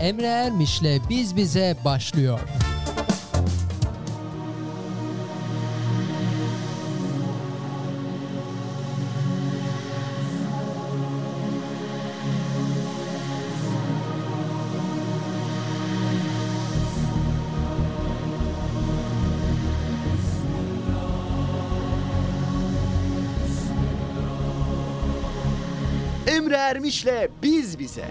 Emre Ermiş'le Biz Bize başlıyor. Emre Ermiş'le Biz Bize.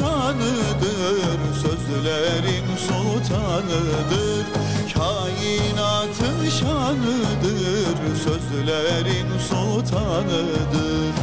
nişanıdır Sözlerin sultanıdır. Kainatın şanıdır Sözlerin sultanıdır.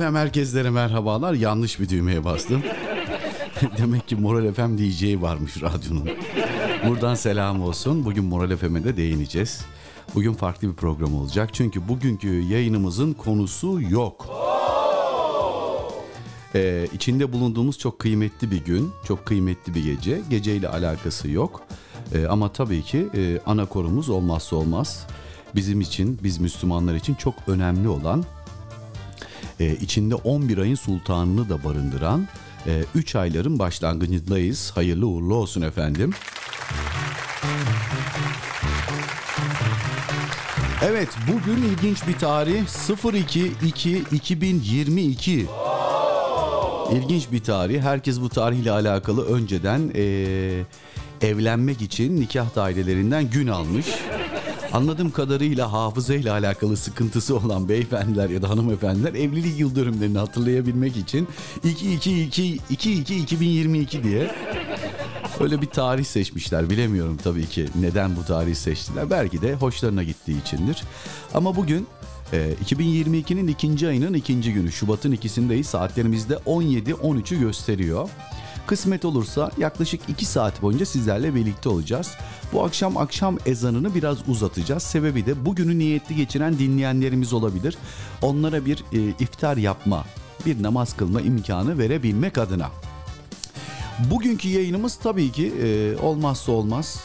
Efendim herkeslere merhabalar. Yanlış bir düğmeye bastım. Demek ki Moral FM DJ varmış radyonun. Buradan selam olsun. Bugün Moral FM'e de değineceğiz. Bugün farklı bir program olacak. Çünkü bugünkü yayınımızın konusu yok. Ee, içinde bulunduğumuz çok kıymetli bir gün, çok kıymetli bir gece. Geceyle alakası yok. Ee, ama tabii ki e, ana korumuz olmazsa olmaz. Bizim için, biz Müslümanlar için çok önemli olan e, içinde 11 ayın sultanını da barındıran 3 ayların başlangıcındayız. Hayırlı uğurlu olsun efendim. Evet bugün ilginç bir tarih 02-2-2022. İlginç bir tarih. Herkes bu tarihle alakalı önceden e, evlenmek için nikah dairelerinden gün almış. Anladığım kadarıyla hafızayla alakalı sıkıntısı olan beyefendiler ya da hanımefendiler evlilik yıl dönümlerini hatırlayabilmek için 2-2-2-2-2022 diye öyle bir tarih seçmişler. Bilemiyorum tabii ki neden bu tarihi seçtiler. Belki de hoşlarına gittiği içindir. Ama bugün 2022'nin ikinci ayının ikinci günü Şubat'ın ikisindeyiz. Saatlerimizde 17-13'ü gösteriyor. Kısmet olursa yaklaşık 2 saat boyunca sizlerle birlikte olacağız. Bu akşam akşam ezanını biraz uzatacağız. Sebebi de bugünü niyetli geçiren dinleyenlerimiz olabilir. Onlara bir e, iftar yapma, bir namaz kılma imkanı verebilmek adına. Bugünkü yayınımız tabii ki e, olmazsa olmaz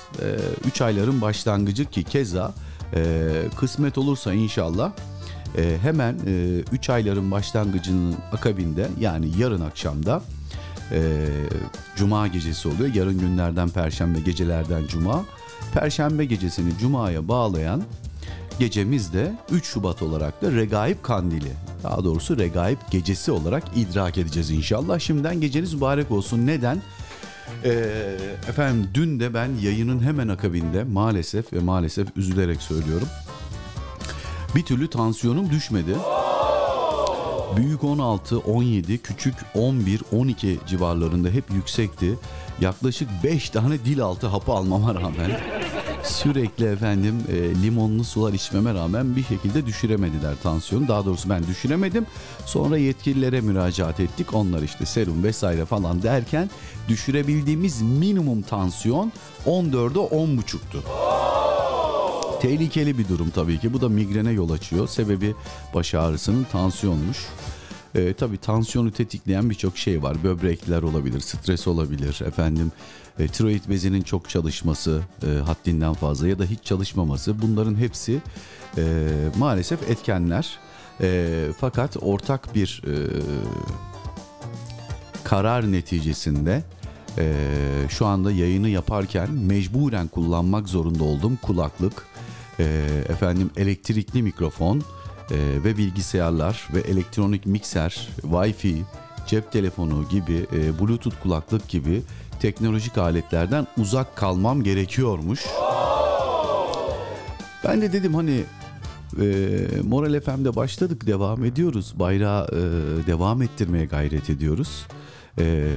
3 e, ayların başlangıcı ki keza e, kısmet olursa inşallah e, hemen 3 e, ayların başlangıcının akabinde yani yarın akşamda e, Cuma gecesi oluyor. Yarın günlerden Perşembe gecelerden Cuma. Perşembe gecesini Cuma'ya bağlayan gecemiz de 3 Şubat olarak da Regaib Kandili. Daha doğrusu Regaib Gecesi olarak idrak edeceğiz inşallah. Şimdiden geceniz mübarek olsun. Neden? Ee, efendim dün de ben yayının hemen akabinde maalesef ve maalesef üzülerek söylüyorum. Bir türlü tansiyonum düşmedi. Büyük 16, 17, küçük 11, 12 civarlarında hep yüksekti. Yaklaşık 5 tane dil altı hapı almama rağmen sürekli efendim e, limonlu sular içmeme rağmen bir şekilde düşüremediler tansiyonu. Daha doğrusu ben düşüremedim. Sonra yetkililere müracaat ettik. Onlar işte serum vesaire falan derken düşürebildiğimiz minimum tansiyon 14'e 10.5'tu. Tehlikeli bir durum tabii ki. Bu da migrene yol açıyor. Sebebi baş ağrısının tansiyonmuş. Ee, tabii tansiyonu tetikleyen birçok şey var. Böbrekler olabilir, stres olabilir, efendim e, tiroid bezinin çok çalışması e, haddinden fazla ya da hiç çalışmaması. Bunların hepsi e, maalesef etkenler. E, fakat ortak bir e, karar neticesinde e, şu anda yayını yaparken mecburen kullanmak zorunda olduğum kulaklık, e, efendim elektrikli mikrofon e, ve bilgisayarlar ve elektronik mikser, Wi-Fi, cep telefonu gibi, e, Bluetooth kulaklık gibi teknolojik aletlerden uzak kalmam gerekiyormuş. Ben de dedim hani e, Moral FM'de başladık devam ediyoruz. Bayrağı e, devam ettirmeye gayret ediyoruz. E,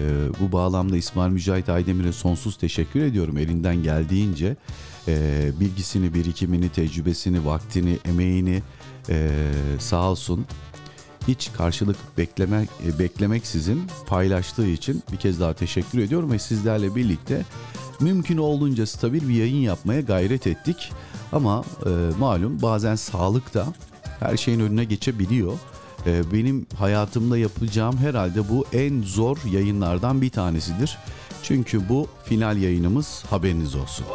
bu bağlamda İsmail Mücahit Aydemir'e sonsuz teşekkür ediyorum elinden geldiğince e, bilgisini, birikimini, tecrübesini, vaktini, emeğini e, sağ olsun hiç karşılık beklemek e, beklemeksizin paylaştığı için bir kez daha teşekkür ediyorum ve sizlerle birlikte mümkün olduğunca stabil bir yayın yapmaya gayret ettik. Ama e, malum bazen sağlık da her şeyin önüne geçebiliyor. E, benim hayatımda yapacağım herhalde bu en zor yayınlardan bir tanesidir. Çünkü bu final yayınımız haberiniz olsun.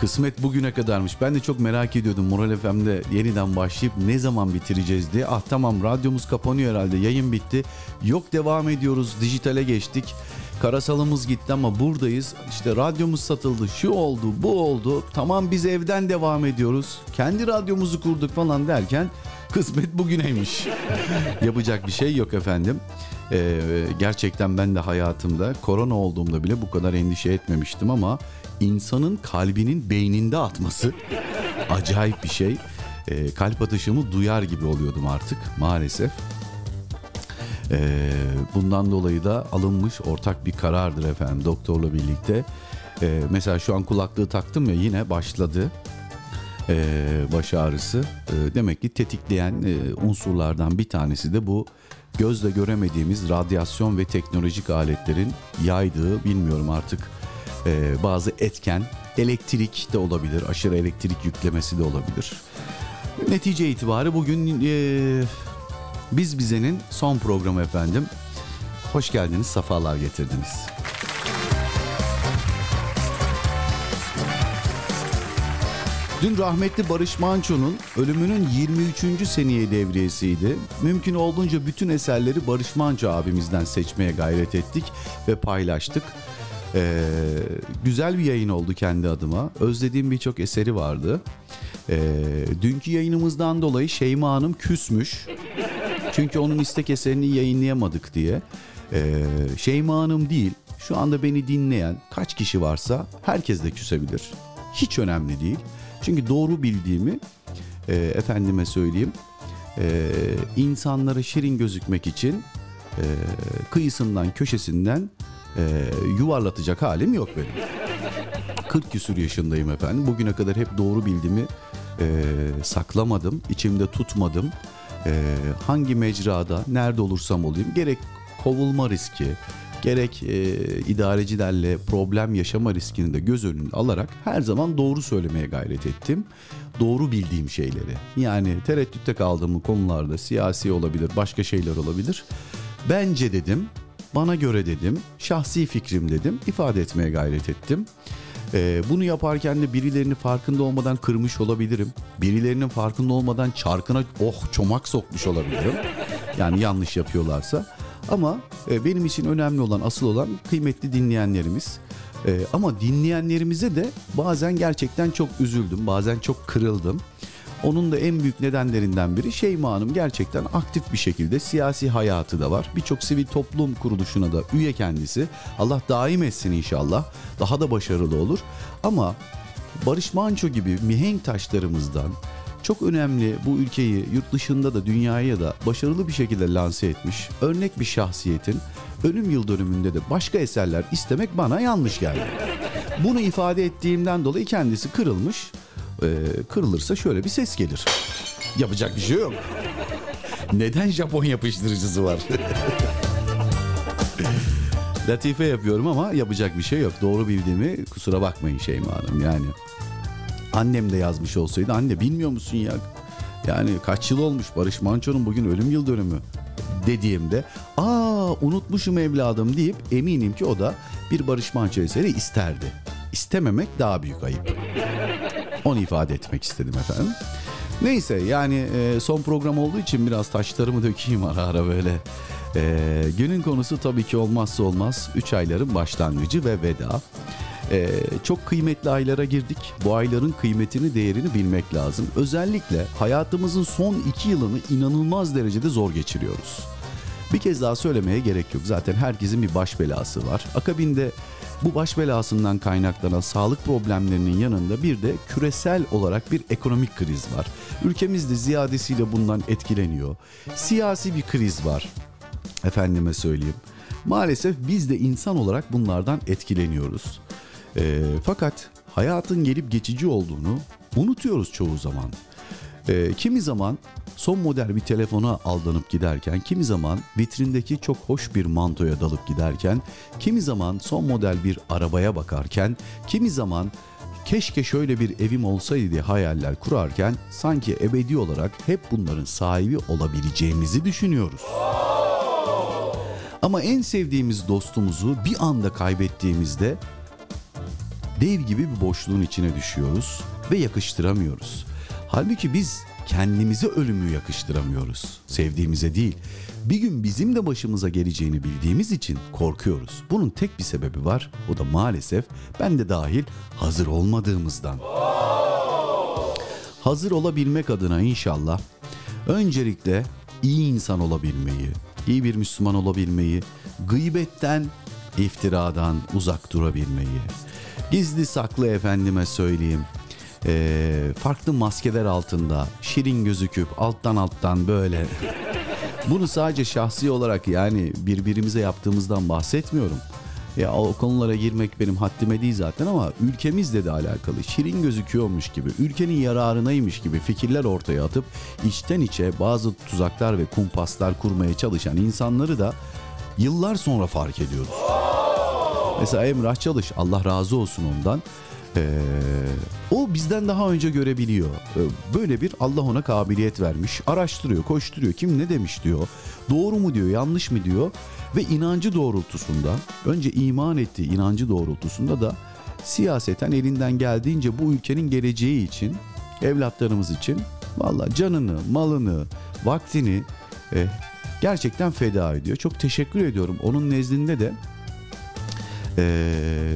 Kısmet bugüne kadarmış. Ben de çok merak ediyordum Moral FM'de yeniden başlayıp ne zaman bitireceğiz diye. Ah tamam radyomuz kapanıyor herhalde yayın bitti. Yok devam ediyoruz dijitale geçtik. Karasalımız gitti ama buradayız. İşte radyomuz satıldı, şu oldu, bu oldu. Tamam biz evden devam ediyoruz. Kendi radyomuzu kurduk falan derken kısmet bugüneymiş. Yapacak bir şey yok efendim. Ee, gerçekten ben de hayatımda korona olduğumda bile bu kadar endişe etmemiştim ama insanın kalbinin beyninde atması acayip bir şey. Ee, kalp atışımı duyar gibi oluyordum artık maalesef. Ee, bundan dolayı da alınmış ortak bir karardır efendim doktorla birlikte. Ee, mesela şu an kulaklığı taktım ya yine başladı. e, baş ağrısı. E, demek ki tetikleyen e, unsurlardan bir tanesi de bu gözle göremediğimiz radyasyon ve teknolojik aletlerin yaydığı bilmiyorum artık e, bazı etken elektrik de olabilir aşırı elektrik yüklemesi de olabilir. Netice itibariyle bugün e, biz bizenin son programı efendim. Hoş geldiniz, safalar getirdiniz. Dün rahmetli Barış Manço'nun ölümünün 23. seneye devriyesiydi. Mümkün olduğunca bütün eserleri Barış Manço abimizden seçmeye gayret ettik ve paylaştık. Ee, güzel bir yayın oldu kendi adıma. Özlediğim birçok eseri vardı. Ee, dünkü yayınımızdan dolayı Şeyma Hanım küsmüş. Çünkü onun istek eserini yayınlayamadık diye. Ee, Şeyma Hanım değil, şu anda beni dinleyen kaç kişi varsa herkes de küsebilir. Hiç önemli değil. Çünkü doğru bildiğimi e, efendime söyleyeyim e, insanlara şirin gözükmek için e, kıyısından köşesinden e, yuvarlatacak halim yok benim. 40 küsür yaşındayım efendim. Bugüne kadar hep doğru bildiğimi e, saklamadım, içimde tutmadım. E, hangi mecrada, nerede olursam olayım gerek kovulma riski, gerek e, idarecilerle problem yaşama riskini de göz önüne alarak her zaman doğru söylemeye gayret ettim. Doğru bildiğim şeyleri. Yani tereddütte kaldığım konularda siyasi olabilir, başka şeyler olabilir. Bence dedim, bana göre dedim, şahsi fikrim dedim, ifade etmeye gayret ettim. Ee, bunu yaparken de birilerini farkında olmadan kırmış olabilirim. Birilerinin farkında olmadan çarkına oh çomak sokmuş olabilirim. Yani yanlış yapıyorlarsa. Ama e, benim için önemli olan, asıl olan kıymetli dinleyenlerimiz. E, ama dinleyenlerimize de bazen gerçekten çok üzüldüm, bazen çok kırıldım. Onun da en büyük nedenlerinden biri Şeyma Hanım gerçekten aktif bir şekilde siyasi hayatı da var. Birçok sivil toplum kuruluşuna da üye kendisi. Allah daim etsin inşallah. Daha da başarılı olur. Ama Barış Manço gibi mihenk taşlarımızdan çok önemli bu ülkeyi yurt dışında da dünyaya da başarılı bir şekilde lanse etmiş örnek bir şahsiyetin ölüm yıl dönümünde de başka eserler istemek bana yanlış geldi. Bunu ifade ettiğimden dolayı kendisi kırılmış. Ee, kırılırsa şöyle bir ses gelir. Yapacak bir şey yok. Neden Japon yapıştırıcısı var? Latife yapıyorum ama yapacak bir şey yok. Doğru bildiğimi kusura bakmayın Şeyma Hanım yani. Annem de yazmış olsaydı anne bilmiyor musun ya? Yani kaç yıl olmuş Barış Manço'nun bugün ölüm yıl dönümü dediğimde aa unutmuşum evladım deyip eminim ki o da bir Barış Manço eseri isterdi. İstememek daha büyük ayıp. Onu ifade etmek istedim efendim. Neyse yani e, son program olduğu için biraz taşlarımı dökeyim ara ara böyle. E, günün konusu tabii ki olmazsa olmaz 3 ayların başlangıcı ve veda. Ee, çok kıymetli aylara girdik. Bu ayların kıymetini, değerini bilmek lazım. Özellikle hayatımızın son iki yılını inanılmaz derecede zor geçiriyoruz. Bir kez daha söylemeye gerek yok. Zaten herkesin bir baş belası var. Akabinde bu baş belasından kaynaklanan sağlık problemlerinin yanında bir de küresel olarak bir ekonomik kriz var. Ülkemiz de ziyadesiyle bundan etkileniyor. Siyasi bir kriz var. Efendime söyleyeyim. Maalesef biz de insan olarak bunlardan etkileniyoruz. E, fakat hayatın gelip geçici olduğunu unutuyoruz çoğu zaman. E, kimi zaman son model bir telefona aldanıp giderken, kimi zaman vitrindeki çok hoş bir mantoya dalıp giderken, kimi zaman son model bir arabaya bakarken, kimi zaman keşke şöyle bir evim olsaydı diye hayaller kurarken sanki ebedi olarak hep bunların sahibi olabileceğimizi düşünüyoruz. Ama en sevdiğimiz dostumuzu bir anda kaybettiğimizde dev gibi bir boşluğun içine düşüyoruz ve yakıştıramıyoruz. Halbuki biz kendimize ölümü yakıştıramıyoruz. Sevdiğimize değil. Bir gün bizim de başımıza geleceğini bildiğimiz için korkuyoruz. Bunun tek bir sebebi var. O da maalesef ben de dahil hazır olmadığımızdan. Hazır olabilmek adına inşallah öncelikle iyi insan olabilmeyi, iyi bir Müslüman olabilmeyi, gıybetten, iftiradan uzak durabilmeyi, gizli saklı efendime söyleyeyim, ee, farklı maskeler altında şirin gözüküp alttan alttan böyle bunu sadece şahsi olarak yani birbirimize yaptığımızdan bahsetmiyorum. Ya o konulara girmek benim haddime değil zaten ama ülkemizle de alakalı şirin gözüküyormuş gibi, ülkenin yararınaymış gibi fikirler ortaya atıp içten içe bazı tuzaklar ve kumpaslar kurmaya çalışan insanları da yıllar sonra fark ediyoruz. Mesela Emrah Çalış Allah razı olsun ondan. Ee, o bizden daha önce görebiliyor. Ee, böyle bir Allah ona kabiliyet vermiş. Araştırıyor, koşturuyor. Kim ne demiş diyor. Doğru mu diyor, yanlış mı diyor. Ve inancı doğrultusunda, önce iman ettiği inancı doğrultusunda da siyaseten elinden geldiğince bu ülkenin geleceği için, evlatlarımız için valla canını, malını, vaktini e, gerçekten feda ediyor. Çok teşekkür ediyorum. Onun nezdinde de ee,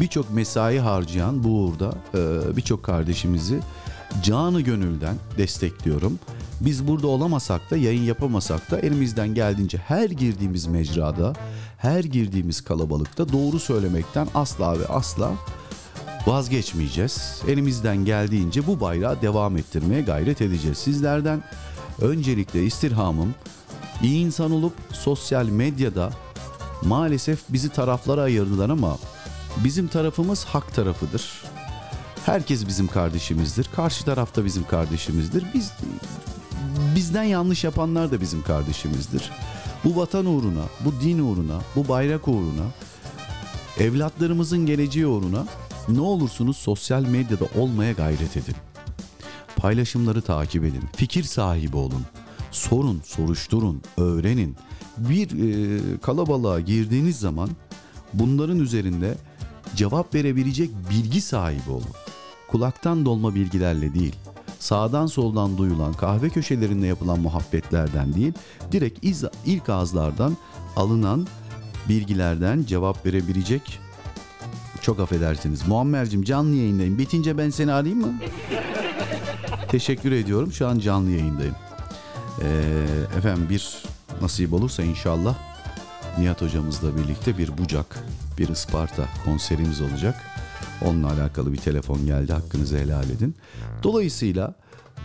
birçok mesai harcayan bu uğurda e, birçok kardeşimizi canı gönülden destekliyorum. Biz burada olamasak da yayın yapamasak da elimizden geldiğince her girdiğimiz mecrada, her girdiğimiz kalabalıkta doğru söylemekten asla ve asla vazgeçmeyeceğiz. Elimizden geldiğince bu bayrağı devam ettirmeye gayret edeceğiz. Sizlerden öncelikle istirhamım iyi insan olup sosyal medyada maalesef bizi taraflara ayırdılar ama bizim tarafımız hak tarafıdır. Herkes bizim kardeşimizdir. Karşı tarafta bizim kardeşimizdir. Biz bizden yanlış yapanlar da bizim kardeşimizdir. Bu vatan uğruna, bu din uğruna, bu bayrak uğruna, evlatlarımızın geleceği uğruna ne olursunuz sosyal medyada olmaya gayret edin. Paylaşımları takip edin. Fikir sahibi olun. Sorun, soruşturun, öğrenin. Bir e, kalabalığa girdiğiniz zaman bunların üzerinde cevap verebilecek bilgi sahibi olun. Kulaktan dolma bilgilerle değil, sağdan soldan duyulan kahve köşelerinde yapılan muhabbetlerden değil, direkt iz, ilk ağızlardan alınan bilgilerden cevap verebilecek çok affedersiniz. Muammer'cim canlı yayındayım. Bitince ben seni arayayım mı? Teşekkür ediyorum. Şu an canlı yayındayım. Ee, efendim bir nasip olursa inşallah Nihat hocamızla birlikte bir Bucak, bir Isparta konserimiz olacak. Onunla alakalı bir telefon geldi. Hakkınızı helal edin. Dolayısıyla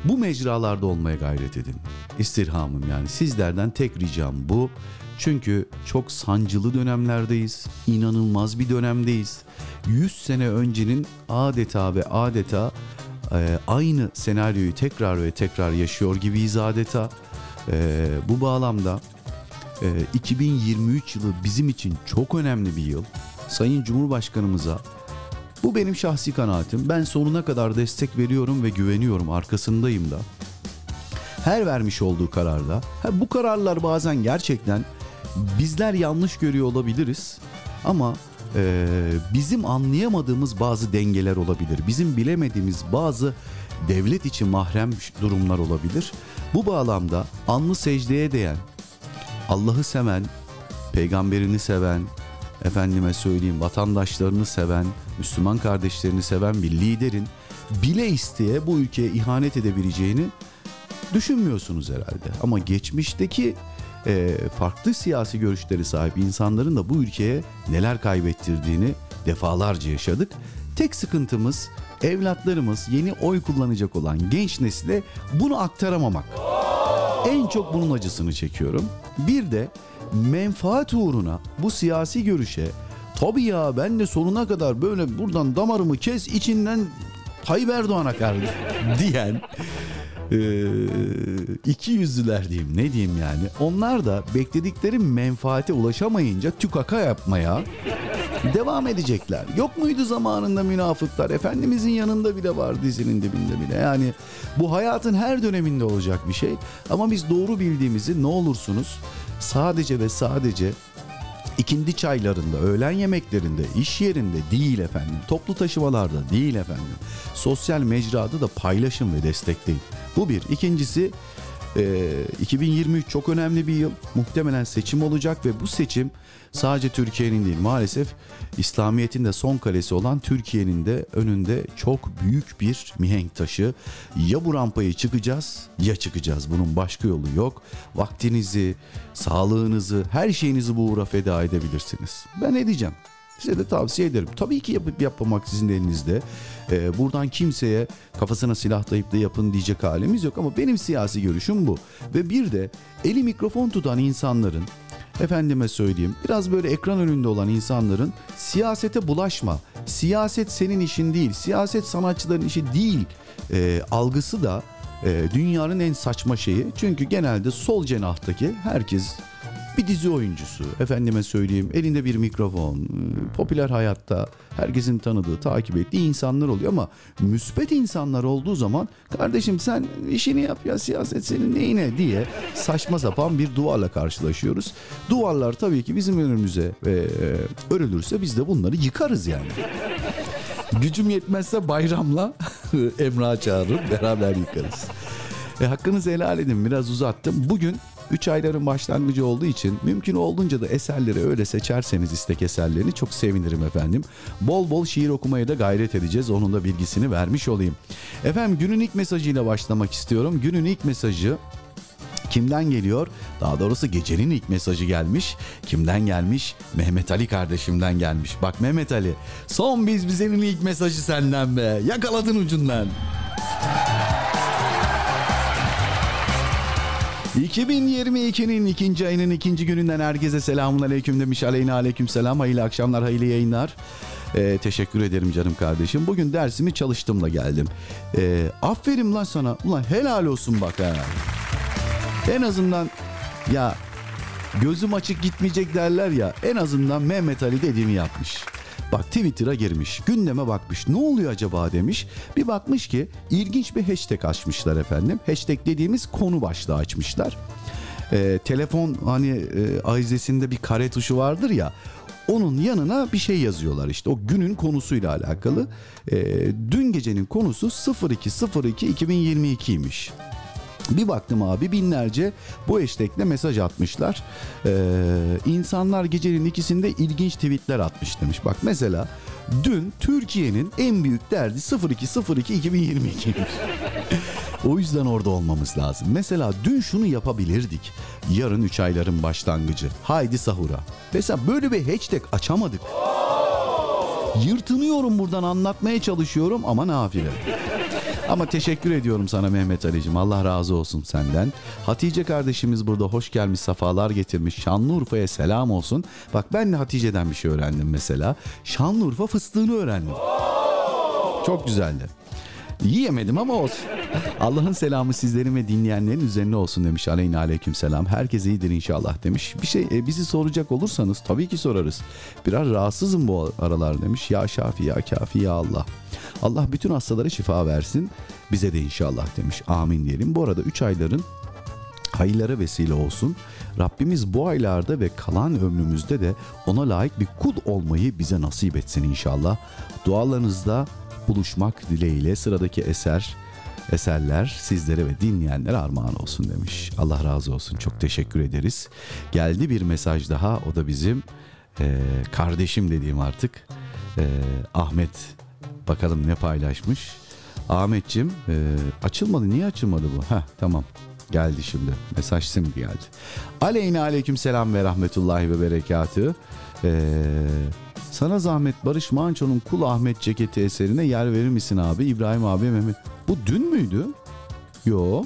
bu mecralarda olmaya gayret edin. İstirhamım yani sizlerden tek ricam bu. Çünkü çok sancılı dönemlerdeyiz. İnanılmaz bir dönemdeyiz. 100 sene öncenin adeta ve adeta e, aynı senaryoyu tekrar ve tekrar yaşıyor gibiyiz adeta. E, bu bağlamda e, 2023 yılı bizim için çok önemli bir yıl. Sayın Cumhurbaşkanımıza bu benim şahsi kanaatim. Ben sonuna kadar destek veriyorum ve güveniyorum. Arkasındayım da. Her vermiş olduğu kararda. Ha, bu kararlar bazen gerçekten bizler yanlış görüyor olabiliriz. Ama e, bizim anlayamadığımız bazı dengeler olabilir. Bizim bilemediğimiz bazı devlet için mahrem durumlar olabilir. Bu bağlamda anlı secdeye değen, Allah'ı seven, peygamberini seven, efendime söyleyeyim vatandaşlarını seven, Müslüman kardeşlerini seven bir liderin bile isteye bu ülkeye ihanet edebileceğini düşünmüyorsunuz herhalde. Ama geçmişteki e, farklı siyasi görüşleri sahip insanların da bu ülkeye neler kaybettirdiğini defalarca yaşadık. Tek sıkıntımız evlatlarımız yeni oy kullanacak olan genç nesile bunu aktaramamak. En çok bunun acısını çekiyorum. Bir de menfaat uğruna bu siyasi görüşe tabii ya ben de sonuna kadar böyle buradan damarımı kes içinden Tayyip Erdoğan'a karşı diyen e, iki yüzlüler diyeyim ne diyeyim yani. Onlar da bekledikleri menfaate ulaşamayınca tükaka yapmaya devam edecekler. Yok muydu zamanında münafıklar? Efendimizin yanında bile var dizinin dibinde bile. Yani bu hayatın her döneminde olacak bir şey. Ama biz doğru bildiğimizi ne olursunuz sadece ve sadece ikindi çaylarında, öğlen yemeklerinde, iş yerinde değil efendim. Toplu taşımalarda değil efendim. Sosyal mecrada da paylaşın ve destekleyin. Bu bir. İkincisi 2023 çok önemli bir yıl. Muhtemelen seçim olacak ve bu seçim sadece Türkiye'nin değil maalesef İslamiyet'in de son kalesi olan Türkiye'nin de önünde çok büyük bir mihenk taşı. Ya bu rampayı çıkacağız ya çıkacağız. Bunun başka yolu yok. Vaktinizi, sağlığınızı, her şeyinizi bu uğra feda edebilirsiniz. Ben ne diyeceğim? Size de tavsiye ederim. Tabii ki yapıp yapmamak sizin elinizde. Ee, buradan kimseye kafasına silah dayıp da yapın diyecek halimiz yok ama benim siyasi görüşüm bu. Ve bir de eli mikrofon tutan insanların efendime söyleyeyim biraz böyle ekran önünde olan insanların siyasete bulaşma. Siyaset senin işin değil. Siyaset sanatçıların işi değil. e, algısı da e, dünyanın en saçma şeyi. Çünkü genelde sol cenahtaki herkes bir dizi oyuncusu, efendime söyleyeyim elinde bir mikrofon, e, popüler hayatta herkesin tanıdığı, takip ettiği insanlar oluyor ama müspet insanlar olduğu zaman kardeşim sen işini yap ya siyaset senin neyine diye saçma sapan bir duvarla karşılaşıyoruz. Duvarlar tabii ki bizim önümüze e, e, örülürse biz de bunları yıkarız yani. Gücüm yetmezse bayramla Emrah çağırırım beraber yıkarız. E, hakkınızı helal edin biraz uzattım. Bugün 3 ayların başlangıcı olduğu için mümkün olduğunca da eserleri öyle seçerseniz istek eserlerini çok sevinirim efendim. Bol bol şiir okumaya da gayret edeceğiz. Onun da bilgisini vermiş olayım. Efendim günün ilk mesajıyla başlamak istiyorum. Günün ilk mesajı Kimden geliyor? Daha doğrusu gecenin ilk mesajı gelmiş. Kimden gelmiş? Mehmet Ali kardeşimden gelmiş. Bak Mehmet Ali, son biz bizenin ilk mesajı senden be. Yakaladın ucundan. 2022'nin ikinci ayının ikinci gününden herkese selamun aleyküm demiş. Aleyna aleyküm selam. Hayırlı akşamlar, hayırlı yayınlar. Ee, teşekkür ederim canım kardeşim. Bugün dersimi çalıştımla geldim. Ee, aferin lan sana. Ulan helal olsun bak ha. En azından ya gözüm açık gitmeyecek derler ya en azından Mehmet Ali dediğini yapmış. Bak Twitter'a girmiş, gündeme bakmış. Ne oluyor acaba demiş. Bir bakmış ki ilginç bir hashtag açmışlar efendim. Hashtag dediğimiz konu başlığı açmışlar. Ee, telefon hani e, ayzesinde bir kare tuşu vardır ya. Onun yanına bir şey yazıyorlar işte o günün konusuyla alakalı. Ee, dün gecenin konusu 02.02.2022'ymiş. Bir baktım abi binlerce bu hashtagle mesaj atmışlar. Ee, insanlar gecenin ikisinde ilginç tweetler atmış demiş. Bak mesela dün Türkiye'nin en büyük derdi 02.02.2022'ymiş. o yüzden orada olmamız lazım. Mesela dün şunu yapabilirdik. Yarın 3 ayların başlangıcı. Haydi sahura. Mesela böyle bir hashtag açamadık. Yırtınıyorum buradan anlatmaya çalışıyorum ama nafile. Ama teşekkür ediyorum sana Mehmet Ali'cim. Allah razı olsun senden. Hatice kardeşimiz burada hoş gelmiş, safalar getirmiş. Şanlıurfa'ya selam olsun. Bak ben de Hatice'den bir şey öğrendim mesela. Şanlıurfa fıstığını öğrendim. Çok güzeldi. Yiyemedim ama olsun. Allah'ın selamı sizlerin ve dinleyenlerin üzerine olsun demiş. Aleyna aleyküm selam. Herkes iyidir inşallah demiş. Bir şey e, bizi soracak olursanız tabii ki sorarız. Biraz rahatsızım bu aralar demiş. Ya Şafi ya Kafi ya Allah. Allah bütün hastalara şifa versin. Bize de inşallah demiş. Amin diyelim. Bu arada 3 ayların hayırlara vesile olsun. Rabbimiz bu aylarda ve kalan ömrümüzde de ona layık bir kul olmayı bize nasip etsin inşallah. Dualarınızda buluşmak dileğiyle sıradaki eser eserler sizlere ve dinleyenlere armağan olsun demiş. Allah razı olsun. Çok teşekkür ederiz. Geldi bir mesaj daha. O da bizim e, kardeşim dediğim artık e, Ahmet. Bakalım ne paylaşmış. Ahmetçim e, açılmadı. Niye açılmadı bu? Heh tamam. Geldi şimdi. Mesaj şimdi geldi. Aleyna aleyküm selam ve rahmetullahi ve berekatü. Ee, sana zahmet Barış Manço'nun Kul Ahmet ceketi eserine yer verir misin abi? İbrahim abi Mehmet. Bu dün müydü? Yo.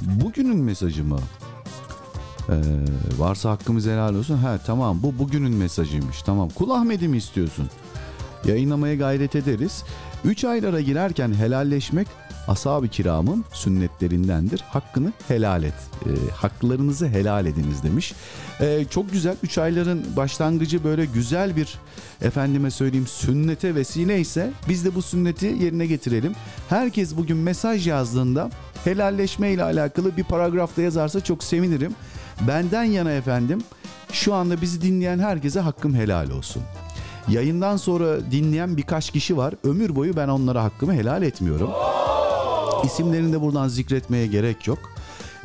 Bugünün mesajı mı? Ee, varsa hakkımız helal olsun. Ha tamam bu bugünün mesajıymış. Tamam. Kul Ahmet'i mi istiyorsun? Yayınlamaya gayret ederiz. 3 aylara girerken helalleşmek ashab-ı kiramın sünnetlerindendir. Hakkını helal et. E, haklarınızı helal ediniz demiş. E, çok güzel. 3 ayların başlangıcı böyle güzel bir efendime söyleyeyim sünnete vesile ise biz de bu sünneti yerine getirelim. Herkes bugün mesaj yazdığında helalleşme ile alakalı bir paragrafta yazarsa çok sevinirim. Benden yana efendim şu anda bizi dinleyen herkese hakkım helal olsun. Yayından sonra dinleyen birkaç kişi var. Ömür boyu ben onlara hakkımı helal etmiyorum. İsimlerini de buradan zikretmeye gerek yok.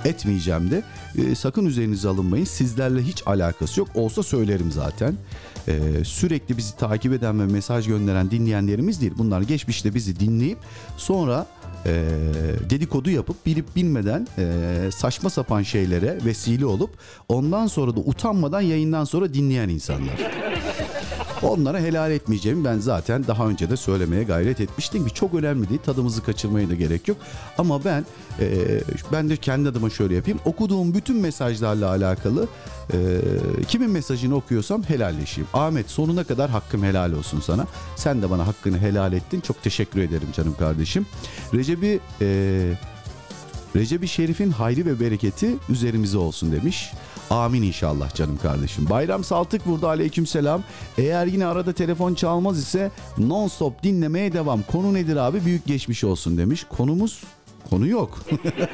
Etmeyeceğim de. Ee, sakın üzerinize alınmayın. Sizlerle hiç alakası yok. Olsa söylerim zaten. Ee, sürekli bizi takip eden ve mesaj gönderen dinleyenlerimiz değil. Bunlar geçmişte bizi dinleyip sonra e, dedikodu yapıp bilip bilmeden e, saçma sapan şeylere vesile olup ondan sonra da utanmadan yayından sonra dinleyen insanlar. Onlara helal etmeyeceğimi ben zaten daha önce de söylemeye gayret etmiştim ki çok önemli değil. Tadımızı kaçırmaya da gerek yok. Ama ben e, ben de kendi adıma şöyle yapayım. Okuduğum bütün mesajlarla alakalı e, kimin mesajını okuyorsam helalleşeyim. Ahmet sonuna kadar hakkım helal olsun sana. Sen de bana hakkını helal ettin. Çok teşekkür ederim canım kardeşim. Recep'i e, Recep-i Şerif'in hayrı ve bereketi üzerimize olsun demiş. Amin inşallah canım kardeşim. Bayram Saltık burada aleyküm selam. Eğer yine arada telefon çalmaz ise non stop dinlemeye devam. Konu nedir abi? Büyük geçmiş olsun demiş. Konumuz konu yok.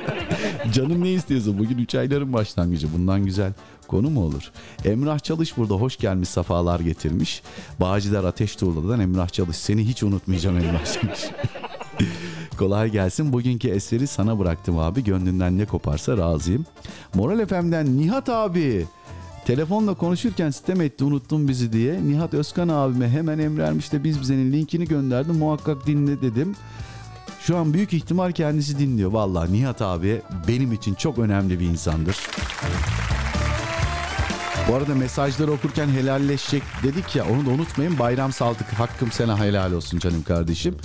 Canım ne istiyorsun? Bugün 3 ayların başlangıcı. Bundan güzel konu mu olur? Emrah Çalış burada hoş gelmiş safalar getirmiş. Bağcılar Ateş Tuğla'dan Emrah Çalış. Seni hiç unutmayacağım Emrah Çalış. Kolay gelsin. Bugünkü eseri sana bıraktım abi. Gönlünden ne koparsa razıyım. Moral FM'den Nihat abi. Telefonla konuşurken sitem etti unuttum bizi diye. Nihat Özkan abime hemen emrermiş de biz bizenin linkini gönderdi. Muhakkak dinle dedim. Şu an büyük ihtimal kendisi dinliyor. Vallahi Nihat abi benim için çok önemli bir insandır. Bu arada mesajları okurken helalleşecek dedik ya onu da unutmayın. Bayram saldık hakkım sana helal olsun canım kardeşim.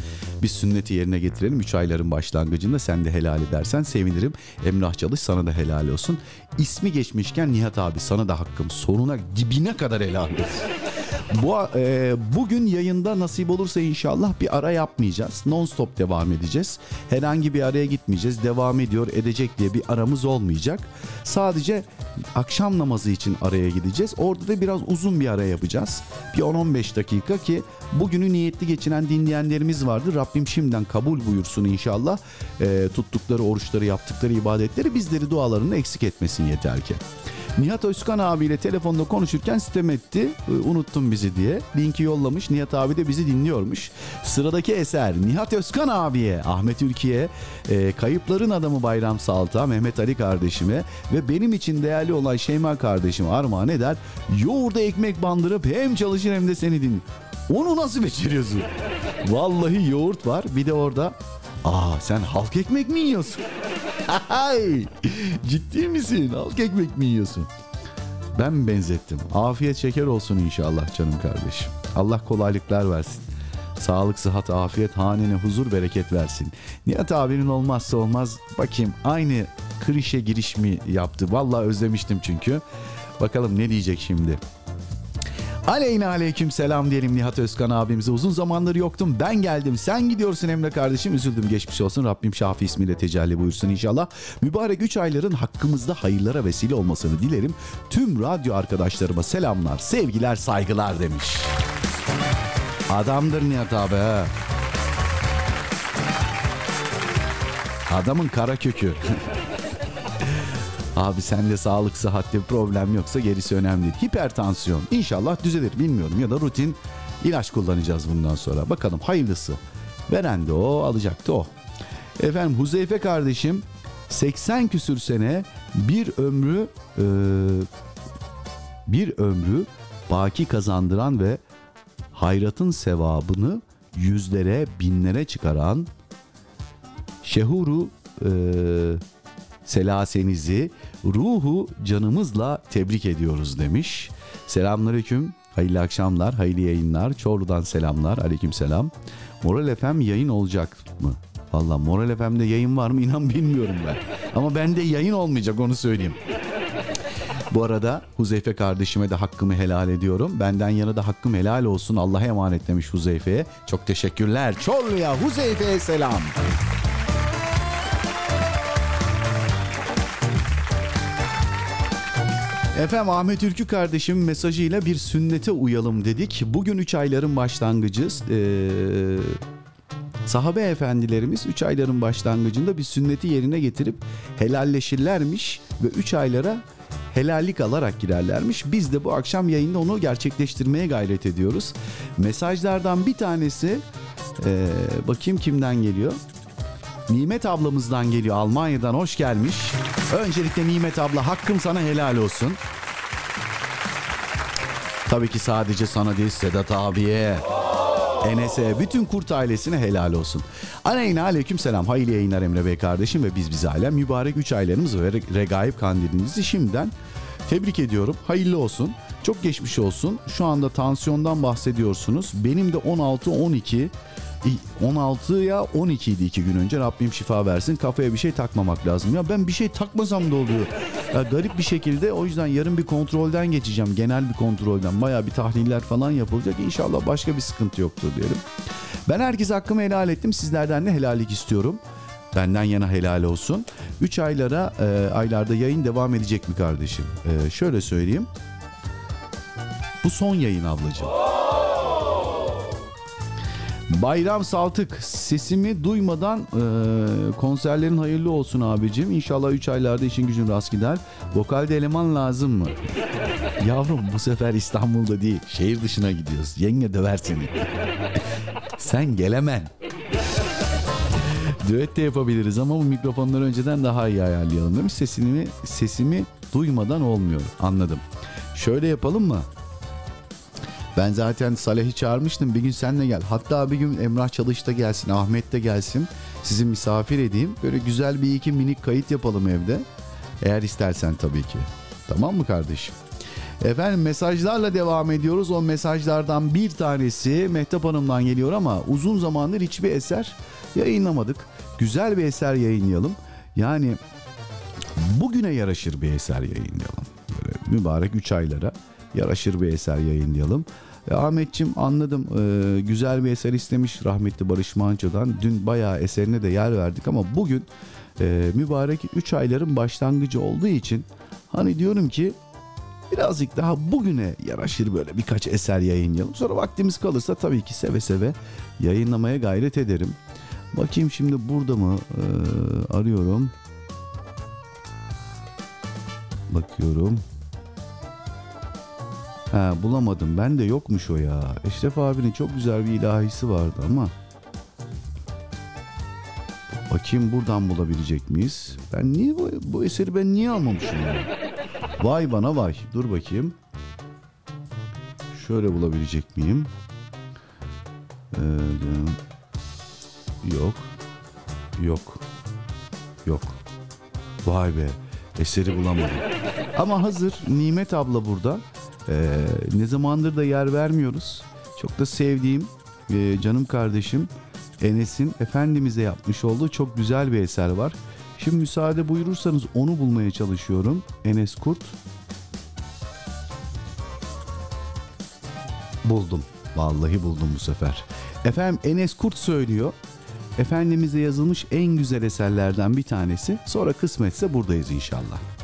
Biz sünneti yerine getirelim. 3 ayların başlangıcında sen de helal edersen sevinirim. Emrah Çalış sana da helal olsun. İsmi geçmişken Nihat abi sana da hakkım sonuna dibine kadar helal olsun. Bu e, bugün yayında nasip olursa inşallah bir ara yapmayacağız. Non stop devam edeceğiz. Herhangi bir araya gitmeyeceğiz. Devam ediyor, edecek diye bir aramız olmayacak. Sadece akşam namazı için araya gideceğiz. Orada da biraz uzun bir ara yapacağız. Bir 10-15 dakika ki bugünü niyetli geçinen dinleyenlerimiz vardı. Rabbim şimdiden kabul buyursun inşallah. E, tuttukları oruçları, yaptıkları ibadetleri bizleri dualarını eksik etmesin yeter ki. Nihat Özkan abiyle telefonda konuşurken sitem etti. Ee, Unuttun bizi diye. Linki yollamış. Nihat abi de bizi dinliyormuş. Sıradaki eser Nihat Özkan abiye, Ahmet Ülki'ye, e, Kayıpların Adamı Bayram Salt'a, Mehmet Ali kardeşime ve benim için değerli olan Şeyma kardeşime armağan eder. Yoğurda ekmek bandırıp hem çalışır hem de seni dinler. Onu nasıl beceriyorsun? Vallahi yoğurt var. Bir de orada Aa sen halk ekmek mi yiyorsun? Hay! Ciddi misin? Halk ekmek mi yiyorsun? Ben benzettim? Afiyet şeker olsun inşallah canım kardeşim. Allah kolaylıklar versin. Sağlık, sıhhat, afiyet, hanene huzur, bereket versin. Nihat abinin olmazsa olmaz. Bakayım aynı klişe giriş mi yaptı? Vallahi özlemiştim çünkü. Bakalım ne diyecek şimdi. Aleyna aleyküm selam diyelim Nihat Özkan abimize. Uzun zamandır yoktum. Ben geldim. Sen gidiyorsun Emre kardeşim. Üzüldüm geçmiş olsun. Rabbim Şafi ismiyle tecelli buyursun inşallah. Mübarek 3 ayların hakkımızda hayırlara vesile olmasını dilerim. Tüm radyo arkadaşlarıma selamlar, sevgiler, saygılar demiş. Adamdır Nihat abi ha. Adamın kara kökü. Abi sende sağlık sıhhatte problem yoksa gerisi önemli değil. Hipertansiyon inşallah düzelir bilmiyorum ya da rutin ilaç kullanacağız bundan sonra. Bakalım hayırlısı. Veren de o alacaktı o. Efendim Huzeyfe kardeşim 80 küsür sene bir ömrü e, bir ömrü baki kazandıran ve hayratın sevabını yüzlere binlere çıkaran Şehuru e, selasenizi ruhu canımızla tebrik ediyoruz demiş. Selamünaleyküm. Hayırlı akşamlar, hayırlı yayınlar. Çorlu'dan selamlar. Aleyküm selam. Moral FM yayın olacak mı? Valla Moral FM'de yayın var mı inan bilmiyorum ben. Ama bende yayın olmayacak onu söyleyeyim. Bu arada Huzeyfe kardeşime de hakkımı helal ediyorum. Benden yana da hakkım helal olsun. Allah'a emanet demiş Huzeyfe'ye. Çok teşekkürler. Çorlu'ya Huzeyfe'ye selam. Efendim Ahmet Ülkü kardeşim mesajıyla bir sünnete uyalım dedik. Bugün 3 ayların başlangıcı. Ee, sahabe efendilerimiz 3 ayların başlangıcında bir sünneti yerine getirip helalleşirlermiş ve 3 aylara helallik alarak girerlermiş. Biz de bu akşam yayında onu gerçekleştirmeye gayret ediyoruz. Mesajlardan bir tanesi ee, bakayım kimden geliyor. Nimet ablamızdan geliyor Almanya'dan hoş gelmiş. Öncelikle Nimet abla hakkım sana helal olsun. Tabii ki sadece sana değil Sedat abiye. Enes'e, bütün kurt ailesine helal olsun. Aleyna aleyküm selam. Hayırlı yayınlar Emre Bey kardeşim ve biz biz alem. Mübarek 3 aylarımız ve regaib kandilinizi şimdiden tebrik ediyorum. Hayırlı olsun. Çok geçmiş olsun. Şu anda tansiyondan bahsediyorsunuz. Benim de 16-12 16 ya 12 idi iki gün önce. Rabbim şifa versin. Kafaya bir şey takmamak lazım. Ya ben bir şey takmasam da oluyor. Ya garip bir şekilde o yüzden yarın bir kontrolden geçeceğim. Genel bir kontrolden. Baya bir tahliller falan yapılacak. İnşallah başka bir sıkıntı yoktur diyelim. Ben herkese hakkımı helal ettim. Sizlerden de helallik istiyorum. Benden yana helal olsun. 3 aylara e, aylarda yayın devam edecek mi kardeşim? E, şöyle söyleyeyim. Bu son yayın ablacığım Bayram Saltık sesimi duymadan e, konserlerin hayırlı olsun abicim. İnşallah 3 aylarda işin gücün rast gider. Vokalde eleman lazım mı? Yavrum bu sefer İstanbul'da değil şehir dışına gidiyoruz. Yenge döver seni. Sen gelemen. Düet de yapabiliriz ama bu mikrofonları önceden daha iyi ayarlayalım demiş. Sesimi, sesimi duymadan olmuyor. Anladım. Şöyle yapalım mı? Ben zaten Salih'i çağırmıştım. Bir gün sen de gel. Hatta bir gün Emrah Çalış'ta gelsin, Ahmet de gelsin. Sizi misafir edeyim. Böyle güzel bir iki minik kayıt yapalım evde. Eğer istersen tabii ki. Tamam mı kardeşim? Efendim mesajlarla devam ediyoruz. O mesajlardan bir tanesi Mehtap Hanım'dan geliyor ama uzun zamandır hiçbir eser yayınlamadık. Güzel bir eser yayınlayalım. Yani bugüne yaraşır bir eser yayınlayalım. Böyle mübarek 3 aylara yaraşır bir eser yayınlayalım. E, Ahmetçim anladım e, güzel bir eser istemiş rahmetli Barış Manço'dan. Dün bayağı eserine de yer verdik ama bugün e, mübarek 3 ayların başlangıcı olduğu için hani diyorum ki birazcık daha bugüne yaraşır böyle birkaç eser yayınlayalım. Sonra vaktimiz kalırsa tabii ki seve seve yayınlamaya gayret ederim. Bakayım şimdi burada mı E, arıyorum. Bakıyorum. Ha bulamadım. Ben de yokmuş o ya. Eşref abinin çok güzel bir ilahisi vardı ama. Bakayım buradan bulabilecek miyiz? Ben niye bu, bu eseri ben niye almamışım ya? Vay bana vay. Dur bakayım. Şöyle bulabilecek miyim? Ee, yok. Yok. Yok. Vay be. Eseri bulamadım. Ama hazır Nimet abla burada. Ee, ne zamandır da yer vermiyoruz. Çok da sevdiğim e, canım kardeşim Enes'in Efendimiz'e yapmış olduğu çok güzel bir eser var. Şimdi müsaade buyurursanız onu bulmaya çalışıyorum. Enes Kurt. Buldum. Vallahi buldum bu sefer. Efendim Enes Kurt söylüyor. Efendimiz'e yazılmış en güzel eserlerden bir tanesi. Sonra kısmetse buradayız inşallah.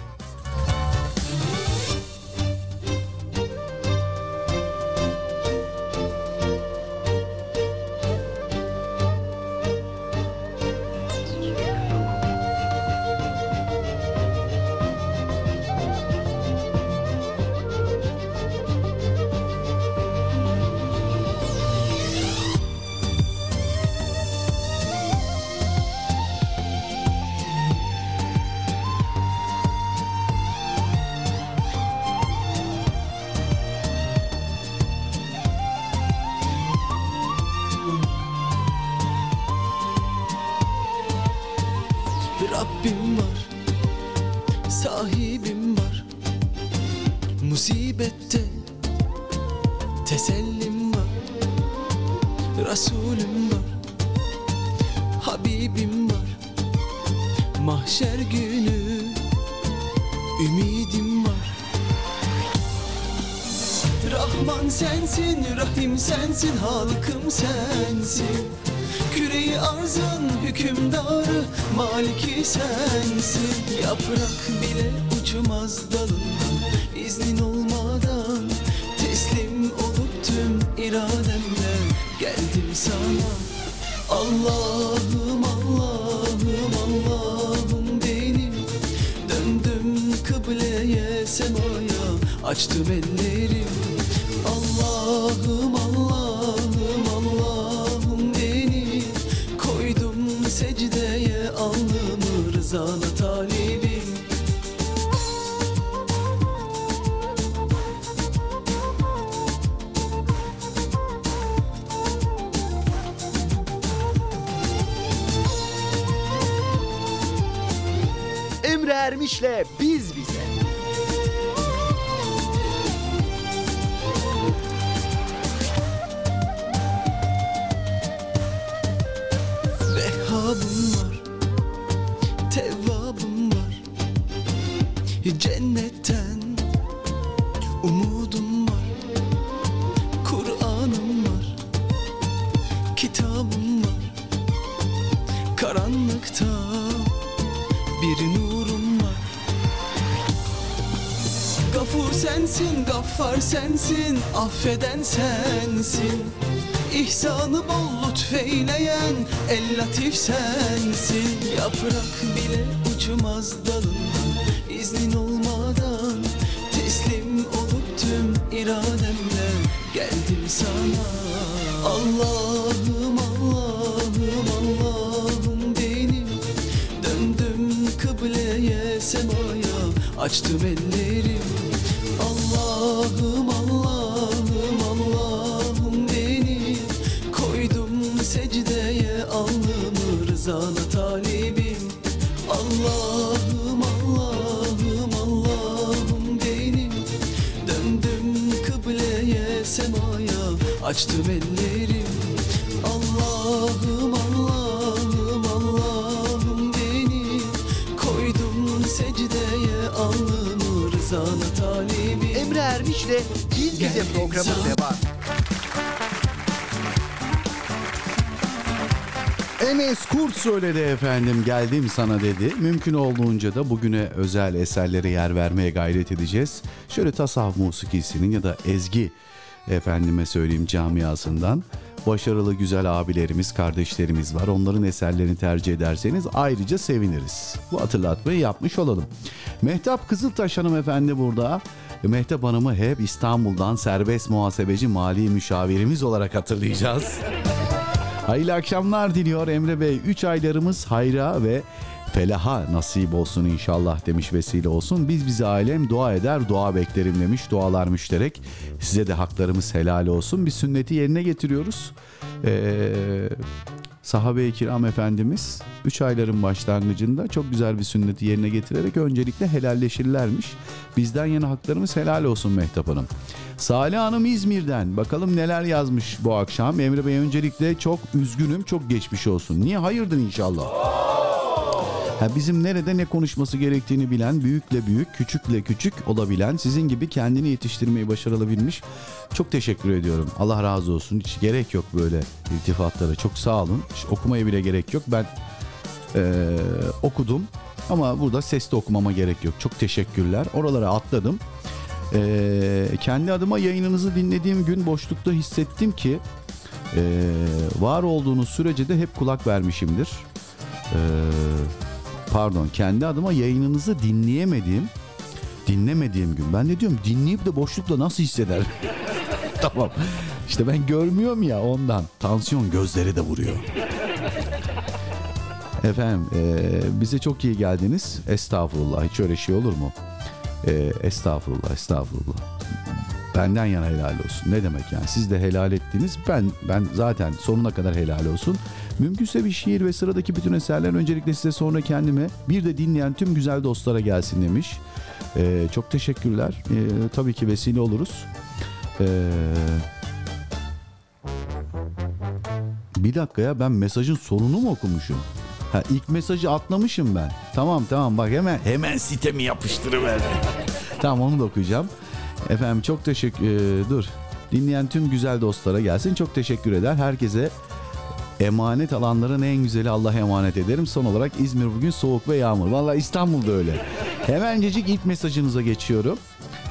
İhsanı bol lütfeyleyen El latif sensin. Yaprak bile uçmaz dalından İznin olmadan Teslim olup tüm irademle Geldim sana. Allah'ım Allah'ım Allah'ım benim Döndüm kıbleye semaya. Açtım ellerim söyledi efendim geldim sana dedi. Mümkün olduğunca da bugüne özel eserlere yer vermeye gayret edeceğiz. Şöyle tasavvuf musikisinin ya da ezgi efendime söyleyeyim camiasından başarılı güzel abilerimiz, kardeşlerimiz var. Onların eserlerini tercih ederseniz ayrıca seviniriz. Bu hatırlatmayı yapmış olalım. Mehtap Kızıltaş hanımefendi burada. Mehtap Hanım'ı hep İstanbul'dan serbest muhasebeci mali müşavirimiz olarak hatırlayacağız. Hayırlı akşamlar diliyor Emre Bey. 3 aylarımız hayra ve felaha nasip olsun inşallah demiş vesile olsun. Biz bize ailem dua eder dua beklerim demiş. Dualar müşterek. Size de haklarımız helal olsun. Bir sünneti yerine getiriyoruz. Ee, sahabe-i kiram efendimiz 3 ayların başlangıcında çok güzel bir sünneti yerine getirerek öncelikle helalleşirlermiş. Bizden yana haklarımız helal olsun Mehtap Hanım. Salih Hanım İzmir'den. Bakalım neler yazmış bu akşam. Emre Bey öncelikle çok üzgünüm, çok geçmiş olsun. Niye hayırdır inşallah? Ha, bizim nerede ne konuşması gerektiğini bilen, büyükle büyük, küçükle küçük olabilen, sizin gibi kendini yetiştirmeyi başarabilmiş. Çok teşekkür ediyorum. Allah razı olsun. Hiç gerek yok böyle iltifatlara. Çok sağ olun. Hiç okumaya bile gerek yok. Ben eee, okudum ama burada sesli okumama gerek yok. Çok teşekkürler. Oralara atladım. Eee, kendi adıma yayınınızı dinlediğim gün boşlukta hissettim ki eee, var olduğunuz sürece de hep kulak vermişimdir. Eee, pardon kendi adıma yayınınızı dinleyemediğim dinlemediğim gün. Ben ne diyorum dinleyip de boşlukla nasıl hisseder? tamam. İşte ben görmüyorum ya ondan. Tansiyon gözleri de vuruyor. Efendim eee, bize çok iyi geldiniz. Estağfurullah hiç öyle şey olur mu? Eee, estağfurullah estağfurullah. Benden yana helal olsun. Ne demek yani? Siz de helal ettiniz. Ben ben zaten sonuna kadar helal olsun. Mümkünse bir şiir ve sıradaki bütün eserler öncelikle size sonra kendime bir de dinleyen tüm güzel dostlara gelsin demiş. Ee, çok teşekkürler. Ee, tabii ki vesile oluruz. Ee, bir dakika ya ben mesajın sonunu mu okumuşum? Ha ilk mesajı atlamışım ben. Tamam tamam bak hemen hemen sitemi yapıştırıver. tamam onu da okuyacağım. Efendim çok teşekkür ee, dur. Dinleyen tüm güzel dostlara gelsin. Çok teşekkür eder. Herkese emanet alanların en güzeli Allah'a emanet ederim. Son olarak İzmir bugün soğuk ve yağmur. Vallahi İstanbul'da öyle. Hemencecik ilk mesajınıza geçiyorum.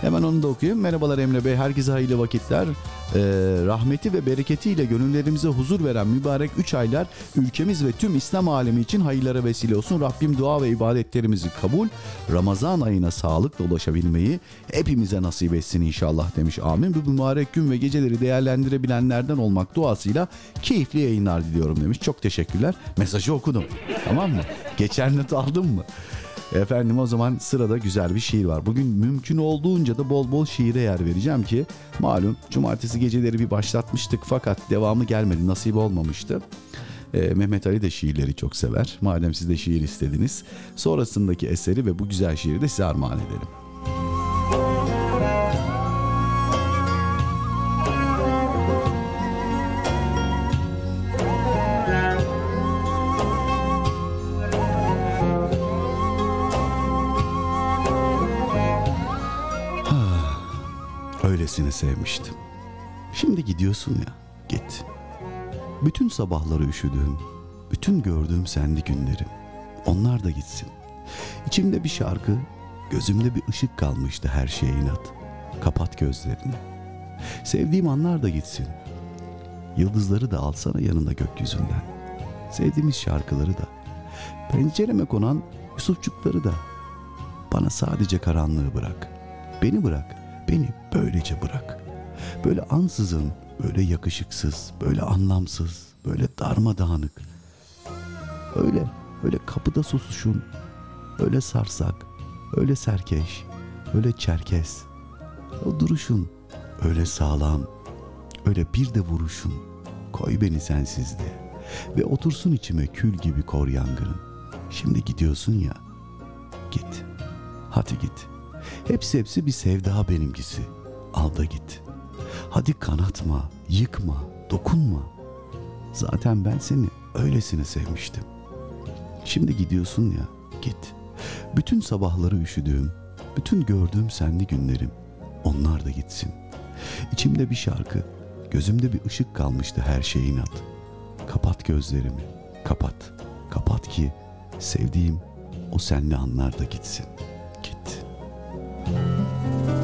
Hemen onu da okuyayım. Merhabalar Emre Bey. Herkese hayırlı vakitler. Ee, rahmeti ve bereketiyle gönüllerimize huzur veren mübarek 3 aylar ülkemiz ve tüm İslam alemi için hayırlara vesile olsun. Rabbim dua ve ibadetlerimizi kabul, Ramazan ayına sağlıkla ulaşabilmeyi hepimize nasip etsin inşallah demiş. Amin. Bu mübarek gün ve geceleri değerlendirebilenlerden olmak duasıyla keyifli yayınlar diliyorum demiş. Çok teşekkürler. Mesajı okudum. Tamam mı? Geçer not aldın mı? Efendim o zaman sırada güzel bir şiir var. Bugün mümkün olduğunca da bol bol şiire yer vereceğim ki malum cumartesi geceleri bir başlatmıştık fakat devamı gelmedi nasip olmamıştı. Ee, Mehmet Ali de şiirleri çok sever. Madem siz de şiir istediniz sonrasındaki eseri ve bu güzel şiiri de size armağan edelim. Öylesine sevmiştim. Şimdi gidiyorsun ya, git. Bütün sabahları üşüdüğüm, bütün gördüğüm sendi günlerim. Onlar da gitsin. İçimde bir şarkı, gözümde bir ışık kalmıştı her şeye inat. Kapat gözlerini. Sevdiğim anlar da gitsin. Yıldızları da alsana yanına gökyüzünden. Sevdiğimiz şarkıları da. Pencereme konan Yusufçukları da. Bana sadece karanlığı bırak. Beni bırak. Beni böylece bırak. Böyle ansızın, böyle yakışıksız, böyle anlamsız, böyle darmadağınık. Öyle, öyle kapıda susuşun, öyle sarsak, öyle serkeş, öyle çerkes. O duruşun, öyle sağlam, öyle bir de vuruşun. Koy beni sensizliğe ve otursun içime kül gibi kor yangının. Şimdi gidiyorsun ya, git, hadi git. Hepsi hepsi bir sevda benimkisi. Al da git. Hadi kanatma, yıkma, dokunma. Zaten ben seni öylesine sevmiştim. Şimdi gidiyorsun ya, git. Bütün sabahları üşüdüğüm, bütün gördüğüm senli günlerim, onlar da gitsin. İçimde bir şarkı, gözümde bir ışık kalmıştı her şeye inat. Kapat gözlerimi, kapat, kapat ki sevdiğim o senli anlar da gitsin. Git. Yapayalnız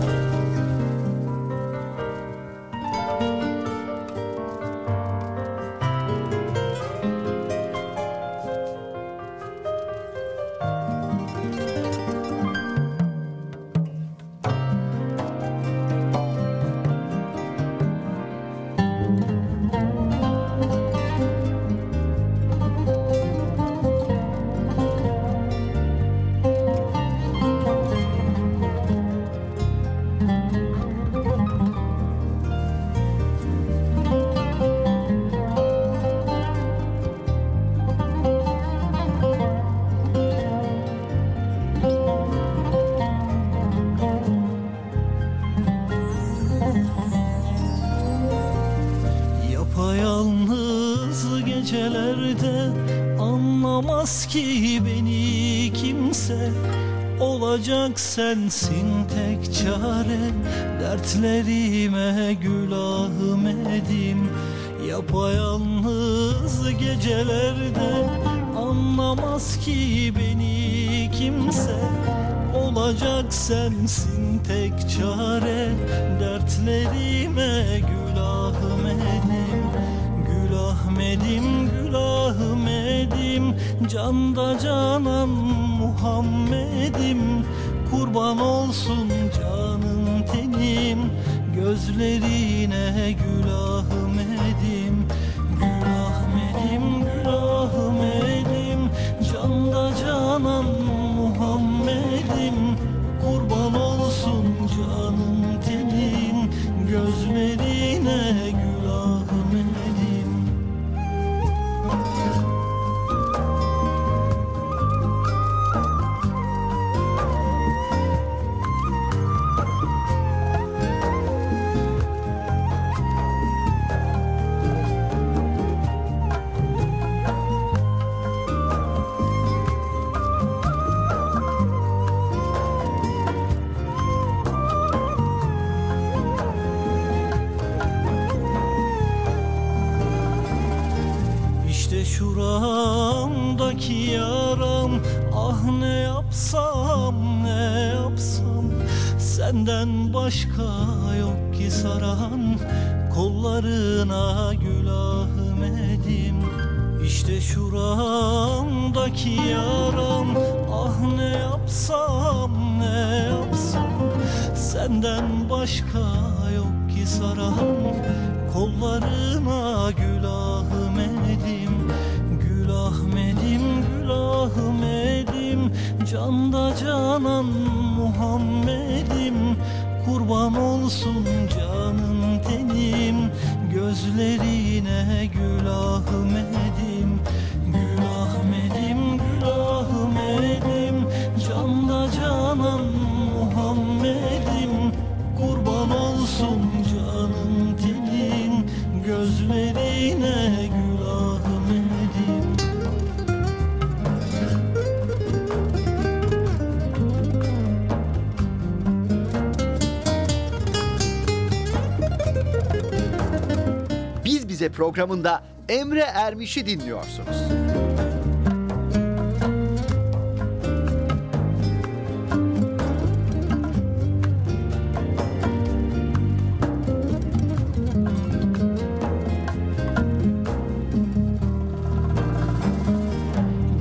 programında Emre Ermiş'i dinliyorsunuz.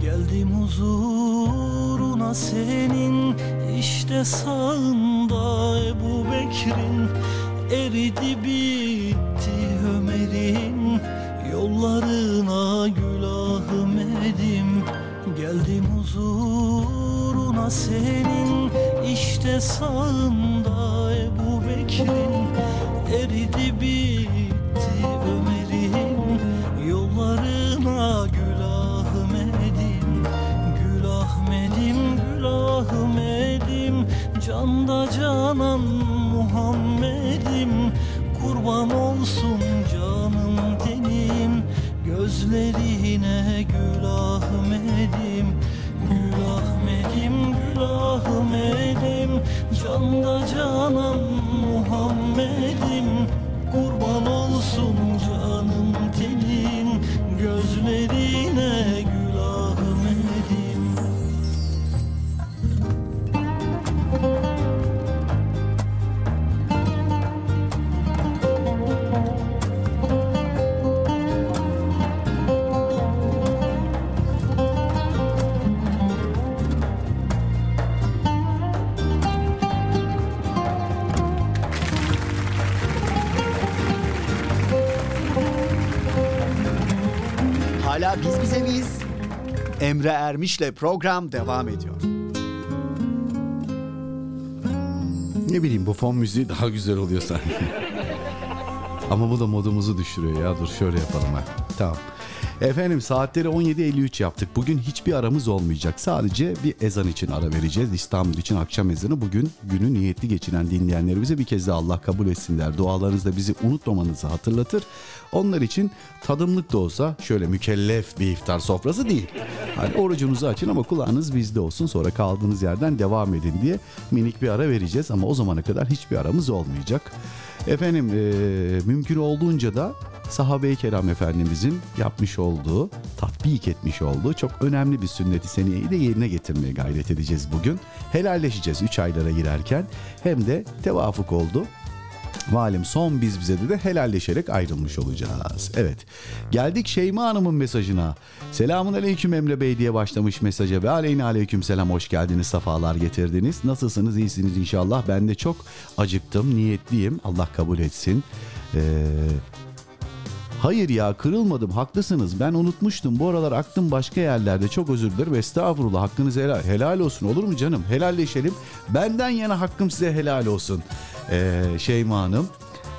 Geldim huzuruna senin işte sağında Ebu Bekir'in eridi bitti Ömer'in yollarına gül Ahmet'im Geldim huzuruna senin. İşte sağında Ebu Bekir'in. Eridi bitti Ömer'in. Yollarına gül Ahmet'im Gül Ahmet'im Gül Ahmet'im Canda canan Muhammed'im. Kurban olsun Gözlerine Gül Ahmet'im Gül Ahmet'im Gül Ahmet'im Canda canan Muhammed'im Kurban olsun Emre Ermiş'le program devam ediyor. Ne bileyim bu fon müziği daha güzel oluyor sanki. Ama bu da modumuzu düşürüyor ya. Dur şöyle yapalım ha. Tamam. Efendim saatleri 17.53 yaptık. Bugün hiçbir aramız olmayacak. Sadece bir ezan için ara vereceğiz. İstanbul için akşam ezanı. Bugün günü niyetli geçiren dinleyenlerimize bir kez daha Allah kabul etsinler. Dualarınızda bizi unutmamanızı hatırlatır. Onlar için tadımlık da olsa şöyle mükellef bir iftar sofrası değil. Hani orucunuzu açın ama kulağınız bizde olsun. Sonra kaldığınız yerden devam edin diye minik bir ara vereceğiz. Ama o zamana kadar hiçbir aramız olmayacak. Efendim eee, mümkün olduğunca da sahabe-i kiram efendimizin yapmış olduğu, tatbik etmiş olduğu çok önemli bir sünneti seniyeyi de yerine getirmeye gayret edeceğiz bugün. Helalleşeceğiz 3 aylara girerken. Hem de tevafuk oldu. Malum son biz bize de, de helalleşerek ayrılmış olacağız. Evet. Geldik Şeyma Hanım'ın mesajına. Selamun aleyküm Emre Bey diye başlamış mesaja ve aleyhine aleyküm selam hoş geldiniz safalar getirdiniz. Nasılsınız iyisiniz inşallah. Ben de çok acıktım niyetliyim Allah kabul etsin. Ee, Hayır ya kırılmadım haklısınız. Ben unutmuştum. Bu aralar aklım başka yerlerde. Çok özür dilerim. Estağfurullah hakkınız helal, helal olsun. Olur mu canım? Helalleşelim. Benden yana hakkım size helal olsun. Ee, Şeyma Hanım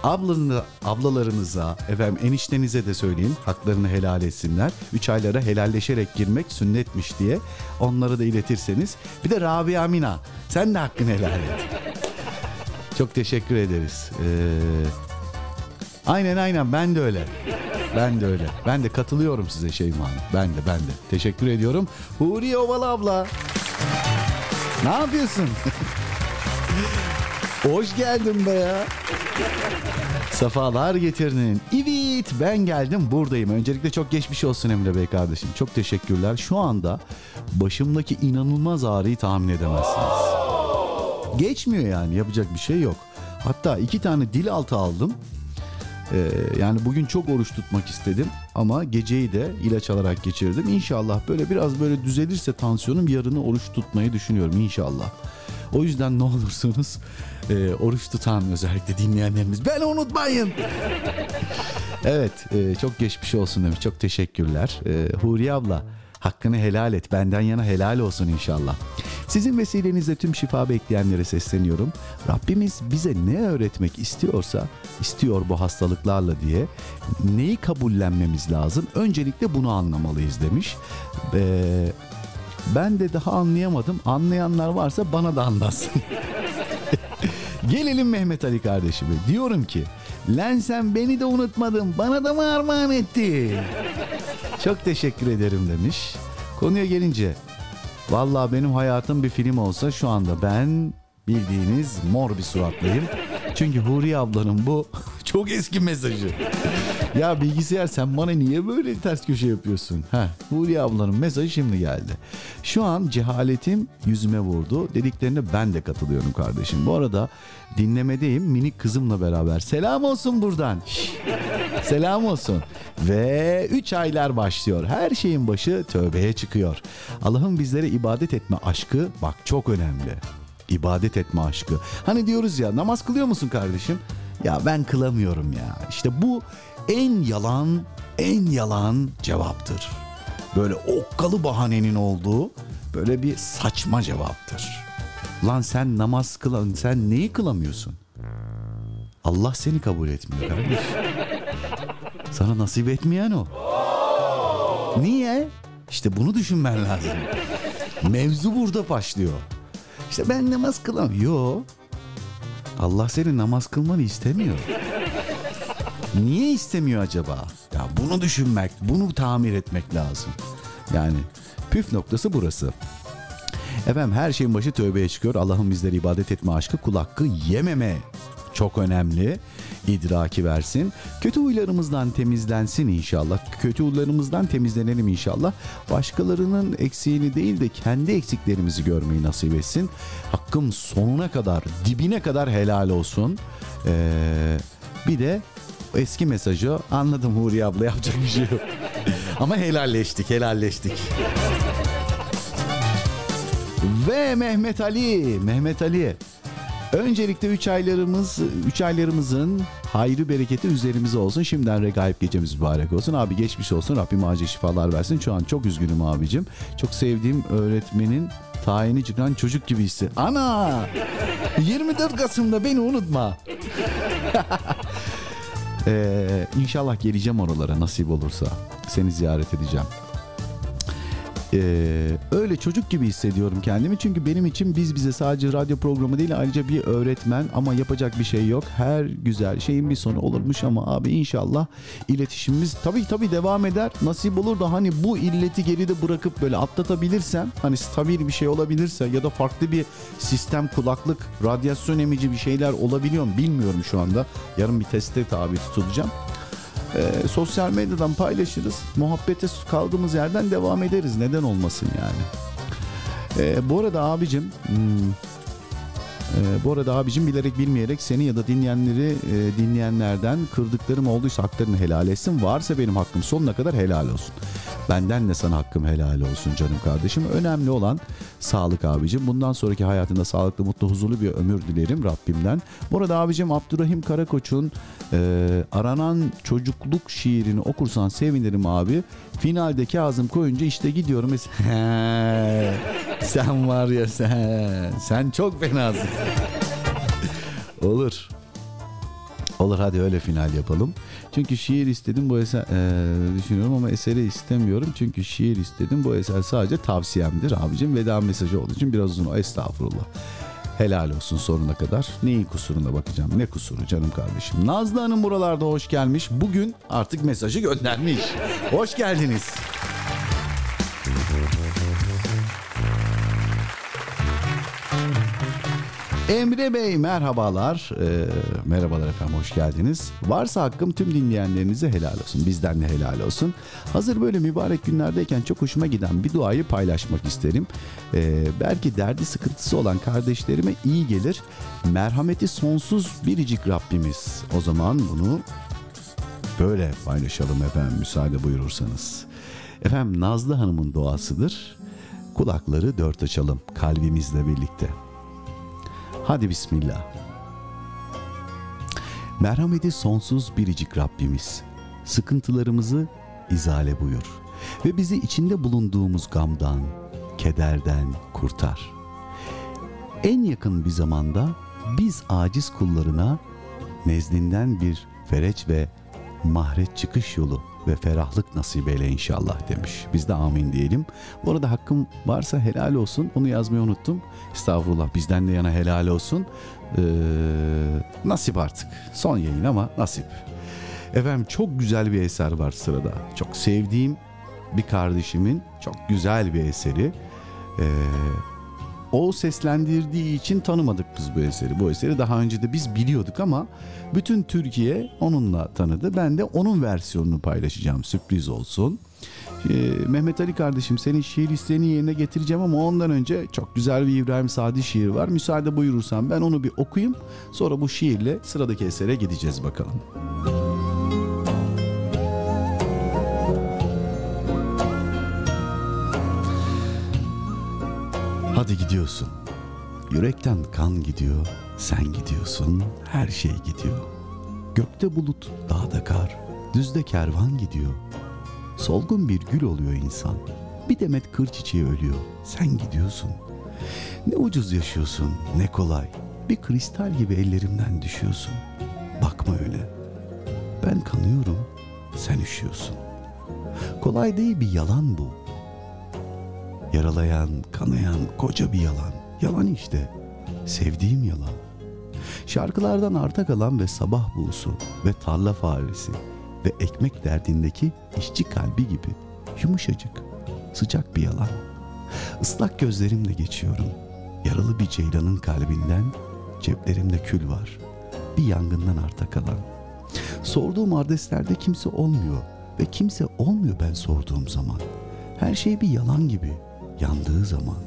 Ablanı, ablalarınıza, efendim eniştenize de söyleyin haklarını helal etsinler. Üç aylara helalleşerek girmek sünnetmiş diye onları da iletirseniz. Bir de Rabia Mina sen de hakkını helal et. Çok teşekkür ederiz. Ee, Aynen aynen ben de öyle. Ben de öyle. Ben de katılıyorum size Şeyma Hanım. Ben de ben de. Teşekkür ediyorum. Huriye Ovalı abla. Ne yapıyorsun? Hoş geldin be ya. Safalar getirdin. Evet ben geldim buradayım. Öncelikle çok geçmiş olsun Emre Bey kardeşim. Çok teşekkürler. Şu anda başımdaki inanılmaz ağrıyı tahmin edemezsiniz. Geçmiyor yani yapacak bir şey yok. Hatta iki tane dil altı aldım. Ee, yani bugün çok oruç tutmak istedim ama geceyi de ilaç alarak geçirdim. İnşallah böyle biraz böyle düzelirse tansiyonum yarını oruç tutmayı düşünüyorum inşallah. O yüzden ne olursunuz e, oruç tutan özellikle dinleyenlerimiz beni unutmayın. evet e, çok geçmiş olsun demiş çok teşekkürler. E, Huriye abla hakkını helal et benden yana helal olsun inşallah. Sizin vesilenizle tüm şifa bekleyenlere sesleniyorum. Rabbimiz bize ne öğretmek istiyorsa, istiyor bu hastalıklarla diye neyi kabullenmemiz lazım? Öncelikle bunu anlamalıyız demiş. Ee, ben de daha anlayamadım. Anlayanlar varsa bana da anlatsın. Gelelim Mehmet Ali kardeşime. Diyorum ki, lan sen beni de unutmadın, bana da mı armağan ettin? Çok teşekkür ederim demiş. Konuya gelince Vallahi benim hayatım bir film olsa şu anda ben bildiğiniz mor bir suratlıyım. Çünkü Huriye ablanın bu Çok eski mesajı. ya bilgisayar sen bana niye böyle ters köşe yapıyorsun? Ha, Huriye ablanın mesajı şimdi geldi. Şu an cehaletim yüzüme vurdu. Dediklerine ben de katılıyorum kardeşim. Bu arada dinlemedeyim minik kızımla beraber. Selam olsun buradan. Selam olsun. Ve 3 aylar başlıyor. Her şeyin başı tövbeye çıkıyor. Allah'ın bizlere ibadet etme aşkı bak çok önemli. İbadet etme aşkı. Hani diyoruz ya namaz kılıyor musun kardeşim? Ya ben kılamıyorum ya. İşte bu en yalan, en yalan cevaptır. Böyle okkalı bahanenin olduğu böyle bir saçma cevaptır. Lan sen namaz kılan, sen neyi kılamıyorsun? Allah seni kabul etmiyor kardeş. Sana nasip etmeyen o. Niye? İşte bunu düşünmen lazım. Mevzu burada başlıyor. İşte ben namaz kılamıyorum. Yo. Allah senin namaz kılmanı istemiyor. Niye istemiyor acaba? Ya bunu düşünmek, bunu tamir etmek lazım. Yani püf noktası burası. Efendim her şeyin başı tövbeye çıkıyor. Allah'ın bizlere ibadet etme aşkı kul hakkı yememe çok önemli. İdraki versin. Kötü huylarımızdan temizlensin inşallah. Kötü huylarımızdan temizlenelim inşallah. Başkalarının eksiğini değil de kendi eksiklerimizi görmeyi nasip etsin. Hakkım sonuna kadar, dibine kadar helal olsun. Ee, bir de eski mesajı anladım Huriye abla yapacak bir şey yok. Ama helalleştik, helalleştik. Ve Mehmet Ali, Mehmet Ali. Öncelikle 3 aylarımız 3 aylarımızın hayrı bereketi üzerimize olsun. Şimdiden regaip gecemiz mübarek olsun. Abi geçmiş olsun. Rabbim acil şifalar versin. Şu an çok üzgünüm abicim. Çok sevdiğim öğretmenin tayini çıkan çocuk gibi hissi. Ana! 24 Kasım'da beni unutma. ee, inşallah geleceğim oralara nasip olursa. Seni ziyaret edeceğim. Ee, öyle çocuk gibi hissediyorum kendimi çünkü benim için biz bize sadece radyo programı değil ayrıca bir öğretmen ama yapacak bir şey yok. Her güzel şeyin bir sonu olurmuş ama abi inşallah iletişimimiz tabii tabii devam eder. Nasip olur da hani bu illeti geride bırakıp böyle atlatabilirsem hani stabil bir şey olabilirse ya da farklı bir sistem kulaklık radyasyon emici bir şeyler olabiliyor mu bilmiyorum şu anda. Yarın bir teste tabi tutulacağım. Ee, sosyal medyadan paylaşırız. Muhabbete kaldığımız yerden devam ederiz. Neden olmasın yani. Ee, bu arada abicim hmm, e, bu arada abicim bilerek bilmeyerek seni ya da dinleyenleri e, dinleyenlerden kırdıklarım olduysa haklarını helal etsin. Varsa benim hakkım sonuna kadar helal olsun. Benden de sana hakkım helal olsun canım kardeşim. Önemli olan sağlık abicim. Bundan sonraki hayatında sağlıklı, mutlu, huzurlu bir ömür dilerim Rabbimden. Bu arada abicim Abdurrahim Karakoç'un e, Aranan Çocukluk şiirini okursan sevinirim abi. Finalde Kazım koyunca işte gidiyorum. Sen var ya sen. Sen çok fenasın. Olur. Olur hadi öyle final yapalım. Çünkü şiir istedim bu eser eee, düşünüyorum ama eseri istemiyorum. Çünkü şiir istedim bu eser sadece tavsiyemdir abicim. Veda mesajı olduğu için biraz uzun. Estağfurullah. Helal olsun sonuna kadar. Neyin kusuruna bakacağım? Ne kusuru canım kardeşim? Nazlı Hanım buralarda hoş gelmiş. Bugün artık mesajı göndermiş. Hoş geldiniz. Emre Bey merhabalar. Ee, merhabalar efendim hoş geldiniz. Varsa hakkım tüm dinleyenlerinize helal olsun. Bizden de helal olsun. Hazır böyle mübarek günlerdeyken çok hoşuma giden bir duayı paylaşmak isterim. Ee, belki derdi sıkıntısı olan kardeşlerime iyi gelir. Merhameti sonsuz biricik Rabbimiz. O zaman bunu böyle paylaşalım efendim müsaade buyurursanız. Efendim Nazlı Hanım'ın duasıdır. Kulakları dört açalım kalbimizle birlikte. Hadi bismillah. Merhameti sonsuz biricik Rabbimiz. Sıkıntılarımızı izale buyur. Ve bizi içinde bulunduğumuz gamdan, kederden kurtar. En yakın bir zamanda biz aciz kullarına nezdinden bir fereç ve mahreç çıkış yolu ve ferahlık nasip eyle inşallah demiş. Biz de amin diyelim. Bu arada hakkım varsa helal olsun. Onu yazmayı unuttum. Estağfurullah bizden de yana helal olsun. Ee, nasip artık. Son yayın ama nasip. Efendim çok güzel bir eser var sırada. Çok sevdiğim bir kardeşimin çok güzel bir eseri. Ee, o seslendirdiği için tanımadık biz bu eseri. Bu eseri daha önce de biz biliyorduk ama bütün Türkiye onunla tanıdı. Ben de onun versiyonunu paylaşacağım. Sürpriz olsun. Ee, Mehmet Ali kardeşim senin şiir isteğini yerine getireceğim ama ondan önce çok güzel bir İbrahim Sadi şiir var. Müsaade buyurursan ben onu bir okuyayım. Sonra bu şiirle sıradaki esere gideceğiz bakalım. Hadi gidiyorsun. Yürekten kan gidiyor, sen gidiyorsun, her şey gidiyor. Gökte bulut, dağda kar, düzde kervan gidiyor. Solgun bir gül oluyor insan. Bir demet kır çiçeği ölüyor, sen gidiyorsun. Ne ucuz yaşıyorsun, ne kolay. Bir kristal gibi ellerimden düşüyorsun. Bakma öyle. Ben kanıyorum, sen üşüyorsun. Kolay değil bir yalan bu. Yaralayan, kanayan koca bir yalan. Yalan işte. Sevdiğim yalan. Şarkılardan arta kalan ve sabah buğusu ve tarla faresi ve ekmek derdindeki işçi kalbi gibi yumuşacık, sıcak bir yalan. Islak gözlerimle geçiyorum. Yaralı bir ceylanın kalbinden ceplerimde kül var. Bir yangından arta kalan. Sorduğum adreslerde kimse olmuyor ve kimse olmuyor ben sorduğum zaman. Her şey bir yalan gibi yandığı zaman.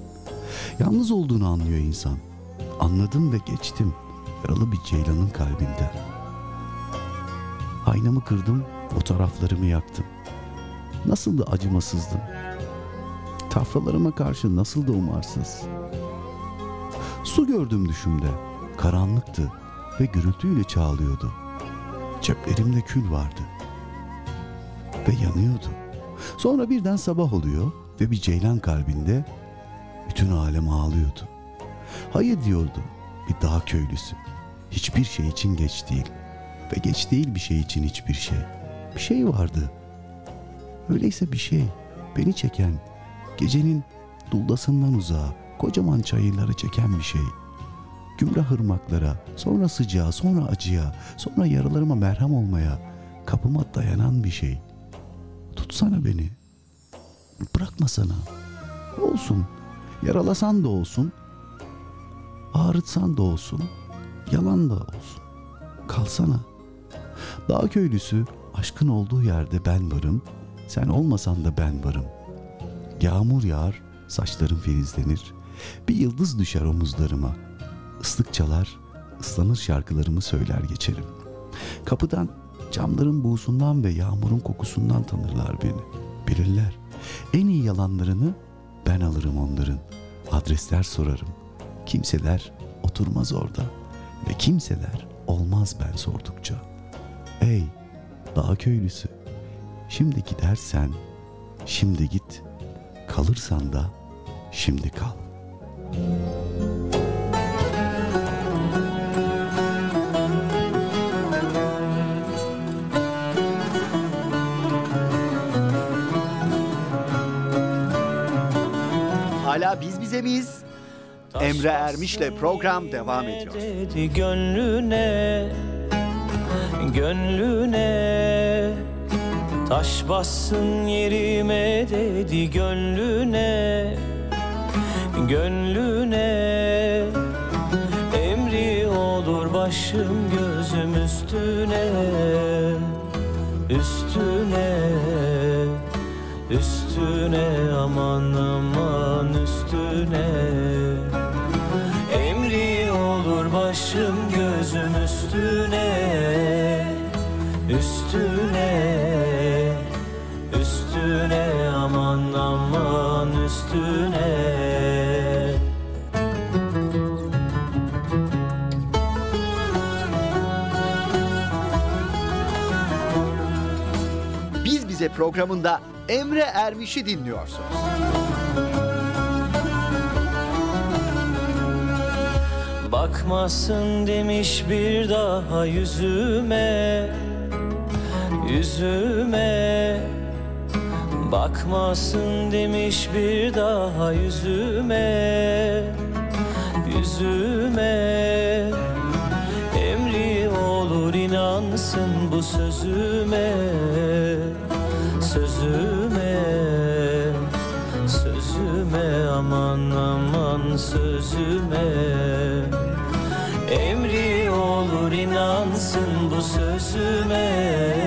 Yalnız olduğunu anlıyor insan. Anladım ve geçtim yaralı bir ceylanın kalbinden. Aynamı kırdım, fotoğraflarımı yaktım. Nasıl da acımasızdım. Tafralarıma karşı nasıl da umarsız. Su gördüm düşümde. Karanlıktı ve gürültüyle çağlıyordu. Ceplerimde kül vardı. Ve yanıyordu. Sonra birden sabah oluyor ve bir ceylan kalbinde bütün alem ağlıyordu. Hayır diyordu bir dağ köylüsü. Hiçbir şey için geç değil ve geç değil bir şey için hiçbir şey. Bir şey vardı. Öyleyse bir şey beni çeken, gecenin duldasından uzağa, kocaman çayırlara çeken bir şey. Gümrah ırmaklara, sonra sıcağa, sonra acıya, sonra yaralarıma merhem olmaya, kapıma dayanan bir şey. Tutsana beni. Bırakma sana. Olsun. Yaralasan da olsun. Ağrıtsan da olsun. Yalan da olsun. Kalsana. Dağ köylüsü aşkın olduğu yerde ben varım. Sen olmasan da ben varım. Yağmur yağar, saçlarım filizlenir. Bir yıldız düşer omuzlarıma. Islık çalar, ıslanır şarkılarımı söyler geçerim. Kapıdan, camların buğusundan ve yağmurun kokusundan tanırlar beni. Bilirler. En iyi yalanlarını ben alırım onların. Adresler sorarım. Kimseler oturmaz orada ve kimseler olmaz ben sordukça. Ey dağ köylüsü, şimdi gidersen şimdi git, kalırsan da şimdi kal. Hala biz bize miyiz? Emre Ermiş'le program devam ediyor. Gönlüne Gönlüne. Taş bassın yerime dedi gönlüne Gönlüne. Emri olur başım gözüm üstüne Üstüne Üstüne. Aman aman programında Emre Ermiş'i dinliyorsunuz. Bakmasın demiş bir daha yüzüme Yüzüme. Bakmasın demiş bir daha yüzüme Yüzüme. Emri olur inansın bu sözüme Sözüme Sözüme aman aman sözüme. Emri olur inansın bu sözüme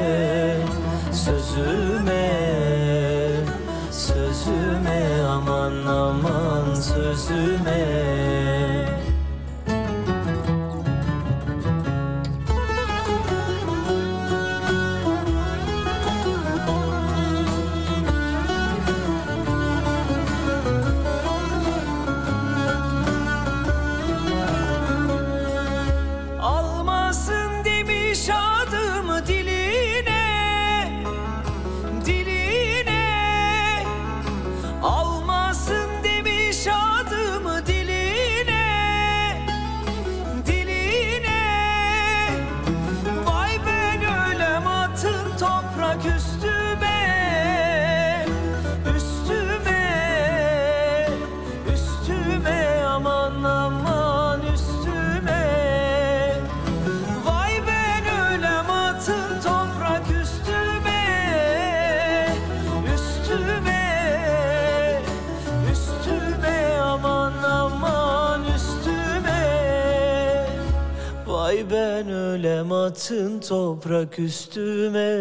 ölem atın toprak üstüme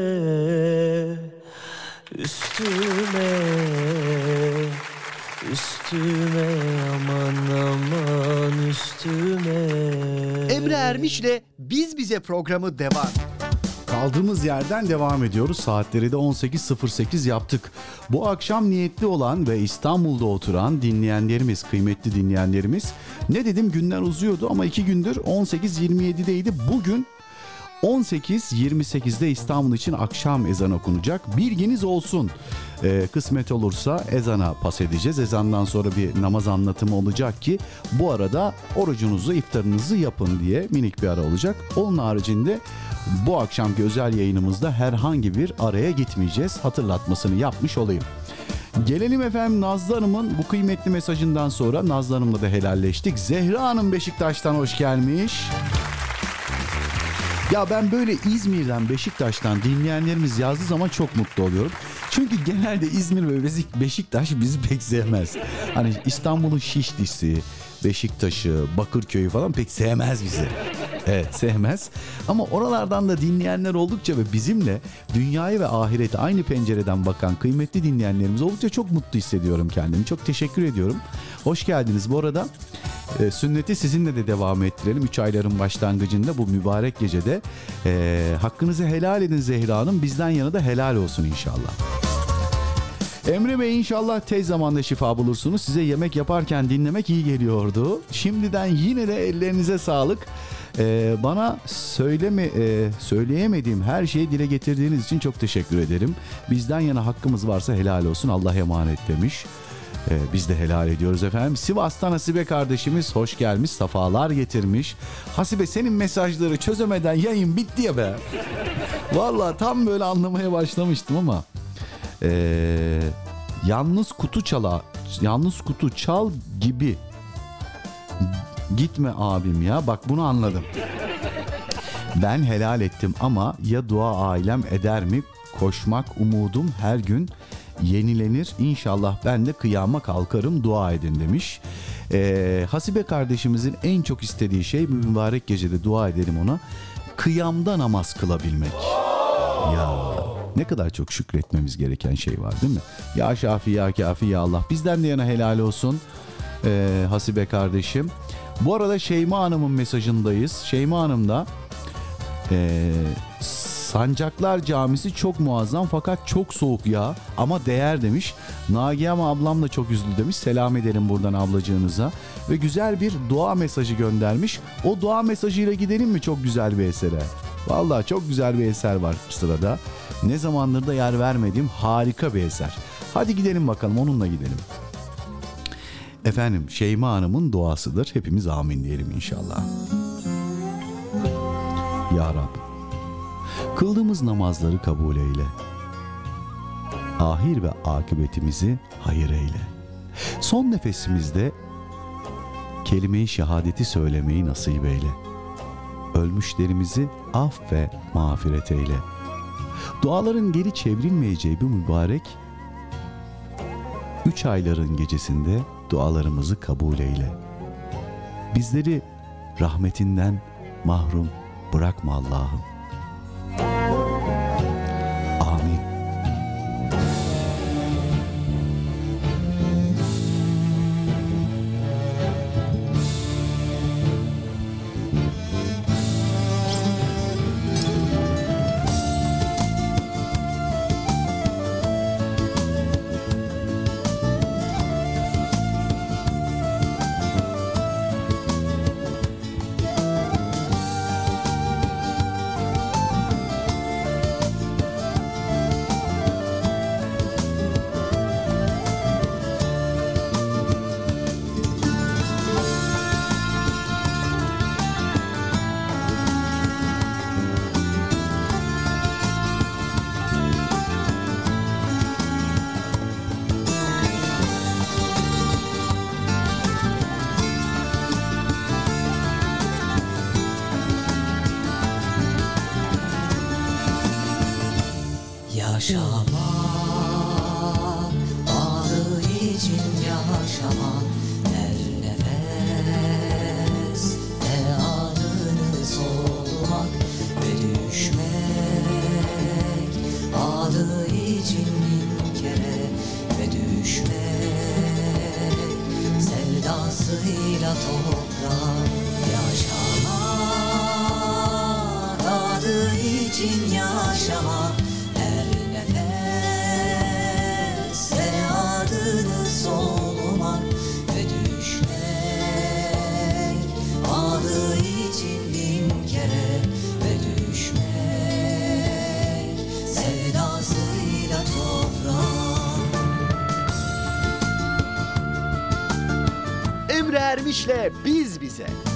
Üstüme Üstüme aman aman üstüme Emre Ermiş'le Biz Bize programı devam. Kaldığımız yerden devam ediyoruz. Saatleri de 18.08 yaptık. Bu akşam niyetli olan ve İstanbul'da oturan dinleyenlerimiz, kıymetli dinleyenlerimiz. Ne dedim günler uzuyordu ama iki gündür 18.27'deydi. Bugün 18.28'de İstanbul için akşam ezan okunacak. Bilginiz olsun. Ee, kısmet olursa ezana pas edeceğiz. Ezandan sonra bir namaz anlatımı olacak ki bu arada orucunuzu, iftarınızı yapın diye minik bir ara olacak. Onun haricinde bu akşamki özel yayınımızda herhangi bir araya gitmeyeceğiz. Hatırlatmasını yapmış olayım. Gelelim efendim Nazlı Hanım'ın bu kıymetli mesajından sonra Nazlı Hanım'la da helalleştik. Zehra Hanım Beşiktaş'tan hoş gelmiş. Ya ben böyle İzmir'den, Beşiktaş'tan dinleyenlerimiz yazdığı zaman çok mutlu oluyorum. Çünkü genelde İzmir ve Beşik- Beşiktaş bizi pek sevmez. Hani İstanbul'un Şişli'si, Beşiktaş'ı, Bakırköy'ü falan pek sevmez bizi. Evet sevmez. Ama oralardan da dinleyenler oldukça ve bizimle dünyayı ve ahireti aynı pencereden bakan kıymetli dinleyenlerimiz oldukça çok mutlu hissediyorum kendimi. Çok teşekkür ediyorum. Hoş geldiniz. Bu arada e, sünneti sizinle de devam ettirelim. 3 ayların başlangıcında bu mübarek gecede e, hakkınızı helal edin Zehra Hanım. Bizden yana da helal olsun inşallah. Emre Bey inşallah tez zamanda şifa bulursunuz. Size yemek yaparken dinlemek iyi geliyordu. Şimdiden yine de ellerinize sağlık. Ee, bana söyleme e, söyleyemediğim her şeyi dile getirdiğiniz için çok teşekkür ederim. Bizden yana hakkımız varsa helal olsun. Allah emanet demiş. Ee, biz de helal ediyoruz efendim. Sivas'tan Hasibe kardeşimiz hoş gelmiş. Safalar getirmiş. Hasibe senin mesajları çözemeden yayın bitti ya be. Vallahi tam böyle anlamaya başlamıştım ama ee, yalnız kutu çala yalnız kutu çal gibi gitme abim ya bak bunu anladım ben helal ettim ama ya dua ailem eder mi koşmak umudum her gün yenilenir İnşallah ben de kıyama kalkarım dua edin demiş Ee, Hasibe kardeşimizin en çok istediği şey mübarek gecede dua edelim ona kıyamda namaz kılabilmek ya ne kadar çok şükretmemiz gereken şey var değil mi? Ya Şafi ya Kafi ya Allah. Bizden de yana helal olsun ee, Hasibe kardeşim. Bu arada Şeyma Hanım'ın mesajındayız. Şeyma Hanım da ee, Sancaklar Camisi çok muazzam fakat çok soğuk ya ama değer demiş. Nagihan ablam da çok üzüldü demiş. Selam edelim buradan ablacığınıza. Ve güzel bir dua mesajı göndermiş. O dua mesajıyla gidelim mi çok güzel bir esere? Vallahi çok güzel bir eser var sırada. Ne zamandır da yer vermediğim harika bir eser. Hadi gidelim bakalım onunla gidelim. Efendim Şeyma Hanım'ın duasıdır. Hepimiz amin diyelim inşallah. Ya Rab, kıldığımız namazları kabul eyle. Ahir ve akıbetimizi hayır eyle. Son nefesimizde kelime-i şehadeti söylemeyi nasip eyle. Ölmüşlerimizi af ve mağfiret eyle. Duaların geri çevrilmeyeceği bu mübarek üç ayların gecesinde dualarımızı kabul eyle. Bizleri rahmetinden mahrum bırakma Allah'ım. Ermiş'le Biz Bize.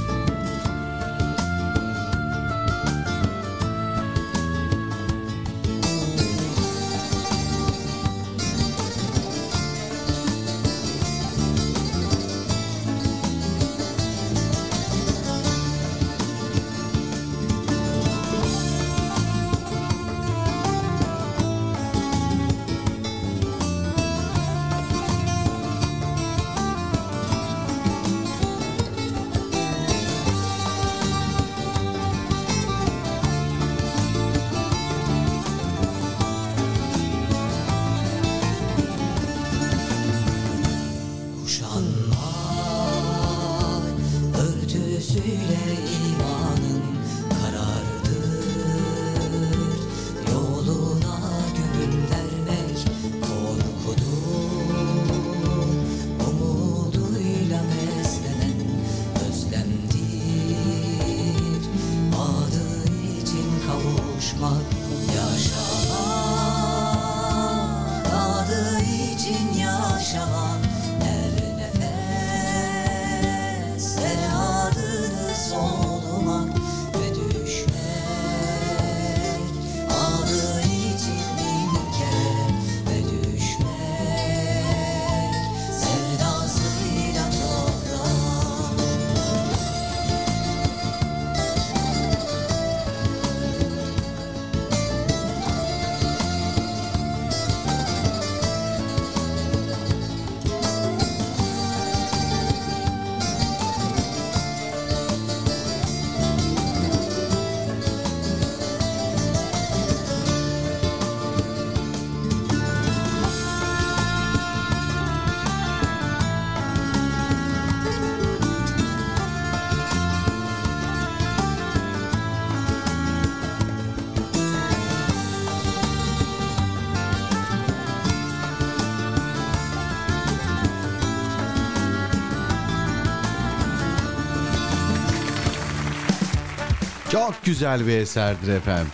Çok güzel bir eserdir efendim.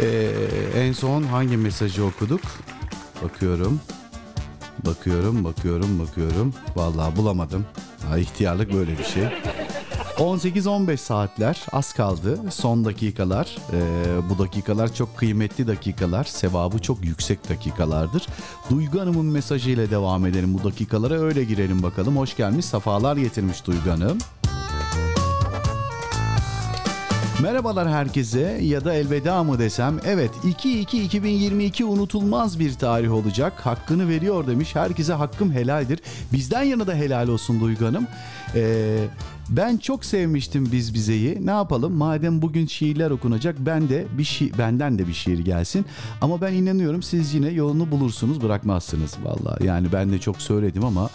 Ee, en son hangi mesajı okuduk? Bakıyorum. Bakıyorum, bakıyorum, bakıyorum. Vallahi bulamadım. Ha, ihtiyarlık böyle bir şey. 18-15 saatler az kaldı. Son dakikalar. Ee, bu dakikalar çok kıymetli dakikalar. Sevabı çok yüksek dakikalardır. Duygu Hanım'ın mesajıyla devam edelim bu dakikalara. Öyle girelim bakalım. Hoş gelmiş. Safalar getirmiş Duygu Hanım. Merhabalar herkese ya da elveda mı desem. Evet 2-2-2022 unutulmaz bir tarih olacak. Hakkını veriyor demiş. Herkese hakkım helaldir. Bizden yana da helal olsun Duygu Hanım. Ee, ben çok sevmiştim biz bizeyi. Ne yapalım? Madem bugün şiirler okunacak ben de bir şi benden de bir şiir gelsin. Ama ben inanıyorum siz yine yolunu bulursunuz, bırakmazsınız vallahi. Yani ben de çok söyledim ama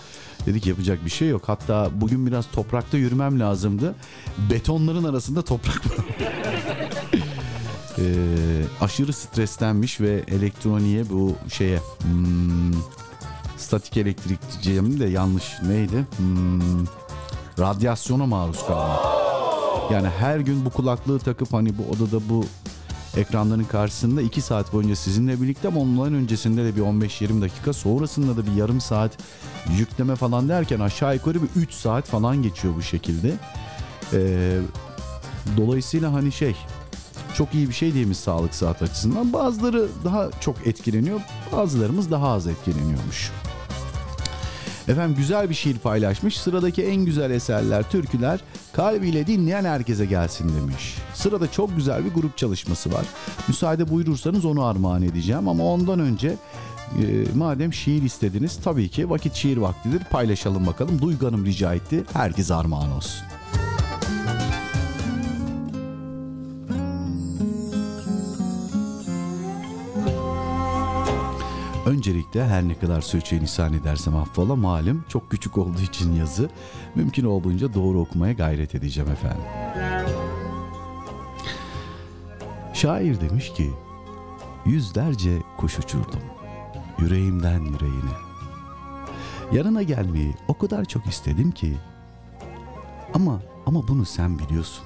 dedik yapacak bir şey yok. Hatta bugün biraz toprakta yürümem lazımdı. Betonların arasında toprak var. Ee, aşırı streslenmiş ve elektroniğe bu şeye hmm, statik elektrik diyeceğim de yanlış neydi? Hmm, radyasyona maruz kalmak. Yani her gün bu kulaklığı takıp hani bu odada bu ekranların karşısında 2 saat boyunca sizinle birlikte ama onların öncesinde de bir 15-20 dakika sonrasında da bir yarım saat yükleme falan derken aşağı yukarı bir 3 saat falan geçiyor bu şekilde. Ee, dolayısıyla hani şey çok iyi bir şey değil mi sağlık saat açısından. Bazıları daha çok etkileniyor bazılarımız daha az etkileniyormuş. Efendim güzel bir şiir paylaşmış. Sıradaki en güzel eserler, türküler kalbiyle dinleyen herkese gelsin demiş. Sırada çok güzel bir grup çalışması var. Müsaade buyurursanız onu armağan edeceğim ama ondan önce e, madem şiir istediniz tabii ki vakit şiir vaktidir paylaşalım bakalım. Duygu Hanım rica etti. Herkese armağan olsun. Öncelikle her ne kadar sürçülisan edersem affola malum çok küçük olduğu için yazı mümkün olduğunca doğru okumaya gayret edeceğim efendim. Şair demiş ki yüzlerce kuş uçurdum yüreğimden yüreğine. Yanına gelmeyi o kadar çok istedim ki ama ama bunu sen biliyorsun.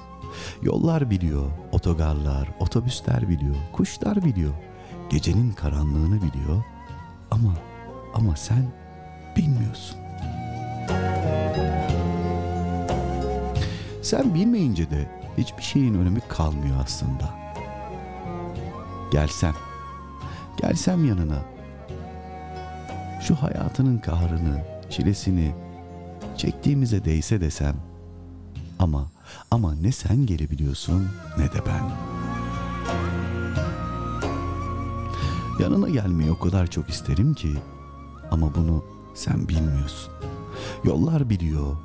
Yollar biliyor, otogarlar, otobüsler biliyor, kuşlar biliyor. Gecenin karanlığını biliyor ama ama sen bilmiyorsun. Sen bilmeyince de hiçbir şeyin önemi kalmıyor aslında. Gelsem, gelsem yanına. Şu hayatının kahrını, çilesini çektiğimize değse desem. Ama ama ne sen gelebiliyorsun ne de ben. Yanına gelmeyi o kadar çok isterim ki ama bunu sen bilmiyorsun. Yollar biliyor,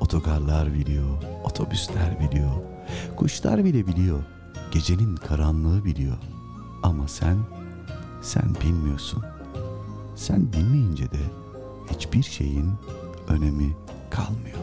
otogarlar biliyor, otobüsler biliyor, kuşlar bile biliyor, gecenin karanlığı biliyor. Ama sen, sen bilmiyorsun. Sen bilmeyince de hiçbir şeyin önemi kalmıyor.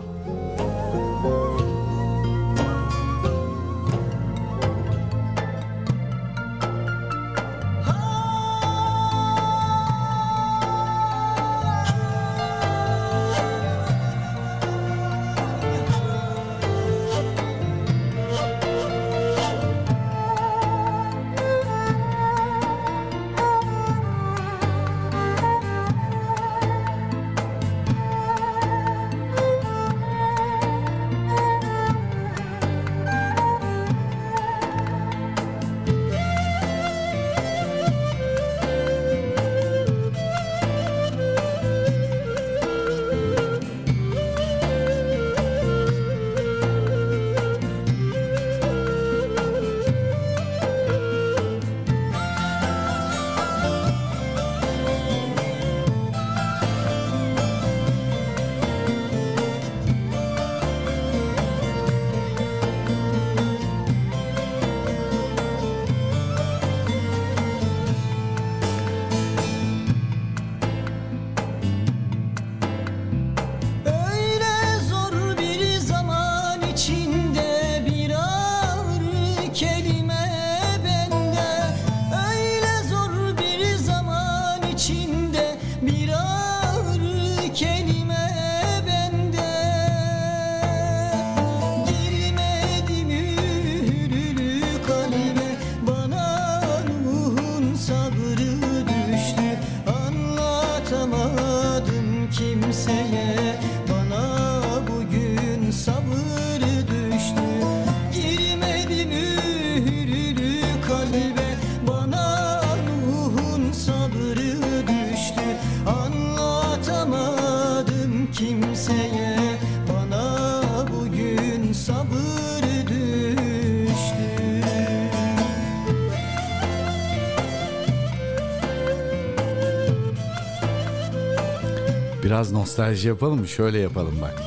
Biraz nostalji yapalım mı? Şöyle yapalım bak.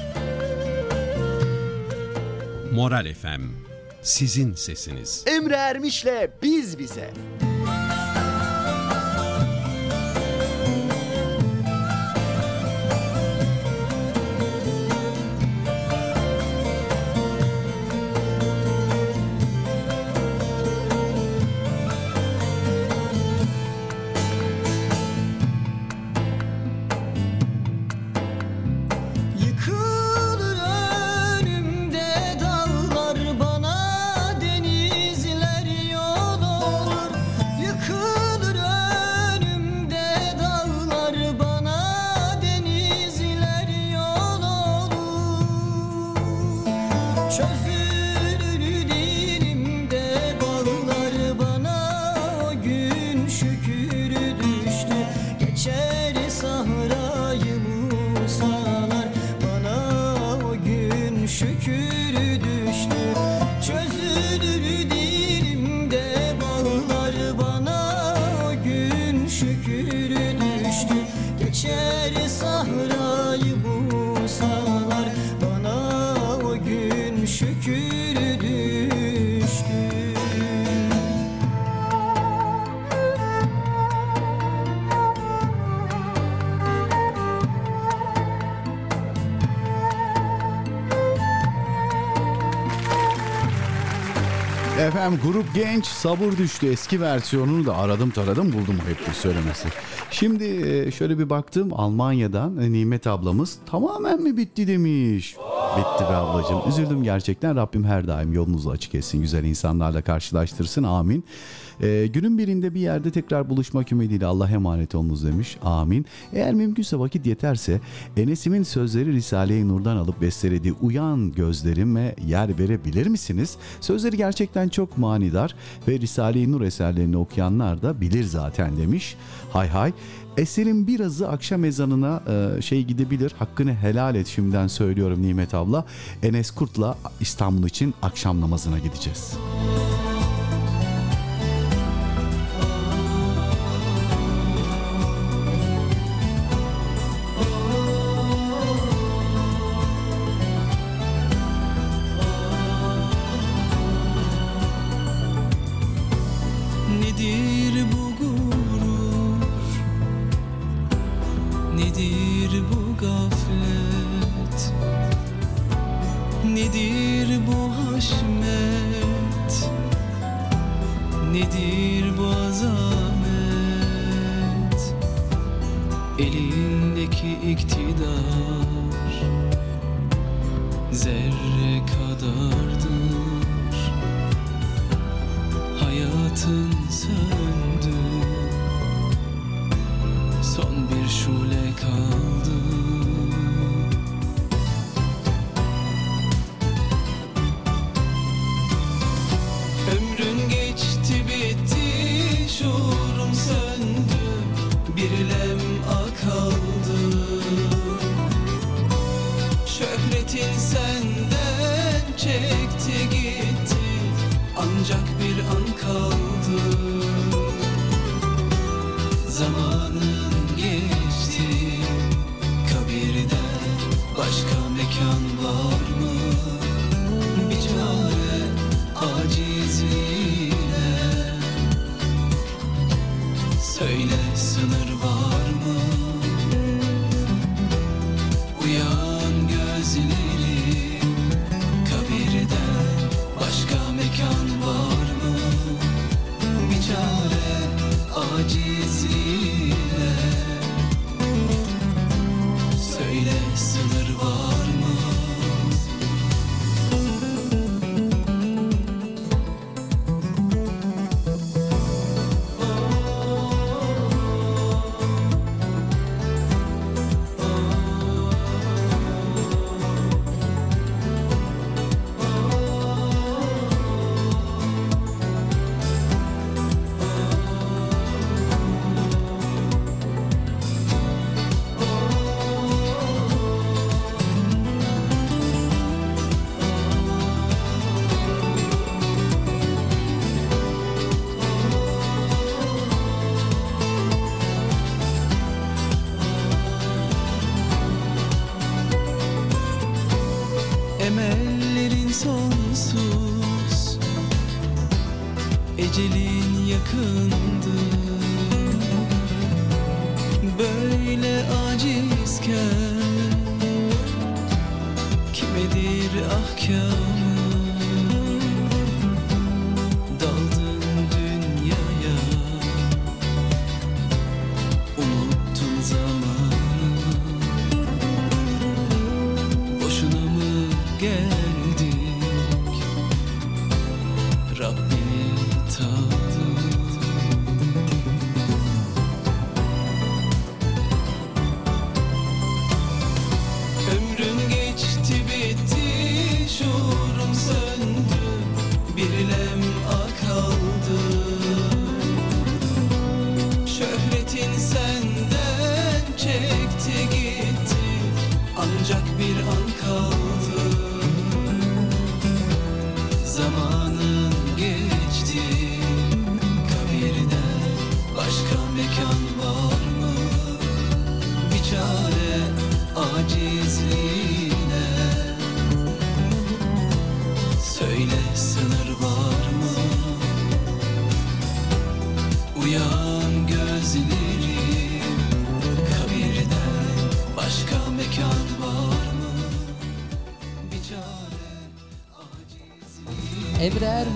Moral FM. Sizin sesiniz. Emre Ermiş'le Biz Bize. Genç sabır düştü. Eski versiyonunu da aradım taradım buldum ayıptır söylemesi. Şimdi e, şöyle bir baktım. Almanya'dan e, Nimet ablamız tamamen mi bitti? demiş. Bitti be ablacığım. Üzüldüm gerçekten. Rabbim her daim yolunuzu açık etsin. Güzel insanlarla karşılaştırsın. Amin. E, günün birinde bir yerde tekrar buluşmak ümidiyle Allah emanet olunuz demiş amin. Eğer mümkünse vakit yeterse Enes'imin sözleri Risale-i Nur'dan alıp bestelediği Uyan gözlerime yer verebilir misiniz? Sözleri gerçekten çok manidar ve Risale-i Nur eserlerini okuyanlar da bilir zaten demiş. Hay hay. Eserin birazı akşam ezanına e, şey gidebilir. Hakkını helal et şimdiden söylüyorum Nimet abla. Enes Kurt'la İstanbul için akşam namazına gideceğiz. Nedir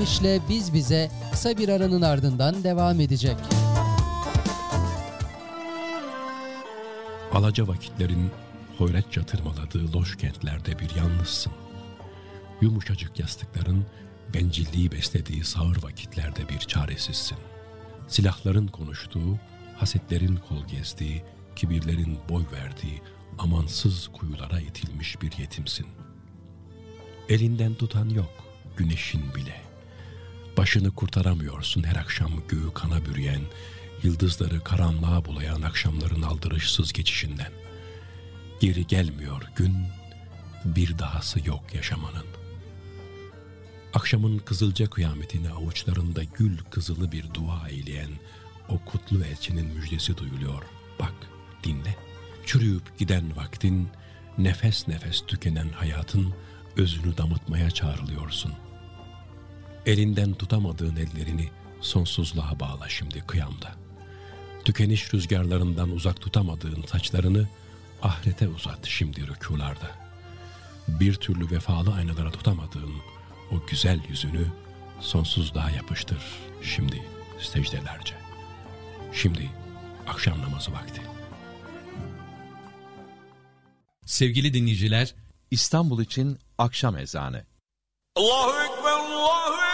Ermiş'le Biz Bize kısa bir aranın ardından devam edecek. Alaca vakitlerin hoyratça tırmaladığı loş kentlerde bir yalnızsın. Yumuşacık yastıkların bencilliği beslediği sağır vakitlerde bir çaresizsin. Silahların konuştuğu, hasetlerin kol gezdiği, kibirlerin boy verdiği amansız kuyulara itilmiş bir yetimsin. Elinden tutan yok, güneşin bile. Başını kurtaramıyorsun her akşam göğü kana bürüyen, yıldızları karanlığa bulayan akşamların aldırışsız geçişinden. Geri gelmiyor gün, bir dahası yok yaşamanın. Akşamın kızılca kıyametini avuçlarında gül kızılı bir dua eyleyen o kutlu elçinin müjdesi duyuluyor. Bak, dinle. Çürüyüp giden vaktin, nefes nefes tükenen hayatın özünü damıtmaya çağrılıyorsun. Elinden tutamadığın ellerini sonsuzluğa bağla şimdi kıyamda. Tükeniş rüzgarlarından uzak tutamadığın saçlarını ahirete uzat şimdi rükularda. Bir türlü vefalı aynalara tutamadığın o güzel yüzünü sonsuzluğa yapıştır şimdi secdelerce. Şimdi akşam namazı vakti. Sevgili dinleyiciler, İstanbul için akşam ezanı. Allahu Ekber, Allahu Ekber.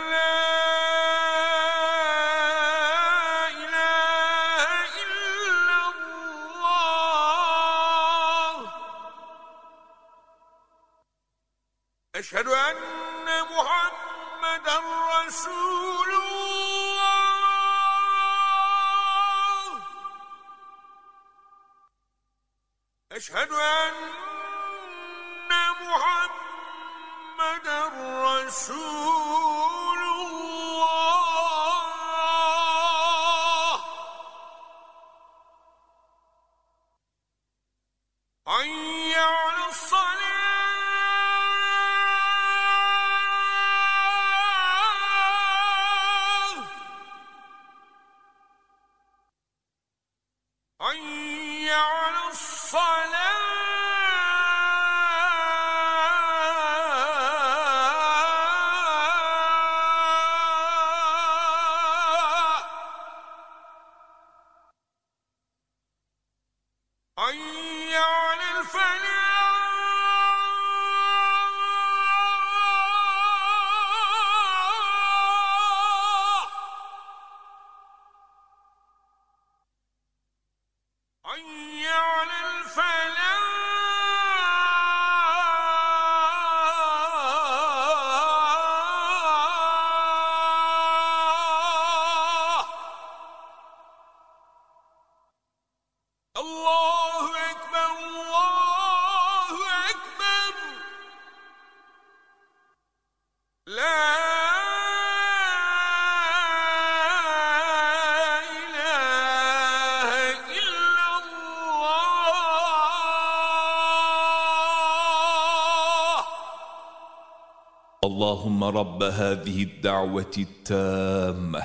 اللهم رب هذه الدعوة التامة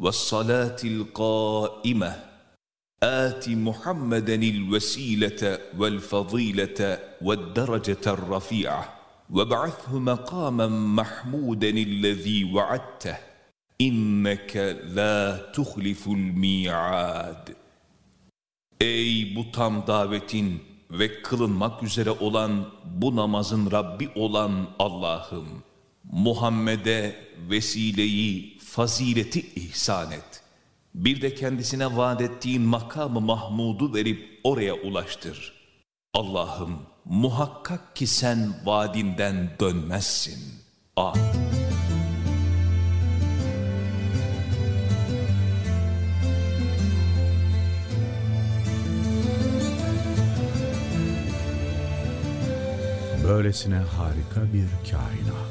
والصلاة القائمة آت محمدا الوسيلة والفضيلة والدرجة الرفيعة وابعثه مقاما محمودا الذي وعدته إنك لا تخلف الميعاد Ey bu tam davetin ve kılınmak üzere olan bu namazın Rabbi olan Allah'ım, Muhammed'e vesileyi, fazileti ihsan et. Bir de kendisine vaat ettiğin makamı Mahmud'u verip oraya ulaştır. Allah'ım muhakkak ki sen vaadinden dönmezsin. Amin. Böylesine harika bir kainat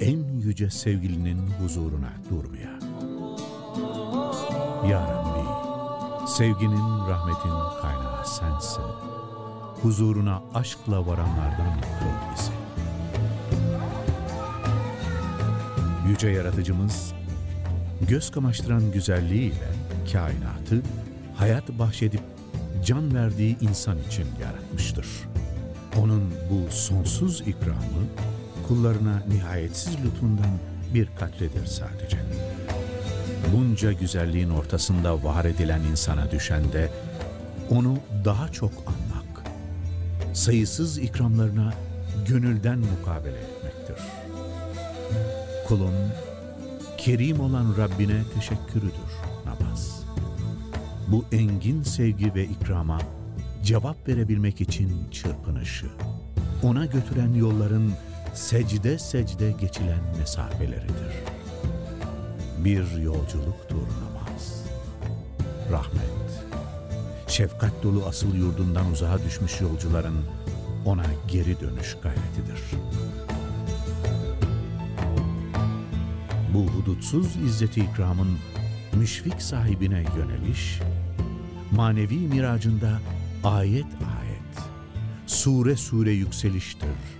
en yüce sevgilinin huzuruna durmaya. Ya Rabbi, sevginin, rahmetin kaynağı sensin. Huzuruna aşkla varanlardan kıl bizi. Yüce Yaratıcımız, göz kamaştıran güzelliğiyle kainatı hayat bahşedip can verdiği insan için yaratmıştır. Onun bu sonsuz ikramı kullarına nihayetsiz lütfundan bir katredir sadece. Bunca güzelliğin ortasında var edilen insana düşen de onu daha çok anmak, sayısız ikramlarına gönülden mukabele etmektir. Kulun kerim olan Rabbine teşekkürüdür namaz. Bu engin sevgi ve ikrama cevap verebilmek için çırpınışı, ona götüren yolların secde secde geçilen mesafeleridir. Bir yolculuktur namaz. Rahmet, şefkat dolu asıl yurdundan uzağa düşmüş yolcuların ona geri dönüş gayretidir. Bu hudutsuz izzeti ikramın müşfik sahibine yöneliş, manevi miracında ayet ayet, sure sure yükseliştir,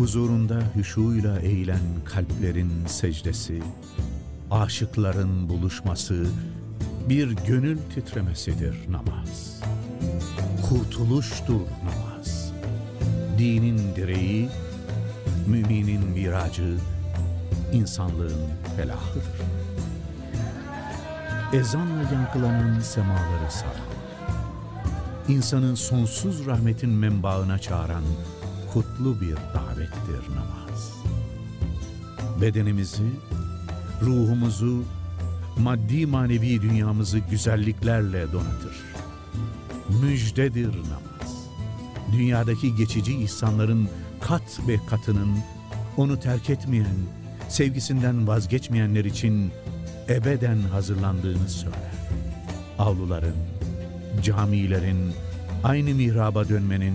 Huzurunda hüşuyla eğilen kalplerin secdesi, aşıkların buluşması, bir gönül titremesidir namaz. Kurtuluştur namaz. Dinin direği, müminin miracı, insanlığın felahıdır. Ezanla yankılanan semaları saran, insanın sonsuz rahmetin menbaına çağıran kutlu bir davettir namaz. Bedenimizi, ruhumuzu, maddi manevi dünyamızı güzelliklerle donatır. Müjdedir namaz. Dünyadaki geçici ihsanların kat ve katının onu terk etmeyen, sevgisinden vazgeçmeyenler için ebeden hazırlandığını söyler. Avluların, camilerin, aynı mihraba dönmenin,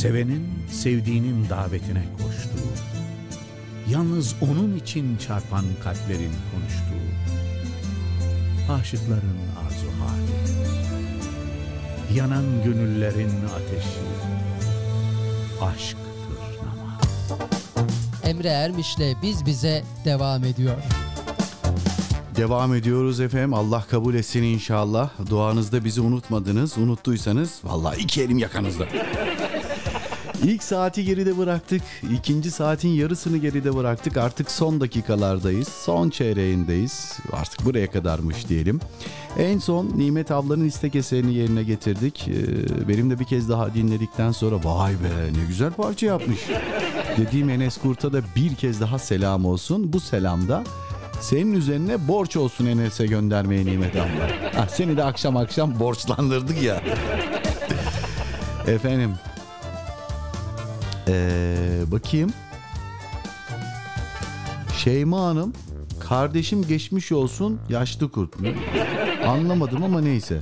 Sevenin sevdiğinin davetine koştuğu, yalnız onun için çarpan kalplerin konuştuğu, aşıkların arzu hali, yanan gönüllerin ateşi, aşktır namaz. Emre Ermiş'le Biz Bize devam ediyor. Devam ediyoruz efendim. Allah kabul etsin inşallah. Duanızda bizi unutmadınız. Unuttuysanız vallahi iki elim yakanızda. İlk saati geride bıraktık. İkinci saatin yarısını geride bıraktık. Artık son dakikalardayız. Son çeyreğindeyiz. Artık buraya kadarmış diyelim. En son Nimet ablanın istek eserini yerine getirdik. Ee, benim de bir kez daha dinledikten sonra vay be ne güzel parça yapmış. Dediğim Enes Kurt'a da bir kez daha selam olsun. Bu selamda senin üzerine borç olsun Enes'e göndermeye Nimet abla. Ah, seni de akşam akşam borçlandırdık ya. Efendim. Ee, bakayım. Şeyma Hanım kardeşim geçmiş olsun yaşlı kurt? Anlamadım ama neyse.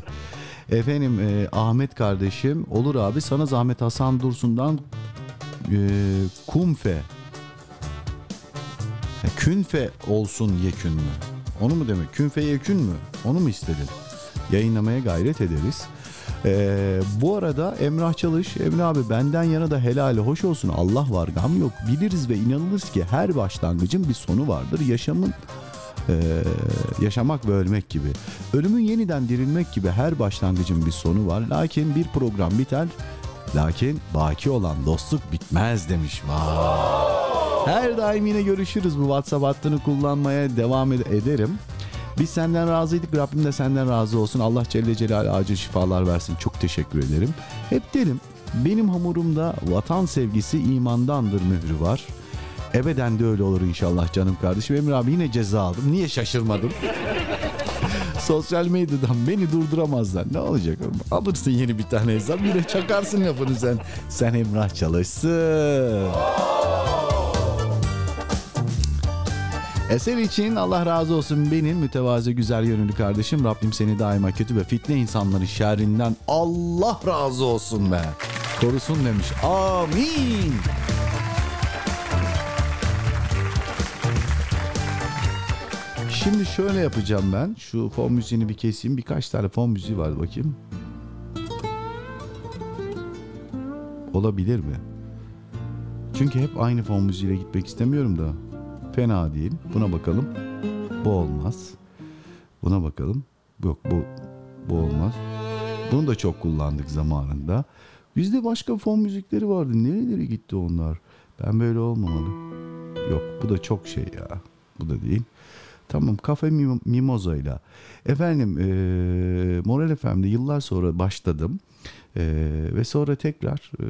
Efendim e, Ahmet kardeşim olur abi sana zahmet Hasan Dursun'dan e, kumfe künfe olsun yekün mü? Onu mu demek? Künfe yekün mü? Onu mu istedin? Yayınlamaya gayret ederiz. Ee, bu arada Emrah Çalış, Emre abi benden yana da helali hoş olsun Allah var gam yok. Biliriz ve inanılırız ki her başlangıcın bir sonu vardır. Yaşamın e, yaşamak ve ölmek gibi. Ölümün yeniden dirilmek gibi her başlangıcın bir sonu var. Lakin bir program biter. Lakin baki olan dostluk bitmez demiş. Vay. Her daim yine görüşürüz. Bu WhatsApp hattını kullanmaya devam ed- ederim. Biz senden razıydık. Rabbim de senden razı olsun. Allah Celle Celal acil şifalar versin. Çok teşekkür ederim. Hep derim benim hamurumda vatan sevgisi imandandır mührü var. Ebeden de öyle olur inşallah canım kardeşim. Emre abi yine ceza aldım. Niye şaşırmadım? Sosyal medyadan beni durduramazlar. Ne olacak? Alırsın yeni bir tane hesap. Yine çakarsın lafını sen. Sen Emrah çalışsın. Eser için Allah razı olsun benim mütevazı güzel yönlü kardeşim. Rabbim seni daima kötü ve fitne insanların şerrinden Allah razı olsun be. Korusun demiş. Amin. Şimdi şöyle yapacağım ben. Şu fon müziğini bir keseyim. Birkaç tane fon müziği var bakayım. Olabilir mi? Çünkü hep aynı fon müziğiyle gitmek istemiyorum da. Fena değil. Buna bakalım. Bu olmaz. Buna bakalım. Yok bu bu olmaz. Bunu da çok kullandık zamanında. Bizde başka fon müzikleri vardı. Nerelere gitti onlar? Ben böyle olmamalı. Yok bu da çok şey ya. Bu da değil. Tamam Kafe Mim- Mimoza ile. Efendim eee Moral FM'de yıllar sonra başladım. Eee, ve sonra tekrar eee,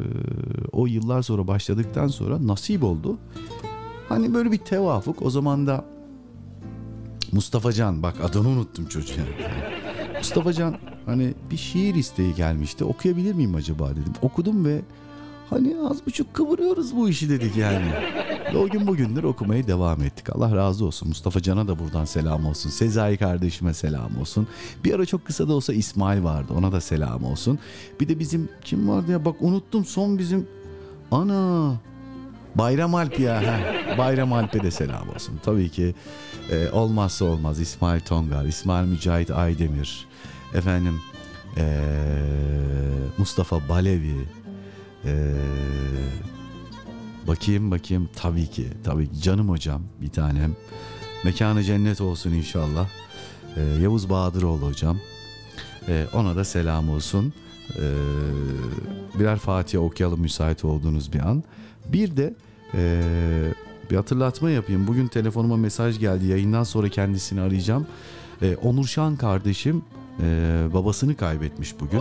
o yıllar sonra başladıktan sonra nasip oldu. Hani böyle bir tevafuk. O zaman da Mustafa Can bak adını unuttum çocuğun. Mustafa Can hani bir şiir isteği gelmişti. Okuyabilir miyim acaba dedim. Okudum ve hani az buçuk kıvırıyoruz bu işi dedik yani. Ve o gün bugündür okumaya devam ettik. Allah razı olsun. Mustafa Can'a da buradan selam olsun. Sezai kardeşime selam olsun. Bir ara çok kısa da olsa İsmail vardı. Ona da selam olsun. Bir de bizim kim vardı ya bak unuttum son bizim ana Bayram Alp ya. ha. Bayram Alp'e de selam olsun. Tabii ki e, olmazsa olmaz İsmail Tongar, İsmail Mücahit Aydemir, efendim e, Mustafa Balevi, e, bakayım bakayım tabii ki tabii ki canım hocam bir tanem. Mekanı cennet olsun inşallah. E, Yavuz Bahadıroğlu hocam. E, ona da selam olsun. E, birer Fatiha okuyalım müsait olduğunuz bir an. Bir de e, bir hatırlatma yapayım. Bugün telefonuma mesaj geldi. Yayından sonra kendisini arayacağım. E, Onur Şan kardeşim e, babasını kaybetmiş bugün.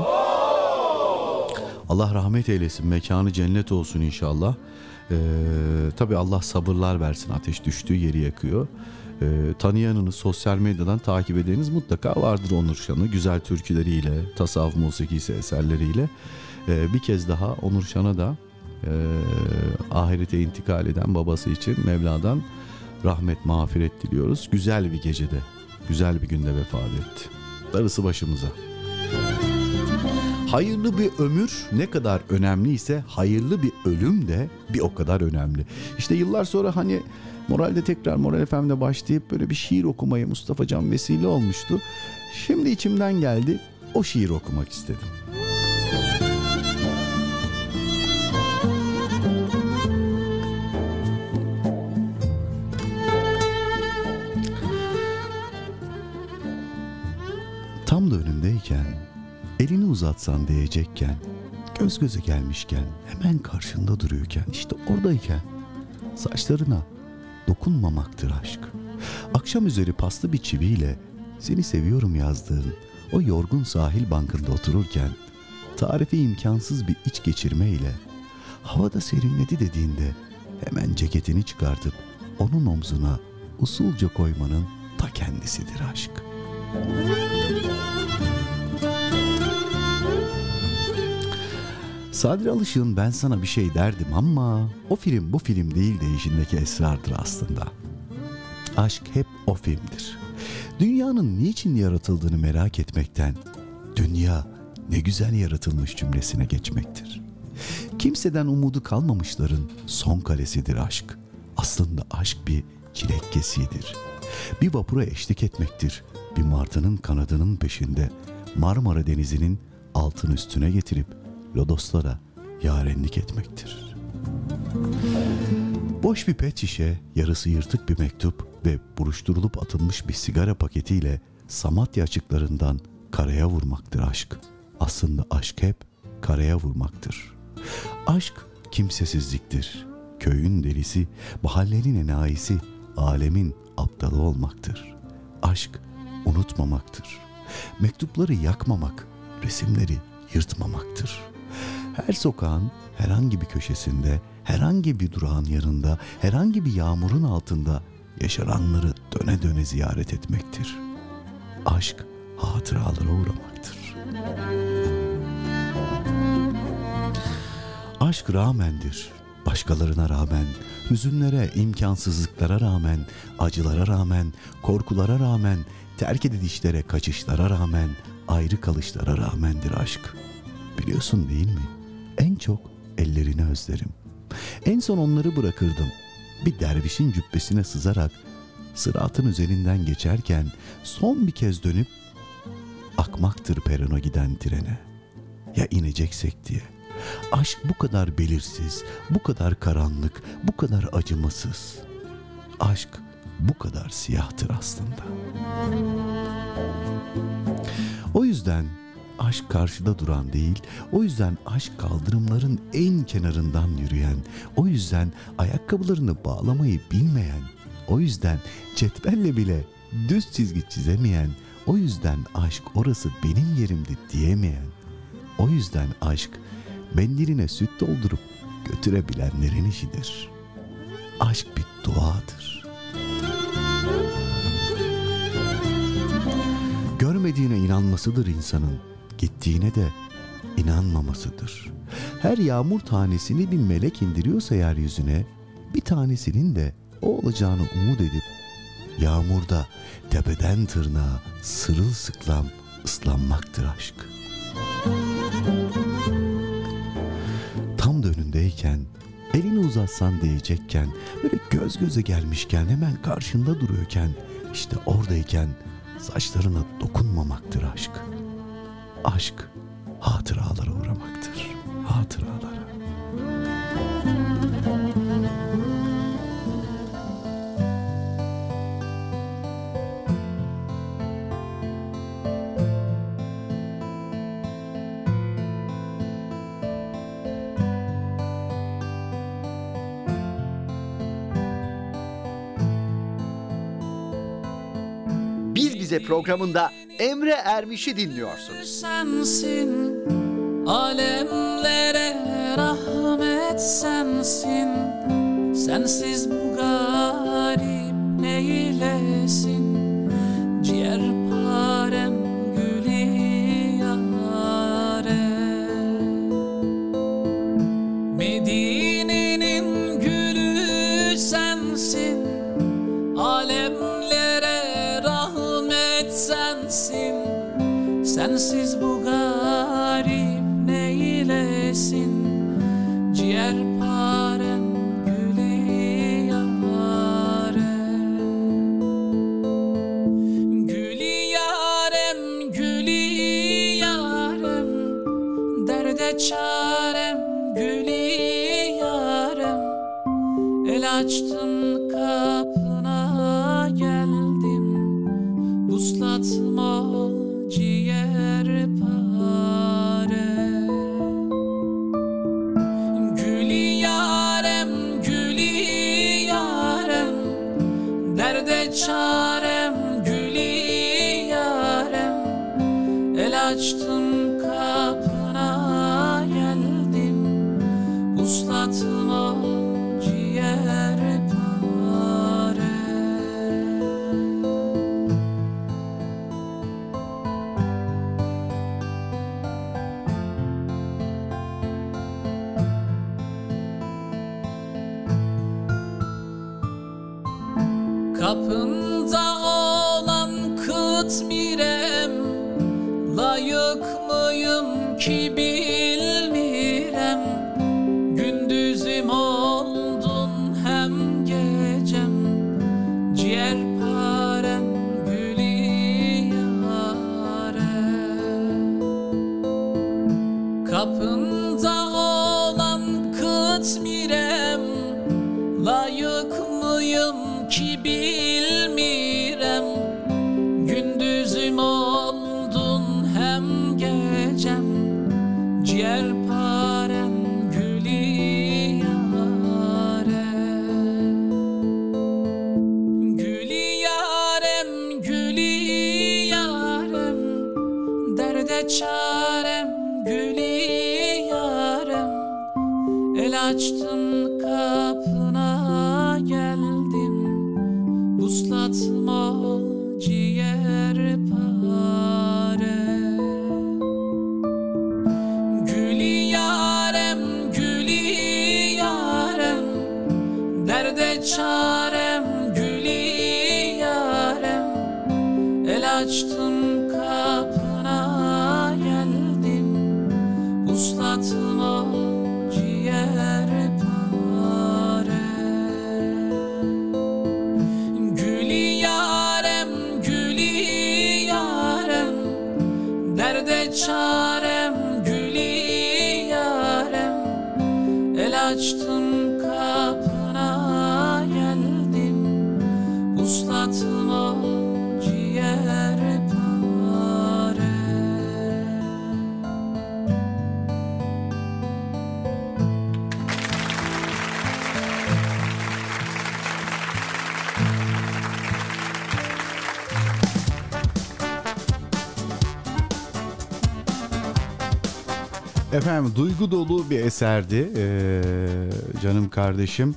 Allah rahmet eylesin. Mekanı cennet olsun inşallah. E, tabii Allah sabırlar versin. Ateş düştüğü yeri yakıyor. E, tanıyanınız sosyal medyadan takip edeniz mutlaka vardır Onur Şan'ı. Güzel türküleriyle, tasavvuf musikisi eserleriyle. E, bir kez daha Onur Şan'a da e, ahirete intikal eden babası için Mevla'dan rahmet, mağfiret diliyoruz. Güzel bir gecede, güzel bir günde vefat etti. Darısı başımıza. Hayırlı bir ömür ne kadar önemliyse hayırlı bir ölüm de bir o kadar önemli. İşte yıllar sonra hani Moralde tekrar Moral FM'de başlayıp böyle bir şiir okumayı Mustafa Can vesile olmuştu. Şimdi içimden geldi o şiir okumak istedim. Elini uzatsan diyecekken, göz göze gelmişken, hemen karşında duruyorken, işte oradayken, saçlarına dokunmamaktır aşk. Akşam üzeri paslı bir çiviyle seni seviyorum yazdığın o yorgun sahil bankında otururken, tarifi imkansız bir iç geçirme ile havada serinledi dediğinde hemen ceketini çıkartıp onun omzuna usulca koymanın ta kendisidir aşk. Sadri Alışık'ın ben sana bir şey derdim ama o film bu film değil deyişindeki esrardır aslında. Aşk hep o filmdir. Dünyanın niçin yaratıldığını merak etmekten dünya ne güzel yaratılmış cümlesine geçmektir. Kimseden umudu kalmamışların son kalesidir aşk. Aslında aşk bir çilekkesidir. Bir vapura eşlik etmektir. Bir martının kanadının peşinde Marmara Denizi'nin altın üstüne getirip lodoslara yarenlik etmektir. Boş bir pet şişe, yarısı yırtık bir mektup ve buruşturulup atılmış bir sigara paketiyle Samatya açıklarından karaya vurmaktır aşk. Aslında aşk hep karaya vurmaktır. Aşk kimsesizliktir. Köyün delisi, mahallenin enayisi, alemin aptalı olmaktır. Aşk unutmamaktır. Mektupları yakmamak, resimleri yırtmamaktır. Her sokağın herhangi bir köşesinde, herhangi bir durağın yanında, herhangi bir yağmurun altında yaşananları döne döne ziyaret etmektir. Aşk hatıralara uğramaktır. Aşk rağmendir. Başkalarına rağmen, hüzünlere, imkansızlıklara rağmen, acılara rağmen, korkulara rağmen, terk edilişlere, kaçışlara rağmen, ayrı kalışlara rağmendir aşk. Biliyorsun değil mi? En çok ellerini özlerim. En son onları bırakırdım. Bir dervişin cübbesine sızarak sıratın üzerinden geçerken son bir kez dönüp akmaktır perona giden trene. Ya ineceksek diye. Aşk bu kadar belirsiz, bu kadar karanlık, bu kadar acımasız. Aşk bu kadar siyahtır aslında. O yüzden aşk karşıda duran değil, o yüzden aşk kaldırımların en kenarından yürüyen, o yüzden ayakkabılarını bağlamayı bilmeyen, o yüzden cetvelle bile düz çizgi çizemeyen, o yüzden aşk orası benim yerimdi diyemeyen, o yüzden aşk mendiline süt doldurup götürebilenlerin işidir. Aşk bir duadır. Görmediğine inanmasıdır insanın, gittiğine de inanmamasıdır. Her yağmur tanesini bir melek indiriyorsa yeryüzüne, bir tanesinin de o olacağını umut edip, yağmurda tepeden tırnağa sırılsıklam ıslanmaktır aşk. Tam da önündeyken, elini uzatsan diyecekken, böyle göz göze gelmişken, hemen karşında duruyorken, işte oradayken saçlarına dokunmamaktır aşk. Aşk hatıralara uğramaktır. Hatıralara. Biz Bize programında Emre Ermiş'i dinliyorsunuz. sensin Alemlere rahmet sensin Sensiz bu eserdi. Ee, canım kardeşim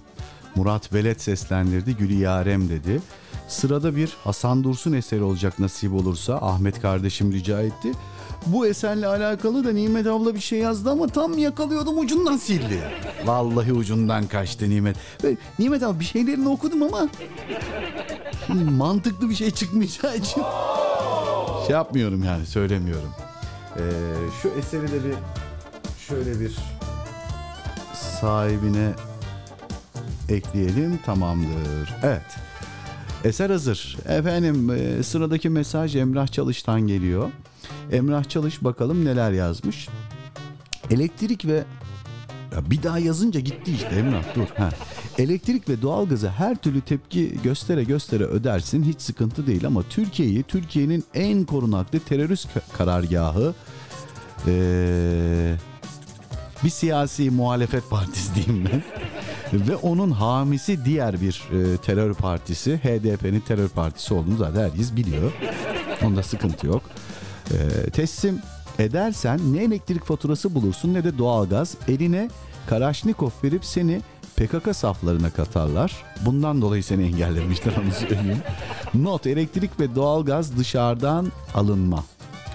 Murat Velet seslendirdi. Gülü Yarem dedi. Sırada bir Hasan Dursun eseri olacak nasip olursa Ahmet kardeşim rica etti. Bu eserle alakalı da Nimet abla bir şey yazdı ama tam yakalıyordum ucundan sildi. Vallahi ucundan kaçtı Nimet. Ve Nimet abla bir şeylerini okudum ama mantıklı bir şey çıkmayacağı için şey yapmıyorum yani söylemiyorum. Ee, şu eseri de bir şöyle bir sahibine ekleyelim tamamdır. Evet. Eser hazır. Efendim e, sıradaki mesaj Emrah Çalış'tan geliyor. Emrah Çalış bakalım neler yazmış. Elektrik ve ya bir daha yazınca gitti işte Emrah dur. Ha. Elektrik ve doğalgaza her türlü tepki göstere göstere ödersin hiç sıkıntı değil ama Türkiye'yi Türkiye'nin en korunaklı terörist ka- karargahı ee, bir siyasi muhalefet partisi diyeyim ben. Ve onun hamisi diğer bir e, terör partisi HDP'nin terör partisi olduğunu zaten herkes biliyor. Onda sıkıntı yok. E, teslim edersen ne elektrik faturası bulursun ne de doğalgaz. Eline Karaşnikov verip seni PKK saflarına katarlar. Bundan dolayı seni engellemişler onu söyleyeyim. Not elektrik ve doğalgaz dışarıdan alınma.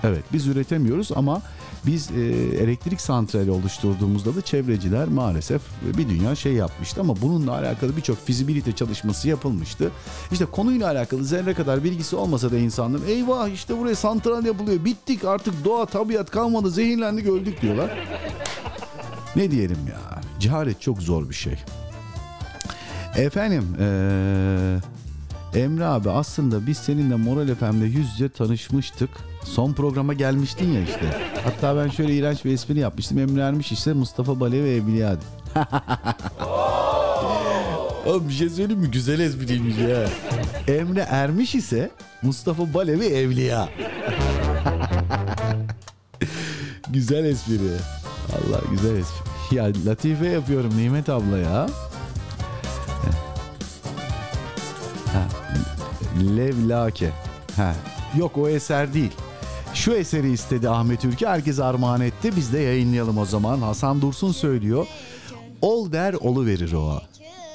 Evet biz üretemiyoruz ama biz e, elektrik santrali oluşturduğumuzda da çevreciler maalesef bir dünya şey yapmıştı ama bununla alakalı birçok fizibilite çalışması yapılmıştı. İşte konuyla alakalı zerre kadar bilgisi olmasa da insanların eyvah işte buraya santral yapılıyor bittik artık doğa tabiat kalmadı zehirlendik öldük diyorlar. Ne diyelim ya cehalet çok zor bir şey. Efendim eee Emre abi aslında biz seninle Moral FM'de yüz yüze tanışmıştık. Son programa gelmiştin ya işte. Hatta ben şöyle iğrenç bir espri yapmıştım. Emre Ermiş ise Mustafa Bale ve Evliya. Oğlum bir şey söyleyeyim mi? Güzel espriymiş ya. Emre Ermiş ise Mustafa Bale ve Evliya. güzel espri. Allah güzel espri. Ya latife yapıyorum Nimet abla ya. Levlake. Ha. Yok o eser değil. Şu eseri istedi Ahmet Ülke. Herkes armağan etti. Biz de yayınlayalım o zaman. Hasan Dursun söylüyor. Ol der olu verir o.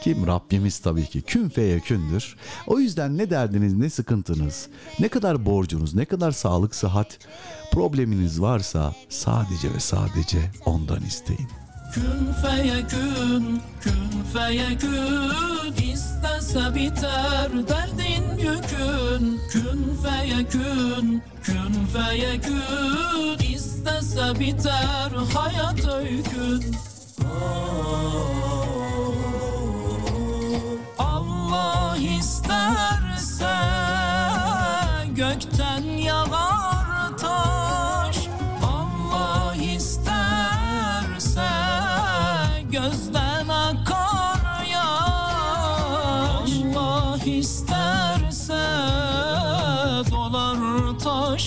Kim? Rabbimiz tabii ki. Kün feyekündür. O yüzden ne derdiniz, ne sıkıntınız, ne kadar borcunuz, ne kadar sağlık, sıhhat probleminiz varsa sadece ve sadece ondan isteyin. Kün feyekün, kün feyekün İstese biter derdin yükün. Kün feyekün, kün feyekün İstese biter hayat öykün. Allah isterse gökten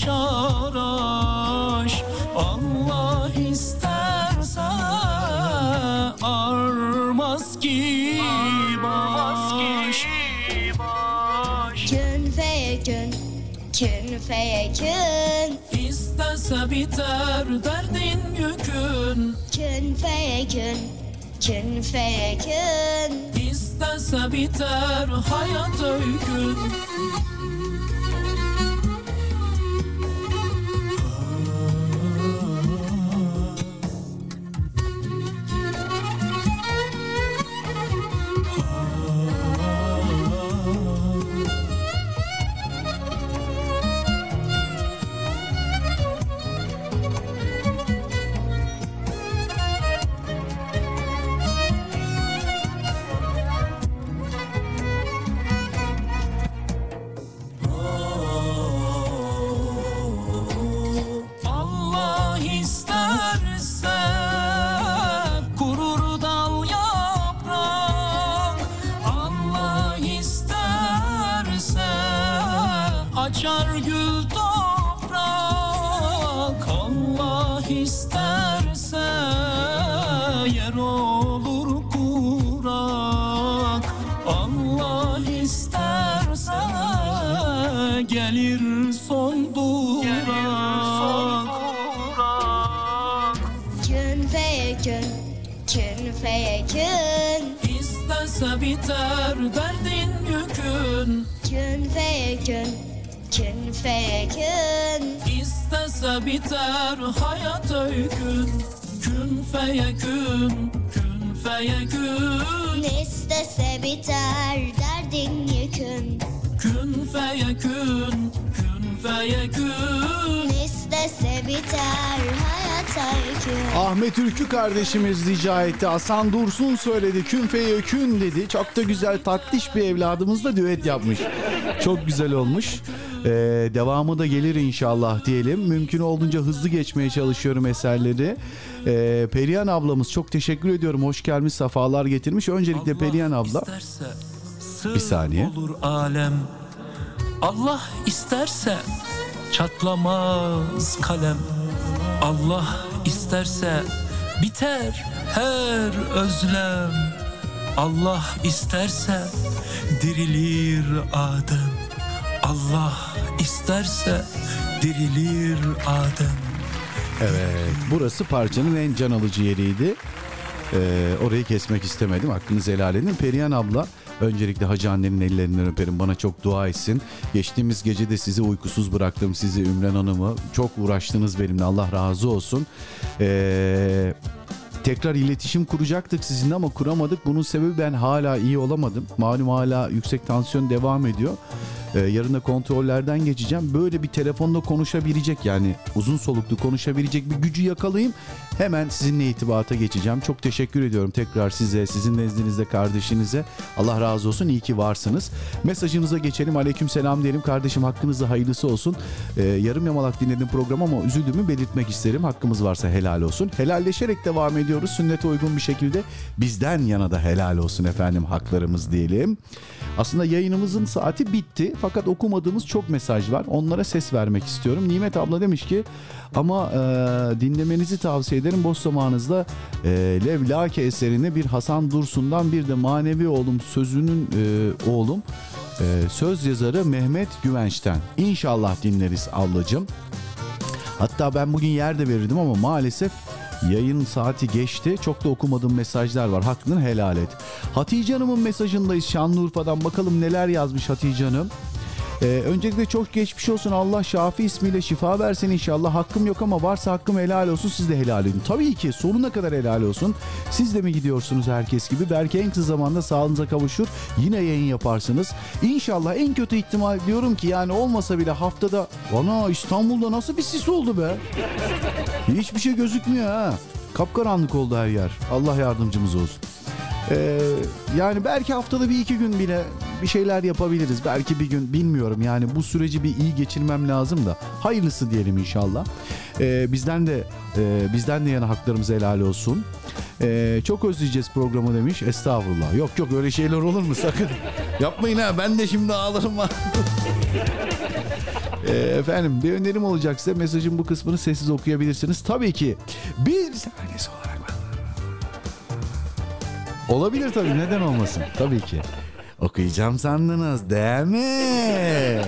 taşar aş Allah isterse armaz ki baş. Kün feyekün, kün feyekün İstese biter derdin yükün. Kün feyekün, kün feyekün İstese biter hayat öykün kardeşimiz rica etti. Hasan Dursun söyledi. Kün feyekün dedi. Çok da güzel tatlış bir evladımızla düet yapmış. Çok güzel olmuş. Ee, devamı da gelir inşallah diyelim. Mümkün olduğunca hızlı geçmeye çalışıyorum eserleri. Ee, Perihan ablamız çok teşekkür ediyorum. Hoş gelmiş, safalar getirmiş. Öncelikle Perihan abla. Bir saniye. olur alem Allah isterse çatlamaz kalem Allah isterse biter her özlem Allah isterse dirilir Adem Allah isterse dirilir Adem Evet, burası parçanın en can alıcı yeriydi. Ee, orayı kesmek istemedim. Hakkınızı helal edin. Perihan abla öncelikle hacı annenin ellerinden öperim. Bana çok dua etsin. Geçtiğimiz gece de sizi uykusuz bıraktım. Sizi Ümran Hanım'ı. Çok uğraştınız benimle. Allah razı olsun. Ee, tekrar iletişim kuracaktık sizinle ama kuramadık. Bunun sebebi ben hala iyi olamadım. Malum hala yüksek tansiyon devam ediyor. Ee, yarın da kontrollerden geçeceğim. Böyle bir telefonda konuşabilecek yani uzun soluklu konuşabilecek bir gücü yakalayayım. Hemen sizinle itibata geçeceğim. Çok teşekkür ediyorum tekrar size, sizin nezdinizde kardeşinize. Allah razı olsun. iyi ki varsınız. Mesajınıza geçelim. Aleyküm selam diyelim. Kardeşim hakkınızda hayırlısı olsun. Ee, yarım yamalak dinledim program ama üzüldüğümü belirtmek isterim. Hakkımız varsa helal olsun. Helalleşerek devam ediyoruz. Sünnete uygun bir şekilde bizden yana da helal olsun efendim haklarımız diyelim. Aslında yayınımızın saati bitti fakat okumadığımız çok mesaj var. Onlara ses vermek istiyorum. Nimet abla demiş ki ama e, dinlemenizi tavsiye ederim. Boş zamanınızda e, Levlake eserini bir Hasan Dursun'dan bir de manevi oğlum sözünün e, oğlum e, söz yazarı Mehmet Güvenç'ten. İnşallah dinleriz ablacığım. Hatta ben bugün yer de verirdim ama maalesef yayın saati geçti. Çok da okumadığım mesajlar var. Hakkını helal et. Hatice Hanım'ın mesajındayız Şanlıurfa'dan. Bakalım neler yazmış Hatice Hanım. Ee, öncelikle çok geçmiş olsun. Allah Şafi ismiyle şifa versin inşallah. Hakkım yok ama varsa hakkım helal olsun. Siz de helal edin. Tabii ki sonuna kadar helal olsun. Siz de mi gidiyorsunuz herkes gibi? Belki en kısa zamanda sağlığınıza kavuşur. Yine yayın yaparsınız. İnşallah en kötü ihtimal diyorum ki yani olmasa bile haftada ana İstanbul'da nasıl bir sis oldu be? Hiçbir şey gözükmüyor ha. Kapkaranlık oldu her yer. Allah yardımcımız olsun. Ee, yani belki haftada bir iki gün bile bir şeyler yapabiliriz. Belki bir gün bilmiyorum yani bu süreci bir iyi geçirmem lazım da hayırlısı diyelim inşallah. Ee, bizden de e, bizden de yana haklarımız helal olsun. Ee, çok özleyeceğiz programı demiş. Estağfurullah. Yok yok öyle şeyler olur mu sakın. Yapmayın ha ben de şimdi ağlarım Ee, efendim bir önerim olacak size mesajın bu kısmını sessiz okuyabilirsiniz. Tabii ki bir saniyesi olarak Olabilir tabii neden olmasın tabii ki. Okuyacağım sandınız değil mi?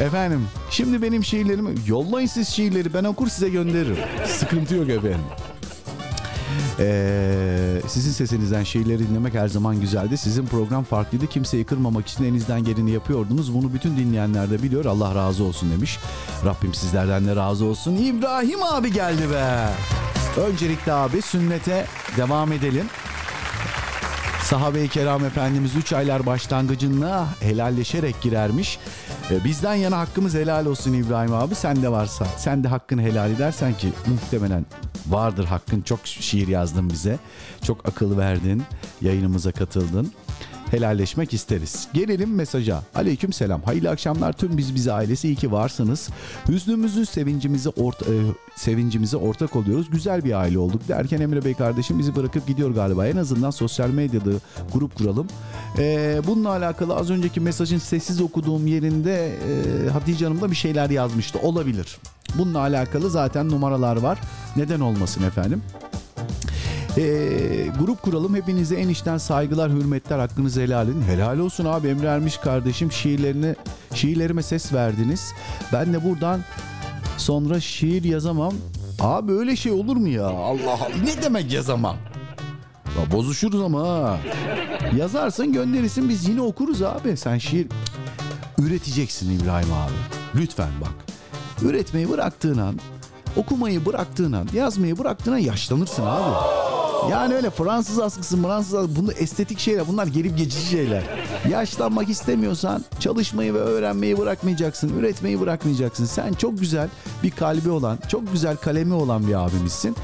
Efendim şimdi benim şiirlerimi yollayın siz şiirleri ben okur size gönderirim. Sıkıntı yok efendim. Ee, sizin sesinizden şiirleri dinlemek her zaman güzeldi. Sizin program farklıydı. Kimseyi kırmamak için elinizden geleni yapıyordunuz. Bunu bütün dinleyenler de biliyor. Allah razı olsun demiş. Rabbim sizlerden de razı olsun. İbrahim abi geldi be. Öncelikle abi sünnete devam edelim. Sahabe-i kiram Efendimiz 3 aylar başlangıcına helalleşerek girermiş. Ee, Bizden yana hakkımız helal olsun İbrahim abi. Sen de varsa, sen de hakkını helal edersen ki muhtemelen vardır hakkın. Çok şiir yazdın bize. Çok akıl verdin. Yayınımıza katıldın. Helalleşmek isteriz. Gelelim mesaja. Aleyküm selam. Hayırlı akşamlar tüm biz bize ailesi. iyi ki varsınız. Hüznümüzü, sevincimizi orta, e, sevincimize ortak oluyoruz. Güzel bir aile olduk derken Emre Bey kardeşim bizi bırakıp gidiyor galiba. En azından sosyal medyada grup kuralım. Ee, bununla alakalı az önceki mesajın sessiz okuduğum yerinde e, Hatice Hanım da bir şeyler yazmıştı. Olabilir. Bununla alakalı zaten numaralar var. Neden olmasın efendim? Ee, grup kuralım. Hepinize en içten saygılar, hürmetler, hakkınızı helal edin. Helal olsun abi Emre Ermiş kardeşim şiirlerini, şiirlerime ses verdiniz. Ben de buradan sonra şiir yazamam. Abi öyle şey olur mu ya? Allah Allah. Ne demek yazamam? Ya bozuşuruz ama ha. Yazarsın gönderirsin biz yine okuruz abi. Sen şiir üreteceksin İbrahim abi. Lütfen bak. Üretmeyi bıraktığın an, okumayı bıraktığın an, yazmayı bıraktığın an yaşlanırsın abi. Yani öyle Fransız askısı, Fransız askısı, bunlar estetik şeyler, bunlar gelip geçici şeyler. Yaşlanmak istemiyorsan çalışmayı ve öğrenmeyi bırakmayacaksın, üretmeyi bırakmayacaksın. Sen çok güzel bir kalbi olan, çok güzel kalemi olan bir abimizsin.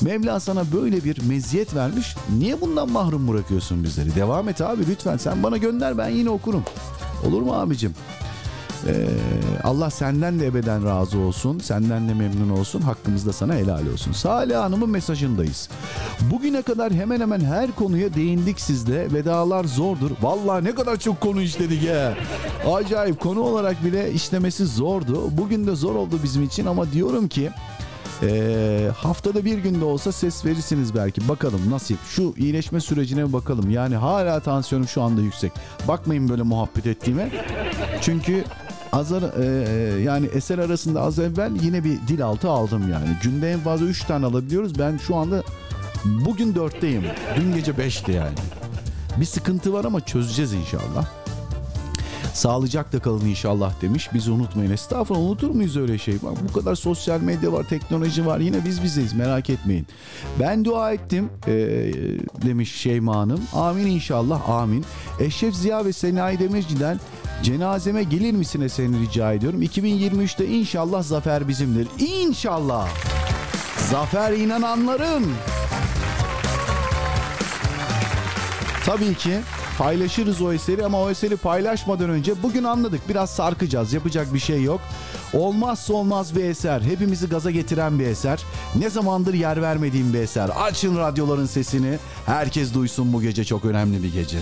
Mevla sana böyle bir meziyet vermiş. Niye bundan mahrum bırakıyorsun bizleri? Devam et abi lütfen. Sen bana gönder ben yine okurum. Olur mu abicim? Ee, Allah senden de ebeden razı olsun. Senden de memnun olsun. Hakkımız da sana helal olsun. Salih Hanım'ın mesajındayız. Bugüne kadar hemen hemen her konuya değindik sizde. Vedalar zordur. Vallahi ne kadar çok konu işledik ya. Acayip konu olarak bile işlemesi zordu. Bugün de zor oldu bizim için ama diyorum ki ee, haftada bir günde olsa ses verirsiniz belki. Bakalım nasip. Şu iyileşme sürecine bakalım. Yani hala tansiyonum şu anda yüksek. Bakmayın böyle muhabbet ettiğime. Çünkü azar e, yani eser arasında az evvel yine bir dil altı aldım yani. Günde en fazla 3 tane alabiliyoruz. Ben şu anda bugün 4'teyim. Dün gece 5'ti yani. Bir sıkıntı var ama çözeceğiz inşallah. Sağlıcakla kalın inşallah demiş. Bizi unutmayın. Estağfurullah unutur muyuz öyle şey? Bak bu kadar sosyal medya var, teknoloji var. Yine biz bizeyiz merak etmeyin. Ben dua ettim ee, demiş Şeyma Hanım. Amin inşallah amin. Eşref Ziya ve Senayi Demirci'den cenazeme gelir misine seni rica ediyorum. 2023'te inşallah zafer bizimdir. İnşallah. Zafer inananların. Tabii ki paylaşırız o eseri ama o eseri paylaşmadan önce bugün anladık biraz sarkacağız yapacak bir şey yok. Olmazsa olmaz bir eser hepimizi gaza getiren bir eser ne zamandır yer vermediğim bir eser açın radyoların sesini herkes duysun bu gece çok önemli bir gece.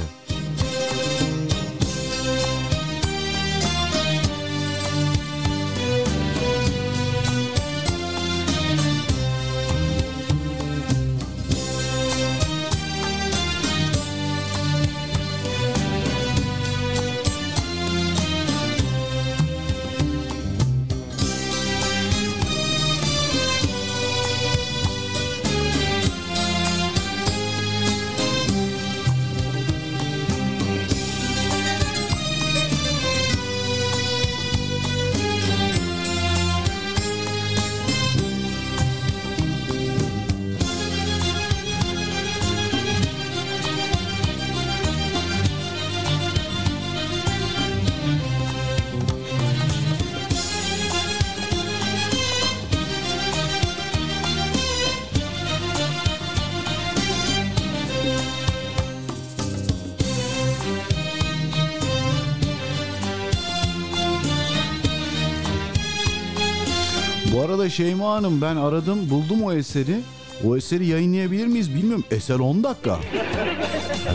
Arada Şeyma Hanım ben aradım buldum o eseri. O eseri yayınlayabilir miyiz bilmiyorum. Eser 10 dakika.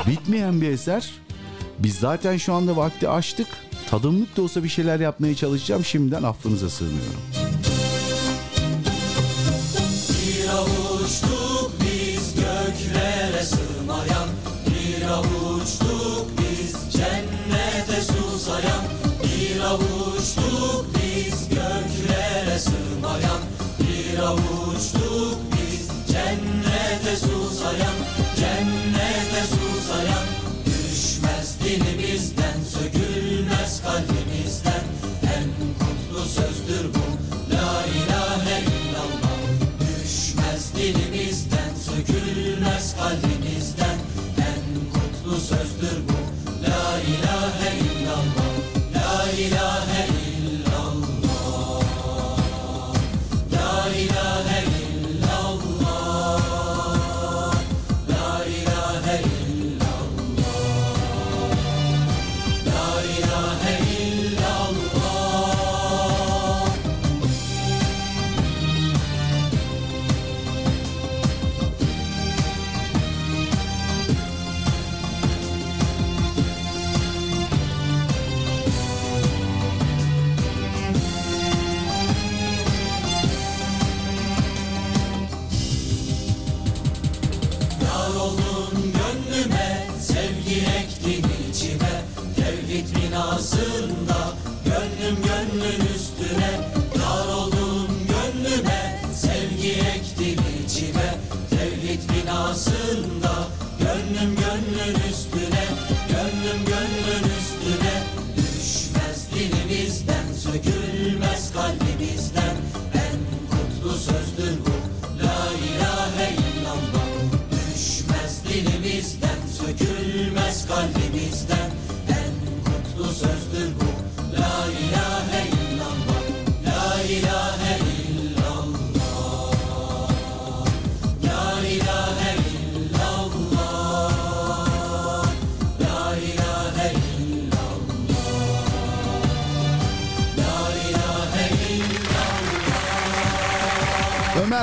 Bitmeyen bir eser. Biz zaten şu anda vakti açtık. Tadımlık da olsa bir şeyler yapmaya çalışacağım. Şimdiden affınıza sığınıyorum.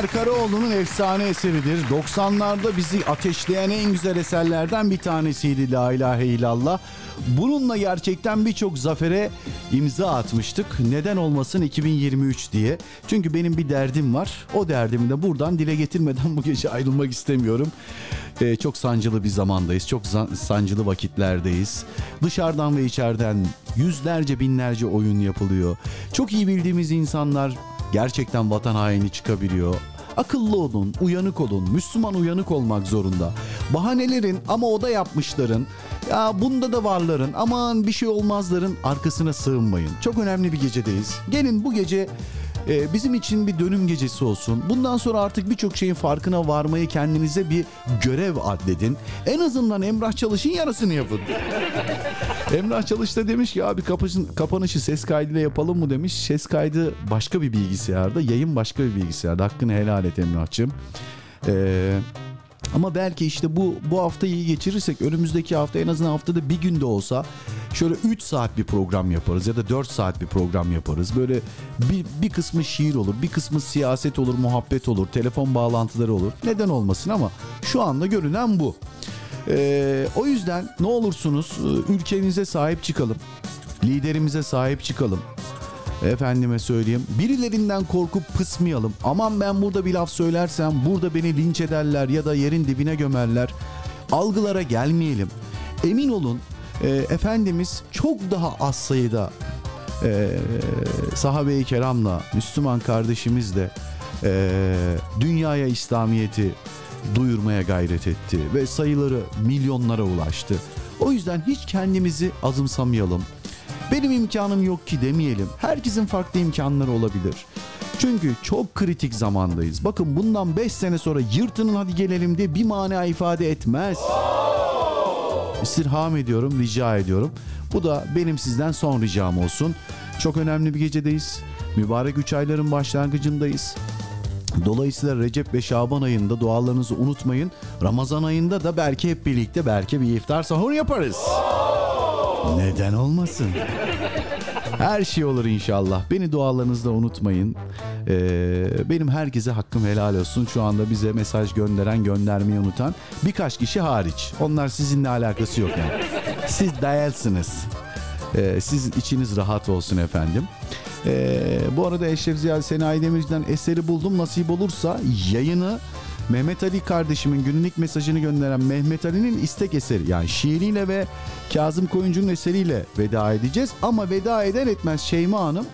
Ömer Karaoğlu'nun efsane eseridir. 90'larda bizi ateşleyen en güzel eserlerden bir tanesiydi La İlahe illallah. Bununla gerçekten birçok zafere imza atmıştık. Neden olmasın 2023 diye. Çünkü benim bir derdim var. O derdimi de buradan dile getirmeden bu gece ayrılmak istemiyorum. Ee, çok sancılı bir zamandayız. Çok sancılı vakitlerdeyiz. Dışarıdan ve içeriden yüzlerce binlerce oyun yapılıyor. Çok iyi bildiğimiz insanlar gerçekten vatan haini çıkabiliyor. Akıllı olun, uyanık olun. Müslüman uyanık olmak zorunda. Bahanelerin ama o da yapmışların Ya bunda da varların aman bir şey olmazların arkasına sığınmayın. Çok önemli bir gecedeyiz. Gelin bu gece e, bizim için bir dönüm gecesi olsun. Bundan sonra artık birçok şeyin farkına varmayı kendinize bir görev adledin. En azından Emrah Çalış'ın yarısını yapın. Emrah Çalış da demiş ki abi kapışın, kapanışı ses kaydıyla yapalım mı demiş. Ses kaydı başka bir bilgisayarda, yayın başka bir bilgisayarda. Hakkını helal et Emrah'cığım. Eee... Ama belki işte bu bu haftayı iyi geçirirsek önümüzdeki hafta en azından haftada bir günde olsa şöyle 3 saat bir program yaparız ya da 4 saat bir program yaparız. Böyle bir, bir kısmı şiir olur, bir kısmı siyaset olur, muhabbet olur, telefon bağlantıları olur. Neden olmasın ama şu anda görünen bu. Ee, o yüzden ne olursunuz ülkemize sahip çıkalım. Liderimize sahip çıkalım. Efendime söyleyeyim. Birilerinden korkup pısmayalım. Aman ben burada bir laf söylersem burada beni linç ederler ya da yerin dibine gömerler. Algılara gelmeyelim. Emin olun e, Efendimiz çok daha az sayıda e, sahabe-i kiramla, Müslüman kardeşimizle e, dünyaya İslamiyet'i duyurmaya gayret etti ve sayıları milyonlara ulaştı. O yüzden hiç kendimizi azımsamayalım. Benim imkanım yok ki demeyelim. Herkesin farklı imkanları olabilir. Çünkü çok kritik zamandayız. Bakın bundan 5 sene sonra yırtının hadi gelelim diye bir mana ifade etmez. İstirham ediyorum, rica ediyorum. Bu da benim sizden son ricam olsun. Çok önemli bir gecedeyiz. Mübarek üç ayların başlangıcındayız. Dolayısıyla Recep ve Şaban ayında dualarınızı unutmayın. Ramazan ayında da belki hep birlikte belki bir iftar sahur yaparız. Neden olmasın? Her şey olur inşallah. Beni dualarınızda unutmayın. Ee, benim herkese hakkım helal olsun. Şu anda bize mesaj gönderen, göndermeyi unutan birkaç kişi hariç. Onlar sizinle alakası yok yani. Siz değilsiniz. Ee, siz içiniz rahat olsun efendim. Ee, bu arada Eşref Ziya Senayi Demirci'den eseri buldum. Nasip olursa yayını Mehmet Ali kardeşimin günlük mesajını gönderen Mehmet Ali'nin istek eseri yani şiiriyle ve Kazım Koyuncu'nun eseriyle veda edeceğiz. Ama veda eder etmez Şeyma Hanım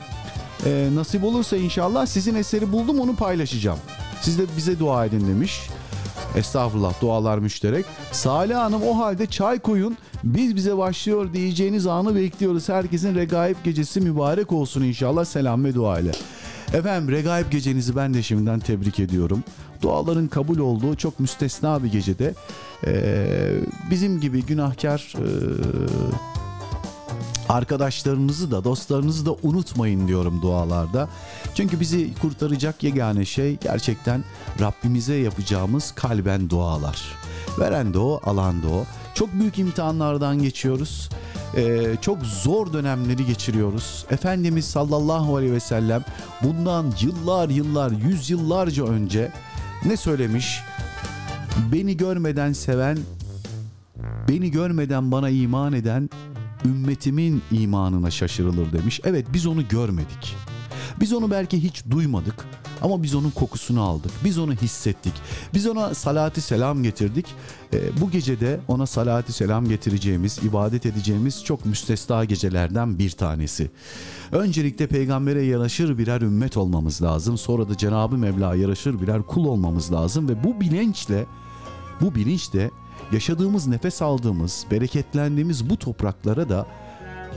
e, nasip olursa inşallah sizin eseri buldum onu paylaşacağım. Siz de bize dua edin demiş. Estağfurullah dualar müşterek. Salih Hanım o halde çay koyun biz bize başlıyor diyeceğiniz anı bekliyoruz. Herkesin regaib gecesi mübarek olsun inşallah selam ve dua ile. Efendim regaib gecenizi ben de şimdiden tebrik ediyorum. Duaların kabul olduğu çok müstesna bir gecede ee, bizim gibi günahkar e, arkadaşlarınızı da dostlarınızı da unutmayın diyorum dualarda. Çünkü bizi kurtaracak yegane şey gerçekten Rabbimize yapacağımız kalben dualar. Veren de o, alan da o. Çok büyük imtihanlardan geçiyoruz. Ee, çok zor dönemleri geçiriyoruz. Efendimiz sallallahu aleyhi ve sellem bundan yıllar yıllar, yüzyıllarca önce ne söylemiş? Beni görmeden seven, beni görmeden bana iman eden ümmetimin imanına şaşırılır demiş. Evet biz onu görmedik. Biz onu belki hiç duymadık ama biz onun kokusunu aldık. Biz onu hissettik. Biz ona salati selam getirdik. E, bu gecede ona salati selam getireceğimiz, ibadet edeceğimiz çok müstesna gecelerden bir tanesi. Öncelikle peygambere yaraşır birer ümmet olmamız lazım. Sonra da Cenab-ı Mevla yaraşır birer kul olmamız lazım ve bu bilinçle bu bilinçle yaşadığımız, nefes aldığımız, bereketlendiğimiz bu topraklara da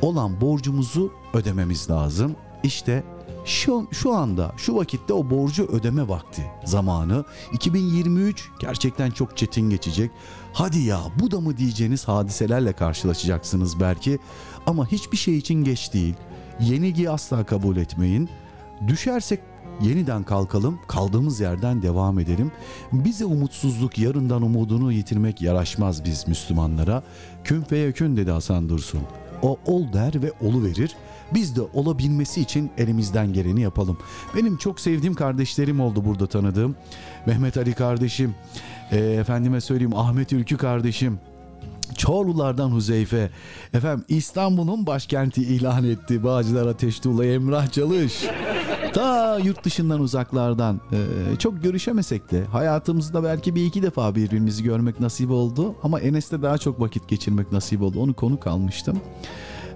olan borcumuzu ödememiz lazım. İşte şu, şu anda şu vakitte o borcu ödeme vakti zamanı 2023 gerçekten çok çetin geçecek. Hadi ya bu da mı diyeceğiniz hadiselerle karşılaşacaksınız belki ama hiçbir şey için geç değil. Yenilgiyi asla kabul etmeyin. Düşersek yeniden kalkalım, kaldığımız yerden devam edelim. Bize umutsuzluk, yarından umudunu yitirmek yaraşmaz biz Müslümanlara. Kün feyekün dedi Hasan Dursun. O ol der ve olu verir. Biz de olabilmesi için elimizden geleni yapalım. Benim çok sevdiğim kardeşlerim oldu burada tanıdığım. Mehmet Ali kardeşim, e, efendime söyleyeyim Ahmet Ülkü kardeşim, Çorlulardan Huzeyfe. Efendim İstanbul'un başkenti ilan etti Bağcılar Ateştuğla Emrah Çalış. Ta yurt dışından uzaklardan e, çok görüşemesek de hayatımızda belki bir iki defa birbirimizi görmek nasip oldu. Ama Enes'te daha çok vakit geçirmek nasip oldu. Onu konu kalmıştım.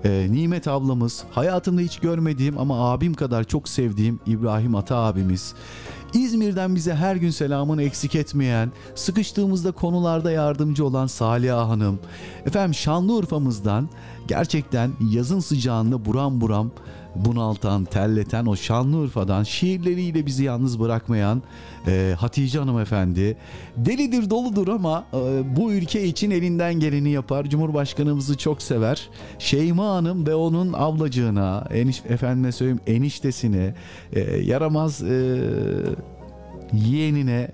Ee, Nimet ablamız, hayatımda hiç görmediğim ama abim kadar çok sevdiğim İbrahim Ata abimiz. İzmir'den bize her gün selamını eksik etmeyen, sıkıştığımızda konularda yardımcı olan Saliha Hanım. Efendim Şanlıurfa'mızdan gerçekten yazın sıcağında buram buram bunaltan, terleten o Şanlıurfa'dan şiirleriyle bizi yalnız bırakmayan e, Hatice hanımefendi delidir doludur ama e, bu ülke için elinden geleni yapar. Cumhurbaşkanımızı çok sever. Şeyma Hanım ve onun ablacığına, eniş, efendime söyleyeyim eniştesine, e, yaramaz e, yeğenine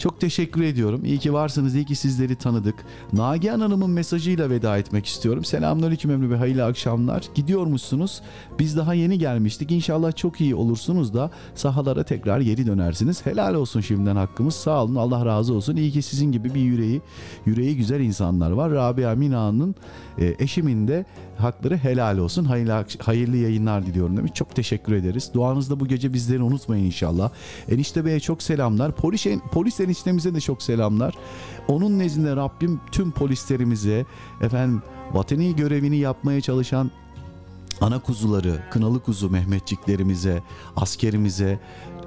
çok teşekkür ediyorum. İyi ki varsınız, iyi ki sizleri tanıdık. Nagihan Hanım'ın mesajıyla veda etmek istiyorum. Selamünaleyküm Emre Bey, hayırlı akşamlar. Gidiyormuşsunuz. Biz daha yeni gelmiştik. İnşallah çok iyi olursunuz da sahalara tekrar geri dönersiniz. Helal olsun şimdiden hakkımız. Sağ olun, Allah razı olsun. İyi ki sizin gibi bir yüreği, yüreği güzel insanlar var. Rabia Mina'nın e, eşimin de hakları helal olsun. Hayırlı, hayırlı yayınlar diliyorum demiş. Çok teşekkür ederiz. Duanızda bu gece bizleri unutmayın inşallah. Enişte Bey'e çok selamlar. Polis, polis eniştemize de çok selamlar. Onun nezdinde Rabbim tüm polislerimize efendim vatani görevini yapmaya çalışan ana kuzuları, kınalı kuzu Mehmetçiklerimize, askerimize,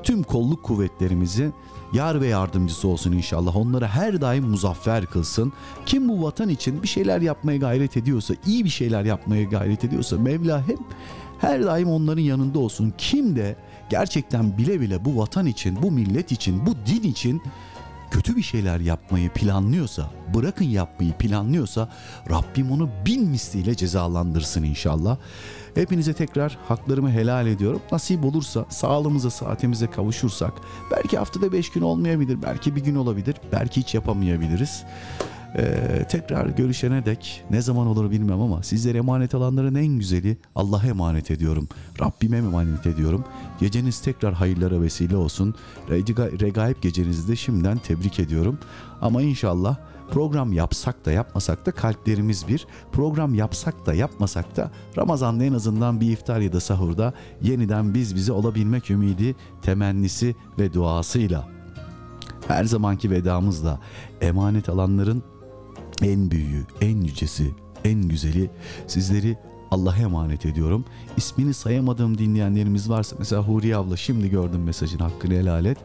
tüm kolluk kuvvetlerimizi yar ve yardımcısı olsun inşallah. Onları her daim muzaffer kılsın. Kim bu vatan için bir şeyler yapmaya gayret ediyorsa, iyi bir şeyler yapmaya gayret ediyorsa Mevla hem her daim onların yanında olsun. Kim de gerçekten bile bile bu vatan için, bu millet için, bu din için kötü bir şeyler yapmayı planlıyorsa, bırakın yapmayı planlıyorsa Rabbim onu bin misliyle cezalandırsın inşallah. Hepinize tekrar haklarımı helal ediyorum. Nasip olursa sağlığımıza saatimize kavuşursak belki haftada beş gün olmayabilir, belki bir gün olabilir, belki hiç yapamayabiliriz. Ee, tekrar görüşene dek ne zaman olur bilmem ama sizlere emanet alanların en güzeli Allah'a emanet ediyorum. Rabbime emanet ediyorum. Geceniz tekrar hayırlara vesile olsun. Rega- Regaib gecenizi de şimdiden tebrik ediyorum. Ama inşallah program yapsak da yapmasak da kalplerimiz bir. Program yapsak da yapmasak da Ramazan'da en azından bir iftar ya da sahurda yeniden biz bize olabilmek ümidi, temennisi ve duasıyla her zamanki vedamızla emanet alanların en büyüğü, en yücesi, en güzeli sizleri Allah'a emanet ediyorum. İsmini sayamadığım dinleyenlerimiz varsa mesela Huriye abla şimdi gördüm mesajın hakkını helal et.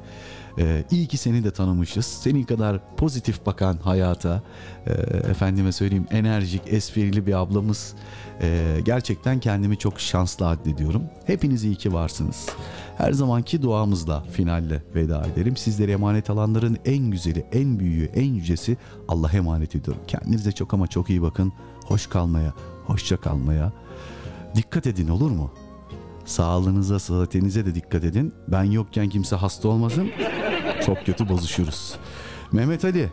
Ee, iyi ki seni de tanımışız. Senin kadar pozitif bakan hayata, e, efendime söyleyeyim enerjik, esprili bir ablamız. E, gerçekten kendimi çok şanslı addediyorum. Hepiniz iyi ki varsınız. Her zamanki duamızla finalle veda ederim. Sizlere emanet alanların en güzeli, en büyüğü, en yücesi Allah'a emanet ediyorum. Kendinize çok ama çok iyi bakın. Hoş kalmaya, hoşça kalmaya. Dikkat edin olur mu? Sağlığınıza, sıhhatinize de dikkat edin. Ben yokken kimse hasta olmasın. Çok kötü bozuşuruz. Mehmet Ali,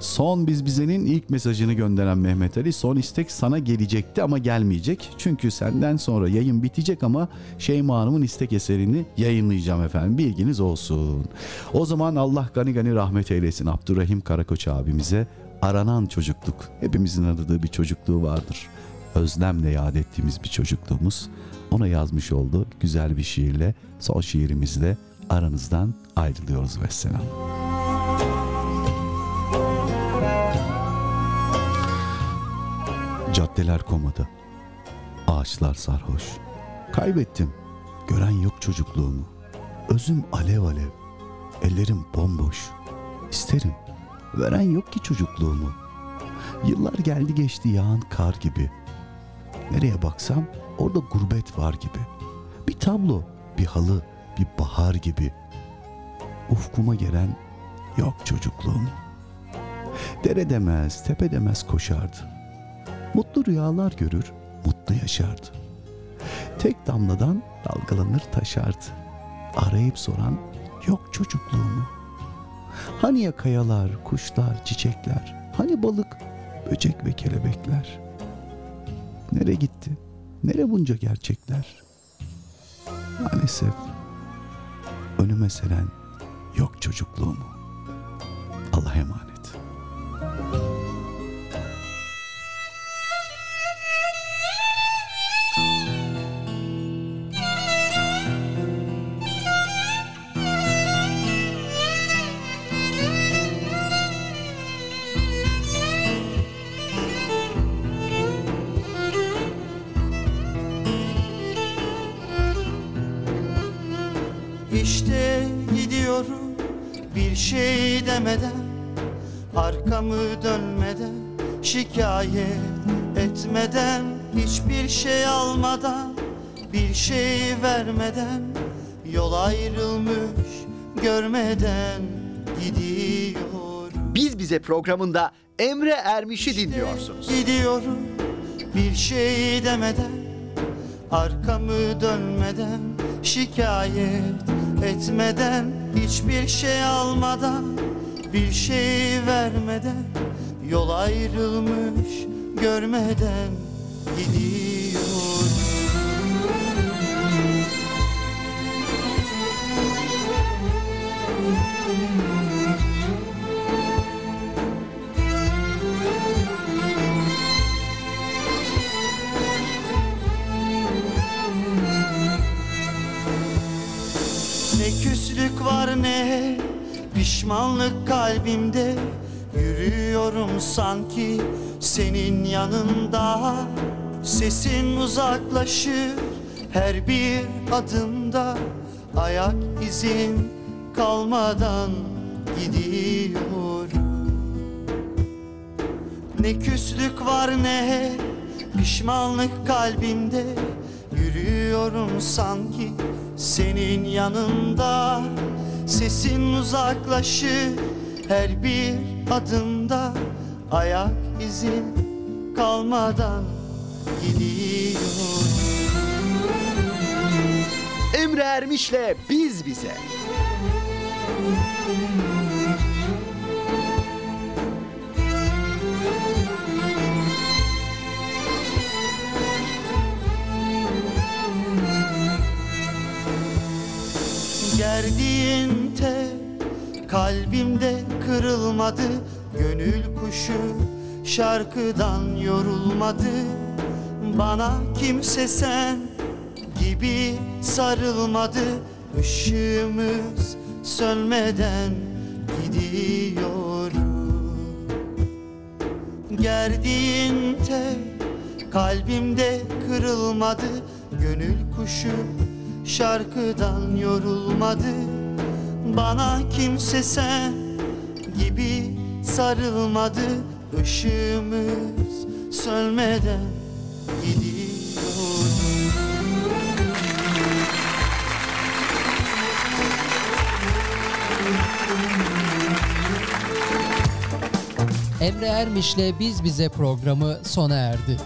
son biz bizenin ilk mesajını gönderen Mehmet Ali. Son istek sana gelecekti ama gelmeyecek. Çünkü senden sonra yayın bitecek ama Şeyma Hanım'ın istek eserini yayınlayacağım efendim. Bilginiz olsun. O zaman Allah gani gani rahmet eylesin Abdurrahim Karakoç abimize. Aranan çocukluk. Hepimizin aradığı bir çocukluğu vardır. Özlemle yad ettiğimiz bir çocukluğumuz. Ona yazmış oldu güzel bir şiirle. Son şiirimizle aranızdan ayrılıyoruz vesselam. Caddeler komada, ağaçlar sarhoş. Kaybettim, gören yok çocukluğumu. Özüm alev alev, ellerim bomboş. İsterim, veren yok ki çocukluğumu. Yıllar geldi geçti yağan kar gibi. Nereye baksam orada gurbet var gibi. Bir tablo, bir halı, bir bahar gibi. Ufkuma gelen yok çocukluğum. Dere demez, tepe demez koşardı. Mutlu rüyalar görür, mutlu yaşardı. Tek damladan dalgalanır taşardı. Arayıp soran yok çocukluğumu. Hani ya kayalar, kuşlar, çiçekler, hani balık, böcek ve kelebekler. Nere gitti? Nere bunca gerçekler? Maalesef önüme seren yok çocukluğumu. Allah'a emanet. Almadan Bir şey vermeden Yol ayrılmış görmeden gidiyor Biz Bize programında Emre Ermiş'i dinliyorsunuz. Gidiyorum bir şey demeden Arkamı dönmeden Şikayet etmeden Hiçbir şey almadan Bir şey vermeden Yol ayrılmış görmeden gidiyor Ne küslük var ne pişmanlık kalbimde. Yürüyorum sanki senin yanında. Sesin uzaklaşır her bir adımda. Ayak izin kalmadan gidiyorum. Ne küslük var ne pişmanlık kalbimde. Yürüyorum sanki senin yanında. Sesin uzaklaşır her bir adımda. Ayak izin kalmadan gidiyor. Emre Ermiş'le Biz Bize. Gerdiğin tel kalbimde kırılmadı Gönül kuşu şarkıdan yorulmadı. Bana kimse sen gibi sarılmadı Işığımız sönmeden gidiyorum. Gerdiğin tel kalbimde kırılmadı Gönül kuşu şarkıdan yorulmadı. Bana kimse sen gibi sarılmadı. Işığımız sönmeden gidiyor Emre Ermiş'le Biz Bize programı sona erdi.